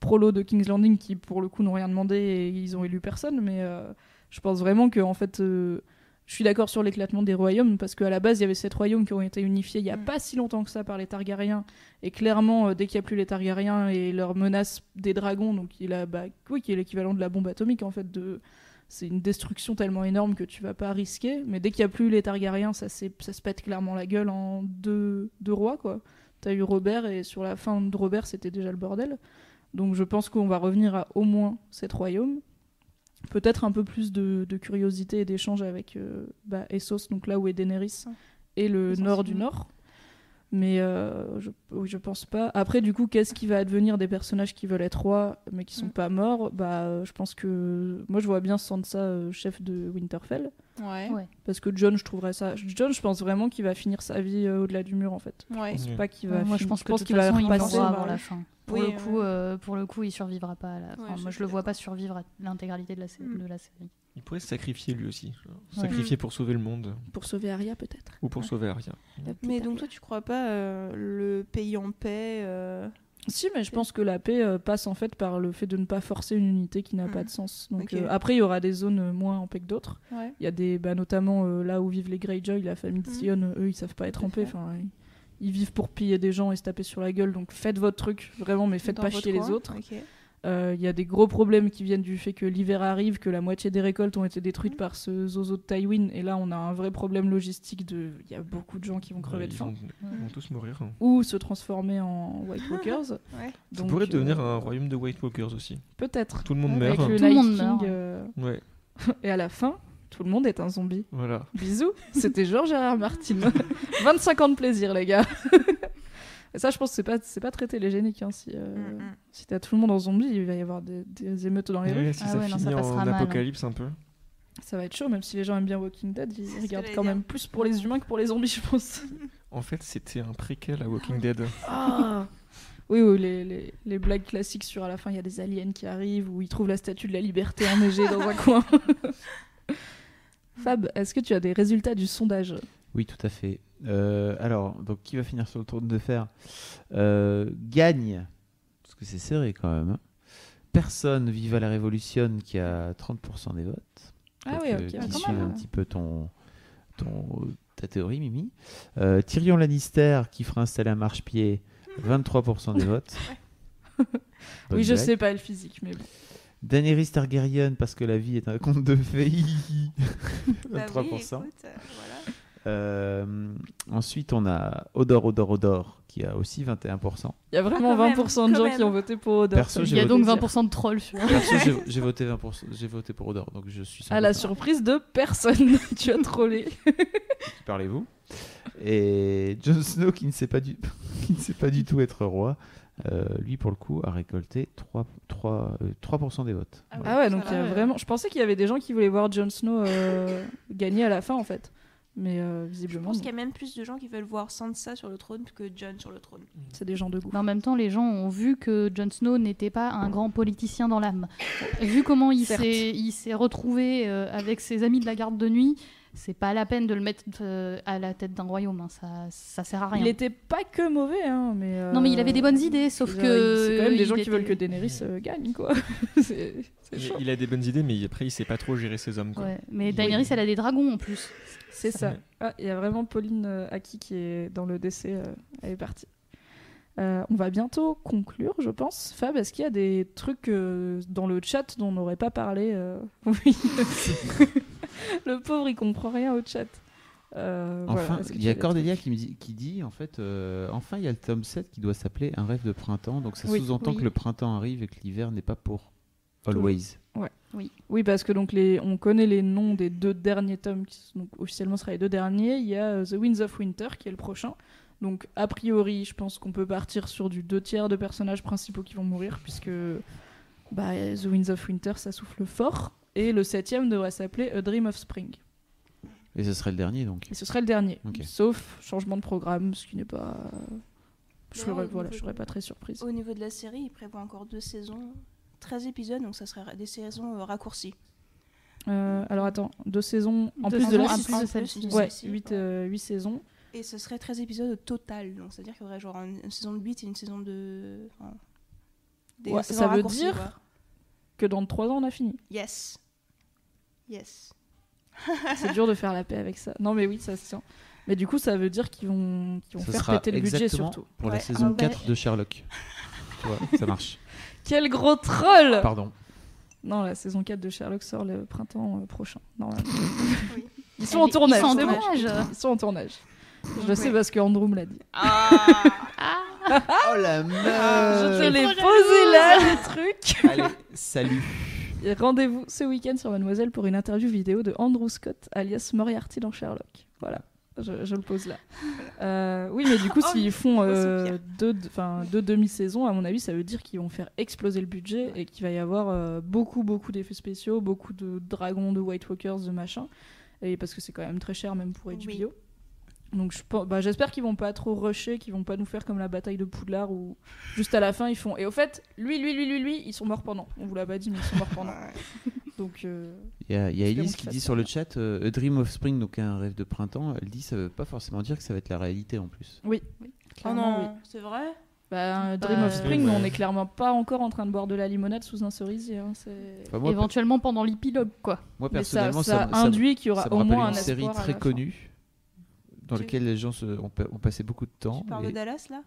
prolos de King's Landing qui, pour le coup, n'ont rien demandé et ils ont élu personne. Mais euh, je pense vraiment que, en fait, euh, je suis d'accord sur l'éclatement des royaumes parce qu'à la base, il y avait sept royaumes qui ont été unifiés il y a Mm. pas si longtemps que ça par les Targaryens. Et clairement, euh, dès qu'il n'y a plus les Targaryens et leur menace des dragons, donc il a, bah, oui, qui est l'équivalent de la bombe atomique en fait, de c'est une destruction tellement énorme que tu vas pas risquer. Mais dès qu'il n'y a plus les Targaryens, ça, ça se pète clairement la gueule en deux, deux rois quoi. T'as eu Robert et sur la fin de Robert, c'était déjà le bordel. Donc je pense qu'on va revenir à au moins sept royaumes. Peut-être un peu plus de, de curiosité et d'échange avec euh, bah, Essos, donc là où est Daenerys, et le nord du nord. Mais euh, je, oui, je pense pas. Après, du coup, qu'est-ce qui va advenir des personnages qui veulent être rois mais qui sont Mm. pas morts? Bah, euh, je pense que moi, je vois bien Sansa euh, chef de Winterfell, Ouais. Ouais. parce que John, je trouverais ça. John, je pense vraiment qu'il va finir sa vie euh, au-delà du mur, en fait. Ouais. Je pense pas qu'il va. moi, je pense qu'il va façon, il repasser avant la fin. Pour, Oui, le coup, ouais. euh, pour le coup, il survivra pas. À la... Enfin, moi, je le vois pas survivre à l'intégralité de la, sé- Mm. de la série. Il pourrait se sacrifier lui aussi. Ouais. Sacrifier pour sauver le monde Pour sauver Arya, peut-être. ou pour sauver Arya. Mais donc toi, tu crois pas euh, le pays en paix euh, Si, mais je pense que la paix euh, passe en fait par le fait de ne pas forcer une unité qui n'a Mm. pas de sens. Donc euh, après, il y aura des zones euh, moins en paix que d'autres. Ouais. Il y a des, bah, notamment euh, là où vivent les Greyjoy, la famille de Mhm. Sion, euh, eux, ils savent pas être en paix. fait. Enfin, ils, ils vivent pour piller des gens et se taper sur la gueule. Donc faites votre truc, vraiment, mais faites dans pas chier les autres. Euh, Il y a des gros problèmes qui viennent du fait que l'hiver arrive, que la moitié des récoltes ont été détruites Mhm. par ce zozo de Tywin. Et là, on a un vrai problème logistique de. Il y a beaucoup de gens qui vont crever de ils, faim. vont, ils vont tous mourir. hein. Ou se transformer en White Walkers. Ouais. Ça Donc, pourrait devenir euh, un royaume de White Walkers aussi. Peut-être. Tout le monde Avec meurt. le Tout le Night monde King, meurt. euh, Ouais, Et à la fin, tout le monde est un zombie. voilà. Bisous, c'était Georges R.R. Martin. 25 ans de plaisir, les gars. Et ça, je pense que c'est pas, c'est pas très télégénique. Hein, si euh, Mm, mm. si t'as tout le monde en zombie, il va y avoir des, des émeutes dans les rues. Ouais, si Ah ça ouais, non, ça finit passera en mal, hein. apocalypse un peu. Ça va être chaud, même si les gens aiment bien Walking Dead, ils regardent quand même plus pour les humains que pour les zombies, je pense. En fait, c'était un préquel à Walking Dead. Ah Oui, oui, les, les, les blagues classiques sur à la fin, il y a des aliens qui arrivent ou ils trouvent la statue de la liberté enneigée dans un coin. Fab, est-ce que tu as des résultats du sondage Oui, tout à fait. Euh, alors, donc qui va finir sur le trône de fer? Euh, Gagne, parce que c'est serré quand même. hein. Personne Viva la Révolution qui a 30% des votes. Ah Donc, oui, euh, ok. qui ah, quand suit un hein. petit peu ton, ton, ta théorie, Mimi. Tyrion Lannister qui fera installer un marchepied, 23% des votes. Oui, je sais pas le physique, mais bon. Daenerys Targaryen parce que la vie est un conte de fées. Bah 23%. oui, écoute, euh, voilà. Euh, ensuite, on a Odor, Odor, Odor qui a aussi 21%. Il y a vraiment Ah, quand même, 20% de quand gens même. qui ont voté pour Odor. Perso, Il y a donc plaisir. 20% de trolls j'ai- voté 20%, j'ai voté pour Odor, donc je suis. À la surprise de personne, tu as trollé. Parlez-vous? Et Jon Snow qui ne sait pas du, qui ne sait pas du tout être roi. Euh, lui, pour le coup, a récolté 3, 3, euh, 3% des votes. Ah ouais. Ah ouais, donc Ça il y a va, ouais. vraiment. Je pensais qu'il y avait des gens qui voulaient voir Jon Snow euh, gagner à la fin en fait, mais euh, Je visiblement pense non. qu'il y a même plus de gens qui veulent voir Sansa sur le trône que John sur le trône. c'est des gens de goût. Mais en même temps, les gens ont vu que Jon Snow n'était pas un grand politicien dans l'âme. Vu comment il s'est il s'est retrouvé euh, avec ses amis de la garde de nuit, c'est pas la peine de le mettre euh, à la tête d'un royaume. hein. Ça, ça sert à rien. Il était pas que mauvais, hein, mais. euh, Non, mais il avait des bonnes idées, sauf que. C'est quand même des il gens qui veulent que Daenerys euh, gagne, quoi. c'est c'est Il, a des bonnes idées, mais après, il sait pas trop gérer ses hommes. Quoi. Ouais, mais Daenerys, elle a des dragons en plus. C'est ça. Ouais. Ah, il y a vraiment Pauline Aki qui est dans le décès. euh, elle est partie. Euh, on va bientôt conclure, je pense. Fab, est-ce qu'il y a des trucs euh, dans le chat dont on n'aurait pas parlé euh Oui. le pauvre, il comprend rien au chat. Euh, Enfin, il y a Cordelia qui, me dit, qui dit, en fait, euh, enfin, il y a le tome 7 qui doit s'appeler Un rêve de printemps. Donc ça Oui, sous-entend oui. que le printemps arrive et que l'hiver n'est pas pour always. Oui, parce que donc les, on connaît les noms des deux derniers tomes qui donc, officiellement seraient les deux derniers. Il y a The Winds of Winter qui est le prochain. Donc, a priori, je pense qu'on peut partir sur du deux tiers de personnages principaux qui vont mourir, puisque bah, The Winds of Winter, ça souffle fort. Et le septième devrait s'appeler A Dream of Spring. Et ce serait le dernier donc. Et ce serait le dernier. Sauf changement de programme, ce qui n'est pas. Je serais, voilà, je serais pas très surprise. Au niveau de la série, il prévoit encore deux saisons, 13 épisodes, donc ça serait des saisons euh, raccourcies. Euh, alors attends, deux saisons en Deux plus de saisons la en plus en Ouais, celle-ci, 8, ouais. saisons. Et ce serait 13 épisodes au total, donc c'est-à-dire qu'il y aurait genre une, une saison de 8 et une saison de. enfin, des Ouais, saisons ça veut dire quoi. que dans 3 ans, on a fini. Yes. Yes. C'est dur de faire la paix avec ça. Non, mais oui, ça se tient. Mais du coup, ça veut dire qu'ils vont, qu'ils vont faire péter le budget surtout. pour la saison Ah ouais. 4 de Sherlock. tu vois, ça marche. Quel gros troll Pardon. Non, la saison 4 de Sherlock sort le printemps euh, prochain. normalement. Oui. Ils sont en Ils sont en tournage. Ils sont en tournage. Je le sais Ouais. parce que Andrew me l'a dit. Oh la Je meuf te l'ai posé là, le truc. Allez, salut. Rendez-vous ce week-end sur Mademoiselle pour une interview vidéo de Andrew Scott, alias Moriarty dans Sherlock. Voilà, je, je le pose là. Euh, oui, mais du coup, Oh, s'ils font euh, soupir. deux, enfin, deux demi-saisons, à mon avis, ça veut dire qu'ils vont faire exploser le budget et qu'il va y avoir euh, beaucoup, beaucoup d'effets spéciaux, beaucoup de dragons, de White Walkers, de machin. Et parce que c'est quand même très cher, même pour HBO. Oui. Donc je bah, j'espère qu'ils vont pas trop rusher, qu'ils vont pas nous faire comme la bataille de Poudlard où juste à la fin ils font. Et au fait, lui, lui, lui, lui, lui, ils sont morts pendant. On vous l'a pas dit, mais ils sont morts pendant. Donc euh, Il y a, y Elise qui dit sur le chat euh, A Dream of Spring, donc un rêve de printemps. Elle dit ça veut pas forcément dire que ça va être la réalité en plus. Oh clairement, non, oui. c'est vrai? Bah, Dream Bah, of Spring, ouais. on est clairement pas encore en train de boire de la limonade sous un cerisier. hein, c'est- Enfin, moi, Éventuellement pendant l'épilogue, quoi. moi, Mais ça, personnellement, ça, induit qu'il y aura ça au moins un une série très connue dans Tu- laquelle les gens se- ont, pa- ont passé beaucoup de temps. Tu parles et, de Dallas là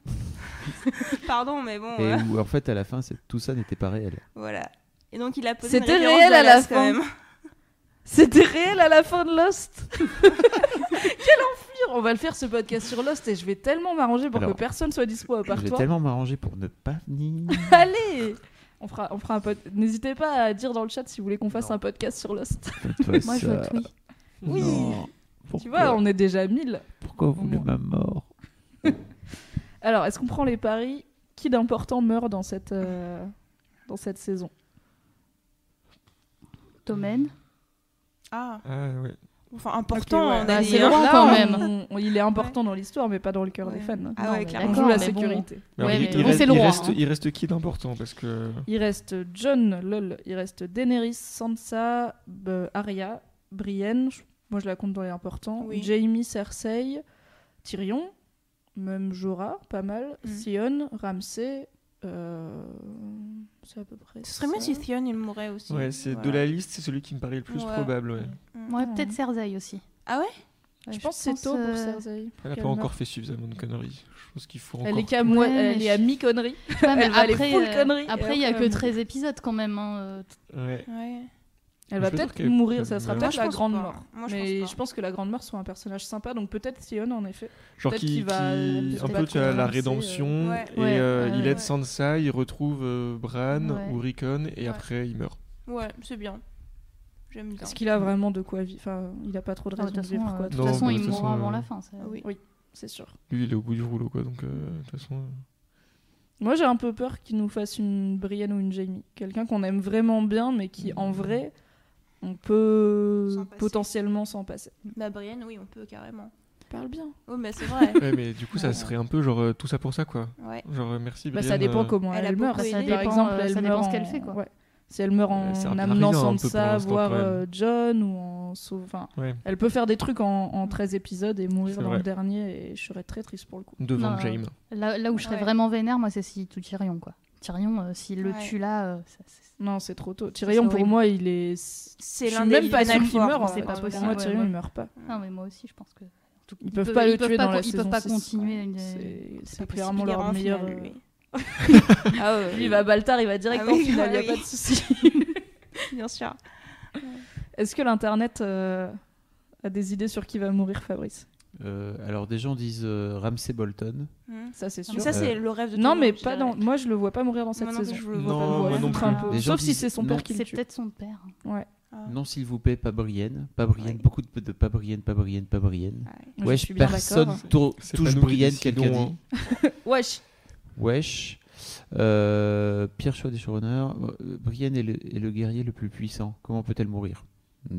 Pardon, mais bon, et euh, où en fait à la fin tout ça n'était pas réel. voilà. Et donc il a posé C'était réel à la Dallas, fin. quand même. C'était réel à la fin de Lost. Quel enfer On va le faire ce podcast sur Lost et je vais tellement m'arranger pour Alors, que personne soit dispo à part Je vais toi. tellement m'arranger pour ne pas venir. Allez on fera, on fera un pod... N'hésitez pas à dire dans le chat si vous voulez qu'on fasse Non. un podcast sur Lost. Moi, je vote oui. Oui. Non. Tu vois, on est déjà 1000. Pourquoi vous voulez ma mort Alors, est-ce qu'on prend les paris Qui d'important meurt dans cette, euh, dans cette saison? Domaine. Ah, Ah ouais. enfin important, Ok, ouais. on Bah, a c'est dit, loin quand Là, même. on- on- il est important dans l'histoire, mais pas dans le cœur des Ouais. fans. Ah Non, ouais, mais clairement. On joue D'accord, la mais bon. sécurité. Mais Ouais, alors, mais il, il bon, reste, c'est le il roi, reste- hein. il reste qui d'important? Parce que. Il reste John, lol. Il reste Daenerys, Sansa, B- Arya, Brienne. je- Moi, je la compte dans les importants. Oui. Jamie, Cersei, Tyrion, même Jorah, pas mal. Mm. Sion, Ramsay. euh, C'est à peu près. Ce serait ça. si Theon il mourait aussi. Ouais, c'est de la liste, c'est celui qui me paraît le plus Ouais. probable. Ouais. Mm. Ouais, peut-être Cersei aussi. Ah ouais? Ouais, Je pense que c'est tôt pour euh, Cersei. Elle n'a pas encore fait suffisamment de conneries. Je pense qu'il faut Elle encore. est, Ouais, elle est à. Ouais, Elle va aller après, full euh, Après, il y a après, que elle 13 épisodes quand même. hein, Ouais. Ouais. Elle va peut-être mourir. Ça sera peut-être la grande pas. mort. Moi, je mais pense je pense que la grande mort soit un personnage sympa. Donc peut-être Sion, en effet. Genre Peut-être qui, qu'il va- qui- un peu tu as la rédemption euh, ouais. et Ouais, euh, ouais, il aide ouais. Sansa, il retrouve euh, Bran Ouais. ou Rickon et Ouais. après il meurt. Ouais, c'est bien. J'aime bien. Est-ce qu'il a vraiment de quoi vivre? Enfin, il a pas trop de raison De de toute façon, vivre, quoi. de toute façon, il mourra avant la fin. ça- Oui. C'est sûr. Lui il est au bout du rouleau quoi donc de toute façon. Moi, j'ai un peu peur qu'il nous fasse une Brienne ou une Jamie. Quelqu'un qu'on aime vraiment bien, mais qui, en vrai, on peut potentiellement s'en passer. Bah, Brienne, oui, on peut carrément. Parle bien. Oh, mais c'est vrai. Ouais mais du coup ça serait un peu genre euh, tout ça pour ça quoi. ouais. Genre euh, merci Bah, Brienne. ça dépend euh, comment elle meurt. par Ça exemple, dépend, elle euh, ça meurt dépend ce en... qu'elle fait, quoi. ouais. Si elle meurt en à amenant Sansa voir euh, John ou en enfin, Ouais. elle peut faire des trucs en, en 13 épisodes et mourir dans le dernier et je serais très triste pour le coup. Devant Non, Jaime. Là, là où je serais Ouais. vraiment vénère, moi, c'est si tout Tyrion, quoi. Tyrion, euh, s'il le Ouais. tue là, euh, ça- Non, c'est trop tôt. Tyrion, pour horrible. moi, il est. C'est l'un des même pas sûr qu'il meurt. en c'est pas Pour possible, moi, ouais, Tyrion, ouais. il meurt pas. Non, mais moi aussi, je pense que. tout- Ils peuvent pas le tuer dans la Ils peuvent pas continuer. C'est- clairement il leur meilleur. euh, lui. Ah ouais, lui, il va Baltar, il va direct Ah en oui, finale, ah y a oui. pas de souci. Bien sûr. Est-ce que l'internet euh, a des idées sur qui va mourir, Fabrice? Euh, alors des gens disent euh, Ramsay Bolton. Hmm. Ça, c'est sûr. Mais ça, c'est Euh, le rêve de tout non, le mais monde, je pas dans. Moi, je le vois pas mourir dans cette saison. je le vois Non, pas plus. un peu. Sauf si c'est son non. père qui le C'est tue. peut-être son père. Ouais. Ah. Non, s'il vous plaît, pas Brienne. Pas Brienne, Ouais. beaucoup de, de pas Brienne, pas Brienne, pas Brienne. Je Wesh, suis bien personne C'est touche Brienne, quelqu'un hein. dit. Wesh. Wesh. Euh, pire choix des showrunners. Euh, Brienne est le, est le guerrier le plus puissant. Comment peut-elle mourir?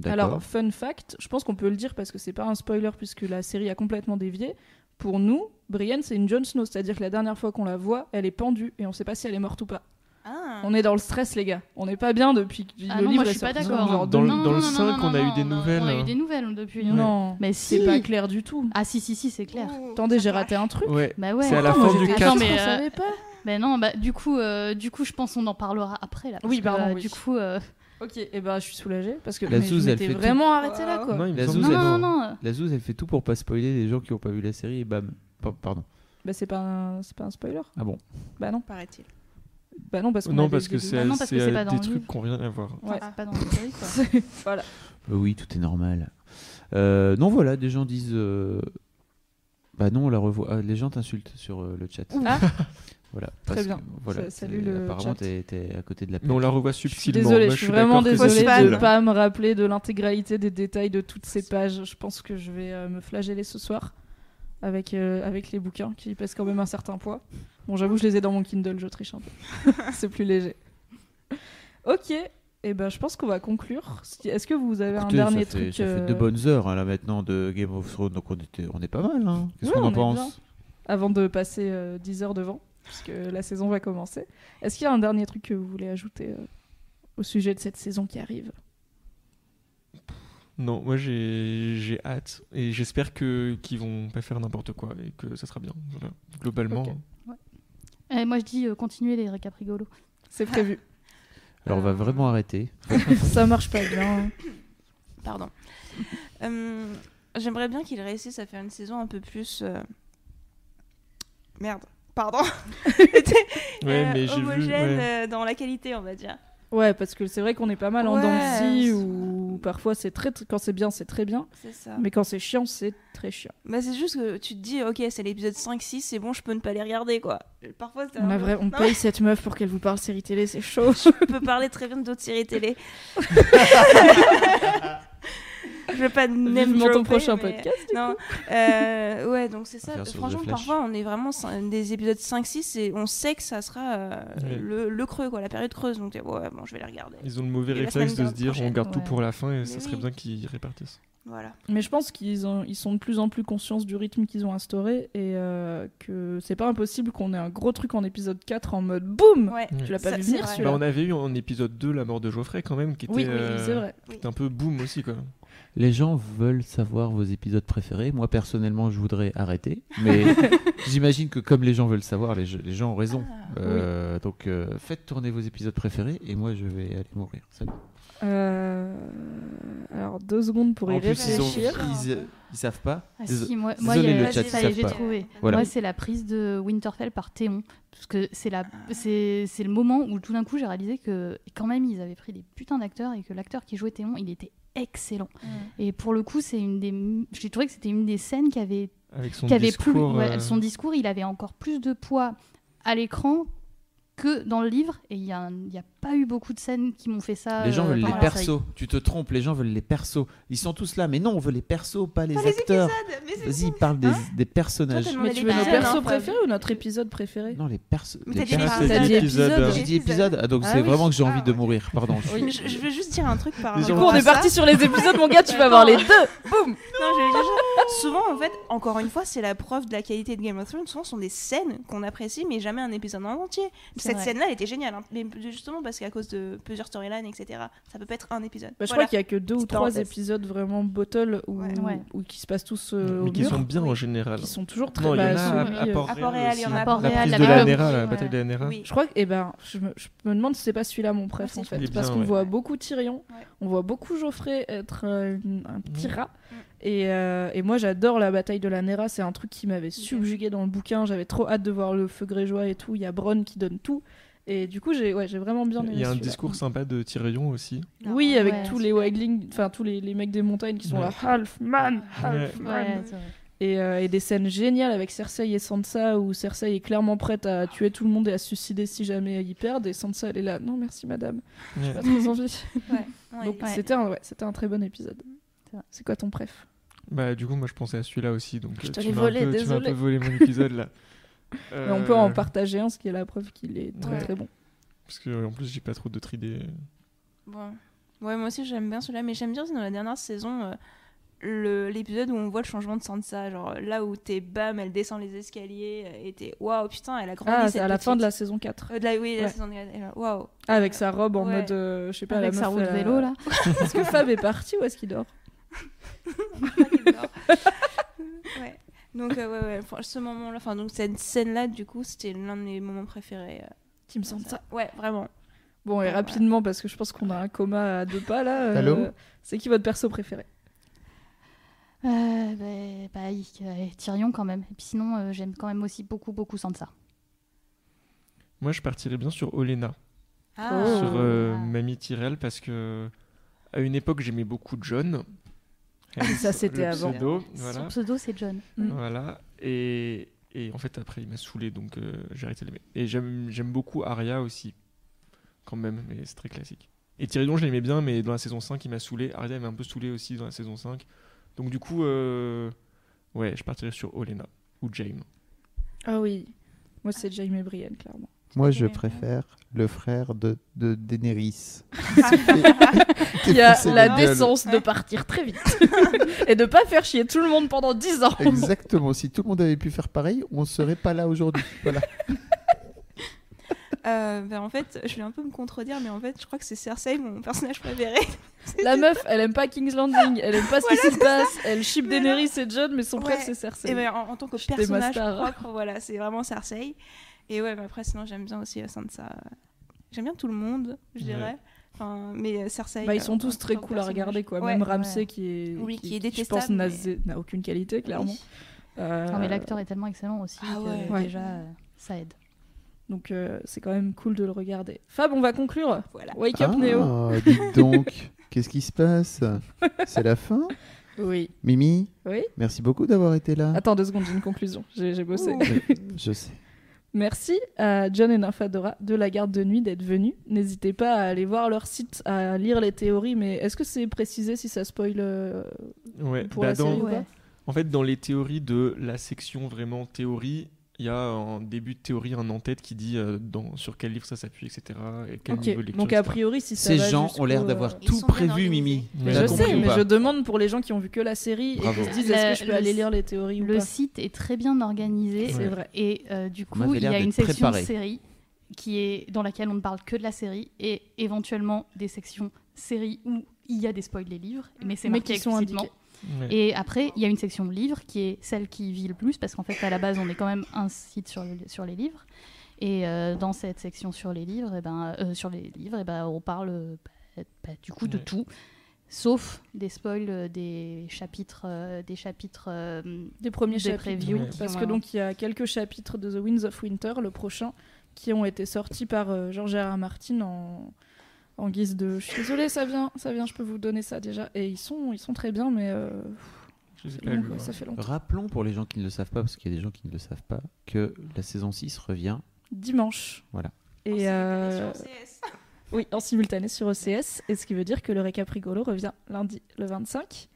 Alors, fun fact, je pense qu'on peut le dire parce que c'est pas un spoiler puisque la série a complètement dévié. Pour nous, Brienne, c'est une Jon Snow, c'est-à-dire que la dernière fois qu'on la voit, elle est pendue et on sait pas si elle est morte ou pas. Ah. On est dans le stress, les gars. On n'est pas bien depuis que Ah le non, livre moi je est suis pas d'accord. Dans le- dans le non, non, 5, non, on a eu des nouvelles, On a hein. eu des nouvelles depuis. hein. Non, Mais c'est si. pas clair du tout. Ah si si si c'est clair. Ouh, Attendez, j'ai raté un truc. Ouais. Bah ouais. C'est à la fin du j'étais 4. Attends, mais, je euh, savais pas. Mais non, bah du coup, euh, du coup, je pense qu'on en parlera après là. parce Oui, que, pardon, euh, oui. Du coup, euh, Ok, et ben je suis soulagée parce que La Zouz, elle fait tout. vraiment arrêtée là quoi. Non, il La Zouz, non, elle- non, non. La Zouz, elle fait tout pour pas spoiler les gens qui ont pas vu la série et bam. Pa- Pardon. Bah c'est pas un... c'est pas un spoiler. Ah bon Bah non. Paraît-il. Bah non parce qu'on Non, avait parce des- que des- c'est Ah non, parce que c'est, c'est pas dans des trucs qu'on vient à voir. Ouais. C'est pas dans la série quoi. Voilà. Euh, Oui, tout est normal. Euh, non, voilà, des gens disent. euh, Bah non, on la revoit. Ah, les gens t'insultent sur euh, le chat. Ah, Voilà. Très parce bien. que, voilà, salut le Apparemment, chat. t'es t'es à côté de la Mais on la revoit je suis subtilement. désolée, je suis vraiment désolée de ne pas me rappeler de l'intégralité des détails de toutes ces pages. Je pense que je vais euh, me flageller ce soir avec, euh, avec les bouquins qui pèsent quand même un certain poids. Bon, j'avoue, je les ai dans mon Kindle, je triche un peu. c'est plus léger. Ok, et ben je pense qu'on va conclure. Est-ce que vous avez Écoutez, un dernier ça fait, truc ça fait euh, deux bonnes heures hein, là maintenant de Game of Thrones, donc on, était, on est pas mal. Hein. Qu'est-ce Ouais, qu'on on en pense bien. avant de passer euh, 10 heures devant, puisque la saison va commencer Est-ce qu'il y a un dernier truc que vous voulez ajouter euh, au sujet de cette saison qui arrive? Non, moi j'ai j'ai hâte et j'espère que qu'ils vont pas faire n'importe quoi et que ça sera bien. Voilà. Globalement. Eh, moi je dis euh, continuez les récaps rigolos. C'est prévu. Alors on va vraiment arrêter. Ça marche pas bien. Pardon. Euh, J'aimerais bien qu'il réussisse à faire une saison un peu plus. euh, Merde. Pardon. Ouais, Euh, vu. homogène ouais. euh, dans la qualité, on va dire. Ouais, parce que c'est vrai qu'on est pas mal en Ouais, c'est- ou parfois c'est très quand c'est bien, c'est très bien, C'est ça. mais quand c'est chiant, c'est très chiant. Bah, c'est juste que tu te dis, ok, c'est l'épisode 5-6, c'est bon, je peux ne pas les regarder, quoi. Parfois, c'est On, un a peu- vrai, on Non, paye cette meuf pour qu'elle vous parle série télé, c'est chaud. Je peux parler très bien d'autres séries télé. je vais pas name Vivement ton dropper, prochain mais- podcast. Non, euh, ouais, donc c'est ça. Franchement, parfois, on est vraiment des épisodes 5-6 et on sait que ça sera euh, Ouais. le, le creux, quoi, la période creuse. Donc, ouais, bon, je vais les regarder. Ils ont le mauvais Et réflexe de se dire on garde tout pour la fin et Mais ça serait oui. bien qu'ils répartissent. Voilà. Mais je pense qu'ils ont, ils sont de plus en plus conscients du rythme qu'ils ont instauré et euh, que c'est pas impossible qu'on ait un gros truc en épisode 4 en mode boum Ouais. Tu l'as pas Ça, vu venir Bah, on avait eu en épisode 2 la mort de Geoffrey quand même qui était, Oui, oui, euh, qui était un peu boom aussi quoi. Les gens veulent savoir vos épisodes préférés. Moi personnellement, je voudrais arrêter, mais j'imagine que comme les gens veulent savoir, les, les gens ont raison. Ah, Euh, Donc euh, faites tourner vos épisodes préférés et moi je vais aller mourir. Salut. Euh, Alors, deux secondes pour y En plus, ils, ont- réfléchir. ils, ils savent pas. Ah si, moi, Désolé le chat, ça j'ai trouvé. Voilà. Moi, c'est la prise de Winterfell par Théon. Parce que c'est la, c'est, c'est le moment où tout d'un coup j'ai réalisé que quand même ils avaient pris des putains d'acteurs et que l'acteur qui jouait Théon, il était excellent. Et pour le coup, c'est une des, j'ai trouvé que c'était une des scènes qui avait, Avec son qui avait discours. plus, ouais, euh, son discours, il avait encore plus de poids à l'écran que dans le livre. Et il y a, un- il y a pas eu beaucoup de scènes qui m'ont fait ça. Les gens euh, veulent les persos. Tu te trompes, les gens veulent les persos. Ils sont tous là, mais non, on veut les persos, pas les Pas les acteurs. Vas-y, bon. parle des, Hein des personnages. Toi, t'as Mais tu veux nos persos hein, préférés ou notre épisode préféré Non, les persos. T'as dit dit épisode. J'ai dit épisode, ah, donc Ah c'est oui. vraiment que j'ai Ah, envie de mourir, pardon. Je, je veux juste dire un truc par Du coup, on est parti sur les épisodes, mon gars, tu vas voir les deux Boum souvent, en fait, encore une fois, c'est la preuve de la qualité de Game of Thrones. Souvent, ce sont des scènes qu'on apprécie, mais jamais un épisode en entier. Cette scène-là, elle était géniale. hein. Mais justement, parce qu'à cause de plusieurs storylines, etc., ça peut pas être un épisode. Bah, je Voilà. crois qu'il y a que deux ou trois épisodes vraiment bottle ou, Ouais. Ouais. ou qui se passent tous euh, mais qui sont bien en général. qui sont toujours très Non, il y en a à, euh, Port-Réal il y en a À. Port-Réal, La Ouais. bataille de la Nera. Oui. Je crois que, eh ben, je me, demande si c'est pas celui-là mon préf en fait, parce qu'on voit beaucoup Tyrion, on voit beaucoup Geoffrey être euh, un petit Mm. rat, et, euh, et moi j'adore la bataille de la Nera, c'est un truc qui m'avait subjugué dans le bouquin, j'avais trop hâte de voir le feu grégeois et tout, il y a Bronn qui donne tout, et du coup j'ai ouais, j'ai vraiment bien aimé Il y a un discours sympa de Tyrion aussi. Oui, avec Ouais, tous les wildlings, enfin tous les, les mecs des montagnes qui sont Ouais. là, half man, half Ouais. man. Ouais, c'est vrai. Et, euh, et des scènes géniales avec Cersei et Sansa où Cersei est clairement prête à tuer tout le monde et à se suicider si jamais ils perdent et Sansa elle est là non merci madame j'ai Ouais. pas très envie Ouais. Donc Ouais. c'était un, ouais, c'était un très bon épisode. C'est quoi ton préf? Bah, du coup, moi, je pensais à celui-là aussi. Donc, Je euh, te tu m'as un volé, peu- Tu m'as un peu désolé. volé mon épisode là. Mais On peut en Euh, partager un, ce qui est la preuve qu'il est très Ouais. très bon. Parce que en plus, j'ai pas trop d'autres idées. Bon. Ouais, moi aussi j'aime bien celui-là, mais j'aime bien aussi dans la dernière saison euh, le- l'épisode où on voit le changement de Sansa. Genre là où t'es bam, elle descend les escaliers euh, et t'es waouh, putain, elle a grandi. Ah, c'est à la fin de la saison 4. Euh, de la, oui, la saison de- elle est là, Waouh. Ah, avec sa robe en Ouais. mode, euh, je sais pas, Avec la sa meuf, roue de vélo, là. Est-ce que Fab est parti ou est-ce qu'il dort ouais. Donc euh, ouais, ouais, enfin, ce moment-là, enfin donc cette scène-là, du coup, c'était l'un de mes moments préférés. euh, Team Sansa. Ouais, vraiment. Bon, et Ouais. rapidement, parce que je pense qu'on a un coma à deux pas là. euh, Allô C'est qui votre perso préféré? Euh, bah, bah, euh, Tyrion quand même. Et puis sinon, euh, j'aime quand même aussi beaucoup, beaucoup Sansa. Moi, je partirais bien sur Olena, Ah. Sur euh, Ah. Mamie Tyrell, parce que à une époque, j'aimais beaucoup John. Ça, c'était avant. pseudo, Son pseudo, c'est John. Mm. Voilà. Et, et en fait, après, il m'a saoulé, donc euh, j'ai arrêté de l'aimer. Et j'aime beaucoup Arya aussi, quand même, mais c'est très classique. Et Tyrion, je l'aimais bien, mais dans la saison 5, il m'a saoulé. Arya, il m'a un peu saoulé aussi dans la saison 5. Donc, du coup, euh, ouais, je partirais sur Olena ou Jaime. Ah oui. Moi, c'est Jaime et Brienne, clairement. Moi, je préfère le frère de, de Daenerys. Qui a la décence de partir très vite. et de pas faire chier tout le monde pendant 10 ans. Exactement. Si tout le monde avait pu faire pareil, on serait pas là aujourd'hui. Voilà. Euh, ben, en fait, je vais un peu me contredire, mais en fait, je crois que c'est Cersei, mon personnage préféré. La meuf, elle aime pas King's Landing, elle aime pas ce qui se passe, elle ship Daenerys et John, mais son Ouais. préf c'est Cersei. Et ben, en, en tant que Je personnage propre, voilà, c'est vraiment Cersei. Et ouais, mais après, sinon, j'aime bien aussi euh, Sansa. J'aime bien tout le monde, je Ouais. dirais. Enfin, mais euh, Cersei. Bah, ils euh, sont tous très cool à regarder quoi. Ouais. Même Ramsey ouais. qui est, Oui, qui est je pense détestable, n'a mais- n'a aucune qualité clairement. Oui. Euh, Non, mais l'acteur est tellement excellent aussi Ah que déjà, euh, ça aide. Donc euh, c'est quand même cool de le regarder. Fab, on va conclure. Voilà. Wake up Neo. Ah, dites donc, qu'est-ce qui se passe? C'est la fin? Oui. Mimi, Oui. merci beaucoup d'avoir été là. Attends deux secondes, j'ai une conclusion. J'ai j'ai bossé. Je sais. Merci à John et Nymphadora de la garde de nuit d'être venus. N'hésitez pas à aller voir leur site, à lire les théories, mais est-ce que c'est précisé si ça spoil euh, Ouais, pour bah, la dans- série ou Ouais. pas En fait, dans les théories de la section vraiment théorie, il y a un début de théorie, un en-tête qui dit euh, dans, sur quel livre ça s'appuie, etc. Et quel niveau de lecture, donc a priori si ça Ces va gens ont l'air euh, d'avoir Ils tout prévu. Mimi. Mais T'as Je sais, mais je demande pour les gens qui ont vu que la série Bravo. et qui se disent est-ce que je peux le- aller lire les théories ou Le pas site est très bien organisé. C'est vrai. Et euh, du coup, il y a une section préparé. série qui est dans laquelle on ne parle que de la série et éventuellement des sections série où il y a des spoils des livres, mais c'est Mais marqué qui sont explicitement. Ouais. Et après, il y a une section livres qui est celle qui vit le plus parce qu'en fait, à la base, on est quand même un site sur, le- sur les livres. Et euh, dans cette section sur les livres, et ben, euh, sur les livres, et ben, on parle bah, bah, du coup de Ouais. tout, sauf des spoils euh, des chapitres, euh, des chapitres Des premiers des chapitres. previews. Ouais. Parce que donc il y a quelques chapitres de The Winds of Winter, le prochain, qui ont été sortis par euh, George R. R. Martin en, en guise de. Je suis désolée, ça vient, ça vient, je peux vous donner ça déjà. Et ils sont, ils sont très bien, mais euh, Je sais pas long, quoi, moi. ça fait longtemps. Rappelons pour les gens qui ne le savent pas, parce qu'il y a des gens qui ne le savent pas, que la saison 6 revient. Dimanche. Voilà. Et euh, Sur oui, en simultané sur OCS, et ce qui veut dire que le récap rigolo revient lundi le 25.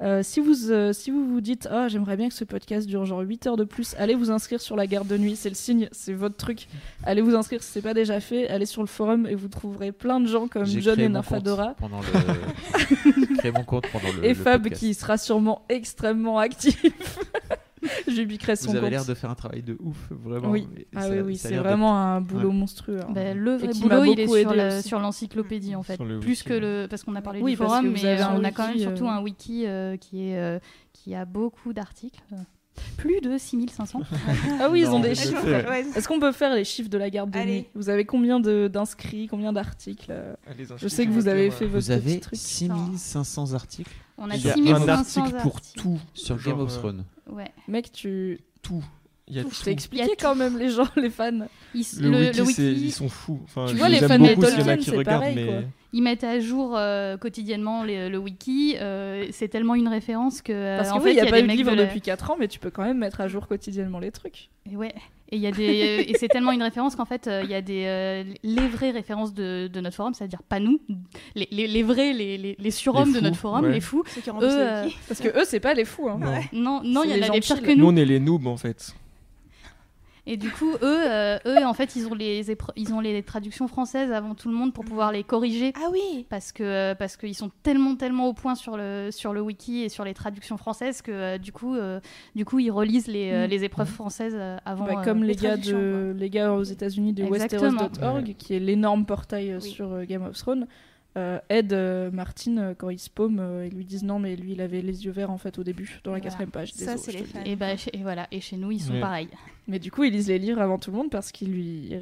Euh, si, vous, euh, si vous vous dites ah j'aimerais bien que ce podcast dure genre 8 heures de plus, allez vous inscrire sur la garde de nuit, c'est le signe, c'est votre truc. Allez vous inscrire si c'est pas déjà fait, allez sur le forum et vous trouverez plein de gens comme John et compte pendant le... Créé mon compte pendant le et le Fab podcast. qui sera sûrement extrêmement actif. Je lui piquerai son Vous avez l'air de faire un travail de ouf, vraiment. Oui, ah ça- oui, oui, ça a c'est vraiment un boulot Ouais. monstrueux. hein. Ben, le vrai boulot, il est sur, l'encyclopédie en fait. Plus wiki, que le. Parce qu'on a parlé Oui, du forum, mais euh, on a quand même wiki, surtout euh, un wiki euh, qui, est, euh, qui a beaucoup d'articles. Plus de 6500. Ah oui, ils ont des chiffres. ouais. Est-ce qu'on peut faire les chiffres de la garde de Allez. nuit Vous avez combien d'inscrits, combien d'articles? Je sais que vous avez fait votre Vous avez petit truc. 6500 articles On a Il y a 6500 un article pour articles. tout. sur Genre, Game of euh, Thrones. Ouais. Mec, tu Tout. Il y a je tout. y expliqué quand même les gens, les fans. Il- Le, le, wiki, le wiki, ils sont fous. Enfin, Tu je vois, les les fans de Tolkien, qui c'est regardent, pareil, mais quoi. Ils mettent à jour euh, quotidiennement les- le wiki. euh, c'est tellement une référence que. euh, Parce en que fait, oui, il n'y a, des pas eu de livre depuis 4 ans, mais tu peux quand même mettre à jour quotidiennement les trucs. Et ouais. Et il y a des et c'est tellement une référence qu'en fait il y a des euh, les vraies références de, de notre forum, c'est-à-dire pas nous, les, les, les vrais les, les, surhommes Les de notre forum, ouais. les fous. Ceux qui Eux, euh. Parce que eux, c'est pas les fous. Hein. Non. non non il y en les a des gens pires que. Nous, nous. on est les noobs en fait. Et du coup eux euh, eux en fait ils ont les ils ont les traductions françaises avant tout le monde pour pouvoir les corriger. Ah oui Parce que euh, parce qu'ils sont tellement tellement au point sur le sur le wiki et sur les traductions françaises que euh, du coup euh, du coup ils relisent les, Mm. les épreuves françaises avant Bah, euh, comme les, les gars de les gars aux États-Unis de. Westeros.org, qui est l'énorme portail Oui. sur Game of Thrones, euh, aident euh, Martin euh, quand il se paume. euh, ils lui disent non, mais lui, il avait les yeux verts en fait au début, dans la Voilà. quatrième page. Ça, c'est les fans. Et, bah, chez- et voilà, et chez nous, ils sont Ouais. pareils. Mais du coup, ils lisent les livres avant tout le monde parce qu'ils lui,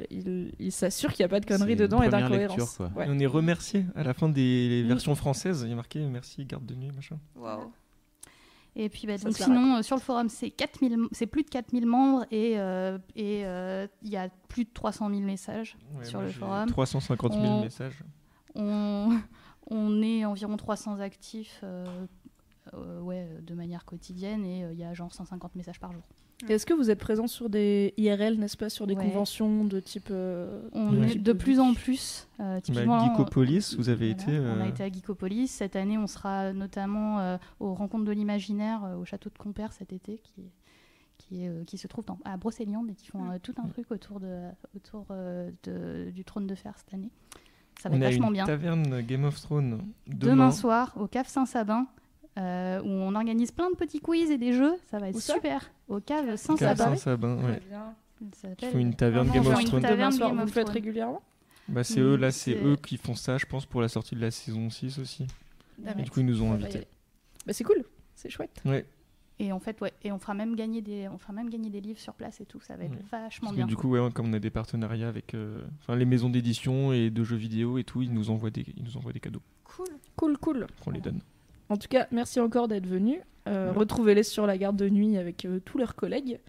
ils s'assurent qu'il n'y a pas de conneries dedans et d'incohérences. Ouais. Et on est remercié à la fin des versions françaises. Il y a marqué merci garde de nuit machin. Waouh. Et puis, bah, donc, sinon, euh, sur le forum, c'est 4000 c'est plus de 4000 membres et euh, et, euh, il y a plus de 300 000 messages Ouais, sur le forum. 350 000 On- messages. On, on est environ 300 actifs euh, euh, ouais, de manière quotidienne et euh, il y a genre 150 messages par jour. Est-ce que vous êtes présent sur des IRL, n'est-ce pas, sur des Ouais. conventions de type. euh, On Ouais. est de plus en plus. euh, Bah, Geekopolis, vous avez Voilà, été. On a été à Geekopolis. Cette année, on sera notamment euh, aux rencontres de l'imaginaire euh, au château de Compère cet été, qui, qui, est, euh, qui se trouve dans- à Brocéliande et qui font euh, tout un truc autour, de, autour euh, de- du trône de fer cette année. Ça va on être a vachement une bien. taverne Game of Thrones Demain, demain. soir, au Cave Saint-Sabin, euh, où on organise plein de petits quiz et des jeux. Ça va être ça super. Au Cave Cave Saint-Sabin. Saint-Sabin, ouais. Ça Ils font une taverne Non, Game of Thrones. taverne soir, Game vous of faites régulièrement Bah, c'est eux, là, c'est c'est- eux qui font ça, je pense, pour la sortie de la saison 6 aussi. Et du coup, ils nous ont invités. Bah, c'est cool, c'est chouette. Ouais. Et en fait, ouais, et on fera même gagner des, on fera même gagner des livres sur place et tout. Ça va être Ouais. vachement Parce que bien. du coup, ouais, comme on a des partenariats avec euh, enfin, les maisons d'édition et de jeux vidéo et tout, ils nous envoient des, ils nous envoient des cadeaux. Cool. Cool, cool. On les donne. En tout cas, merci encore d'être venu. Euh. Retrouvez-les sur la garde de nuit avec euh, tous leurs collègues.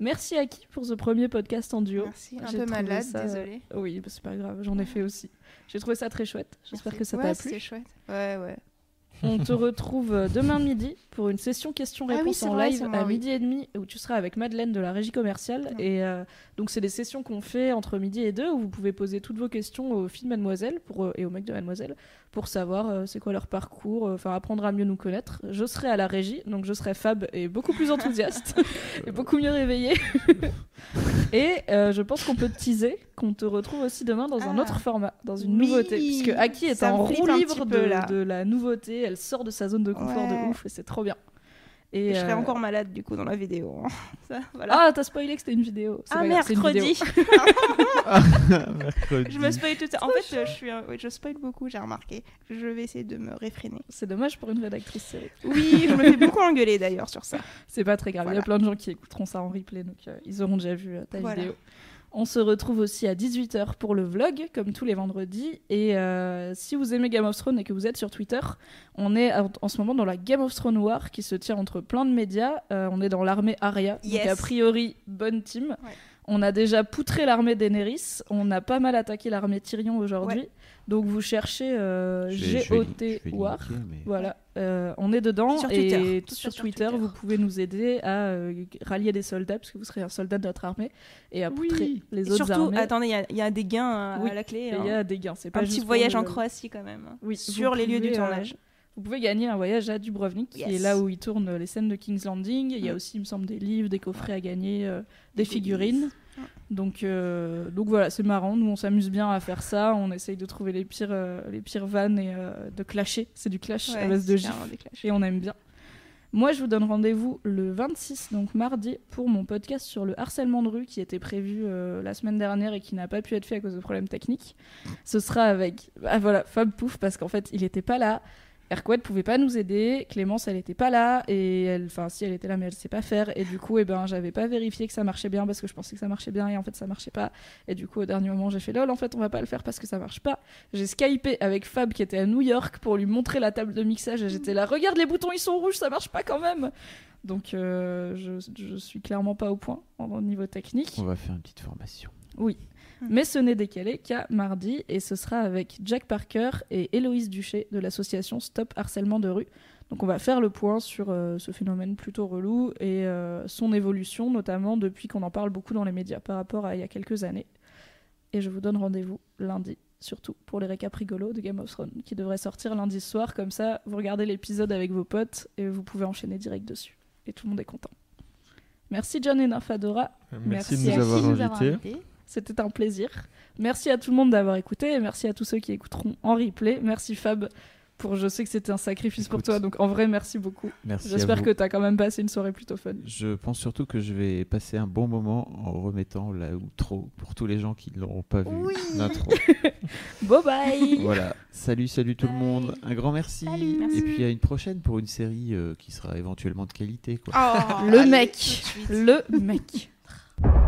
Merci à qui pour ce premier podcast en duo. Merci. Un peu malade, ça- désolée. Oui, bah, c'est pas grave, j'en ai fait aussi. J'ai trouvé ça très chouette. J'espère que ça Ouais, t'a plu. chouette. Ouais, ouais. On te retrouve euh, demain midi pour une session Ah oui, questions-réponses c'est en vrai, live à oui. midi et demi où tu seras avec Madeleine de la régie commerciale. Ouais. Et euh, donc, c'est des sessions qu'on fait entre midi et deux où vous pouvez poser toutes vos questions aux filles de Mademoiselle pour, euh, et aux mecs de Mademoiselle pour savoir euh, c'est quoi leur parcours, euh, enfin apprendre à mieux nous connaître. Je serai à la régie, donc je serai Fab et beaucoup plus enthousiaste et beaucoup mieux réveillée. et euh, je pense qu'on peut teaser qu'on te retrouve aussi demain dans un Ah. autre format, dans une Oui. nouveauté. Puisque Aki est en roue libre de, de la nouveauté. Elle sort de sa zone de confort Ouais. de ouf et c'est trop bien. Et Je serai euh, encore malade du coup dans la vidéo. hein. Ça, voilà. Ah, t'as spoilé que c'était une vidéo. Ah, vidéo. mercredi. Mercredi. je me spoil tout ça. En fait, je suis, un- oui, je spoil beaucoup. J'ai remarqué. Je vais essayer de me réfréner. C'est dommage pour une rédactrice série. Oui, je me fais beaucoup engueuler d'ailleurs sur ça. C'est pas très grave. Il y a plein de gens qui écouteront ça en replay, donc euh, ils auront déjà vu euh, ta Voilà. vidéo. On se retrouve aussi à 18h pour le vlog, comme tous les vendredis. Et euh, si vous aimez Game of Thrones et que vous êtes sur Twitter, on est en, ce moment dans la Game of Thrones War qui se tient entre plein de médias. Euh, on est dans l'armée donc Yes. a priori, bonne team. Ouais. On a déjà poutré l'armée Daenerys, on a pas mal attaqué l'armée Tyrion aujourd'hui. Donc vous cherchez euh, GOT War. mais- Voilà, euh, on est dedans Sur et. Tout sur Twitter, Twitter. vous pouvez nous aider à euh, rallier des soldats parce que vous serez un soldat de notre armée et à Oui. poutrer les Et autres surtout, armées. attendez, il y a- il y, a des gains Oui. à la clé. Hein. il y a des gains, c'est pas Un juste petit voyage le- en Croatie quand même. Oui, sur les lieux du euh, tournage. Vous pouvez gagner un voyage à Dubrovnik, qui est là où ils tournent les scènes de King's Landing. Il y a Mm. aussi, il me semble, des livres, des coffrets à gagner, euh, des figurines. Donc, euh, donc voilà, c'est marrant. Nous, on s'amuse bien à faire ça. On essaye de trouver les pires, euh, les pires vannes et de clasher. C'est du clash à Ouais, base de gifs. Et on aime bien. Moi, je vous donne rendez-vous le 26, donc mardi, pour mon podcast sur le harcèlement de rue qui était prévu euh, la semaine dernière et qui n'a pas pu être fait à cause de problèmes techniques. Ce sera avec, ah, voilà, Fab Pouf, parce qu'en fait, il n'était pas là. Erquette pouvait pas nous aider, Clémence elle était pas là et elle, enfin si elle était là mais elle sait pas faire et du coup eh ben j'avais pas vérifié que ça marchait bien parce que je pensais que ça marchait bien et en fait ça marchait pas. Et du coup au dernier moment j'ai fait lol en fait on va pas le faire parce que ça marche pas. J'ai skypé avec Fab qui était à New York pour lui montrer la table de mixage et j'étais là regarde les boutons ils sont rouges ça marche pas quand même. Donc euh, je, je suis clairement pas au point au niveau technique. On va faire une petite formation. oui Mais ce n'est décalé qu'à mardi et ce sera avec Jack Parker et Héloïse Duché de l'association Stop Harcèlement de rue. Donc on va faire le point sur euh, ce phénomène plutôt relou et euh, son évolution, notamment depuis qu'on en parle beaucoup dans les médias par rapport à il y a quelques années. Et je vous donne rendez-vous lundi, surtout pour les récaps rigolos de Game of Thrones, qui devrait sortir lundi soir. Comme ça, vous regardez l'épisode avec vos potes et vous pouvez enchaîner direct dessus. Et tout le monde est content. Merci John et Nafadora. Merci, Merci de à nous avoir Merci de nous avoir invités. C'était un plaisir. Merci à tout le monde d'avoir écouté et merci à tous ceux qui écouteront en replay. Merci Fab pour je sais que c'était un sacrifice pour toi donc en vrai merci beaucoup. Merci. J'espère que tu as quand même passé une soirée plutôt fun. Je pense surtout que je vais passer un bon moment en remettant la outro pour tous les gens qui ne l'auront pas vu. Oui. L'intro. Bye bye. voilà. Salut, salut tout le monde. Un grand merci. Salut. Et puis à une prochaine pour une série euh, qui sera éventuellement de qualité. Quoi. Oh, Le allez, mec. Le mec.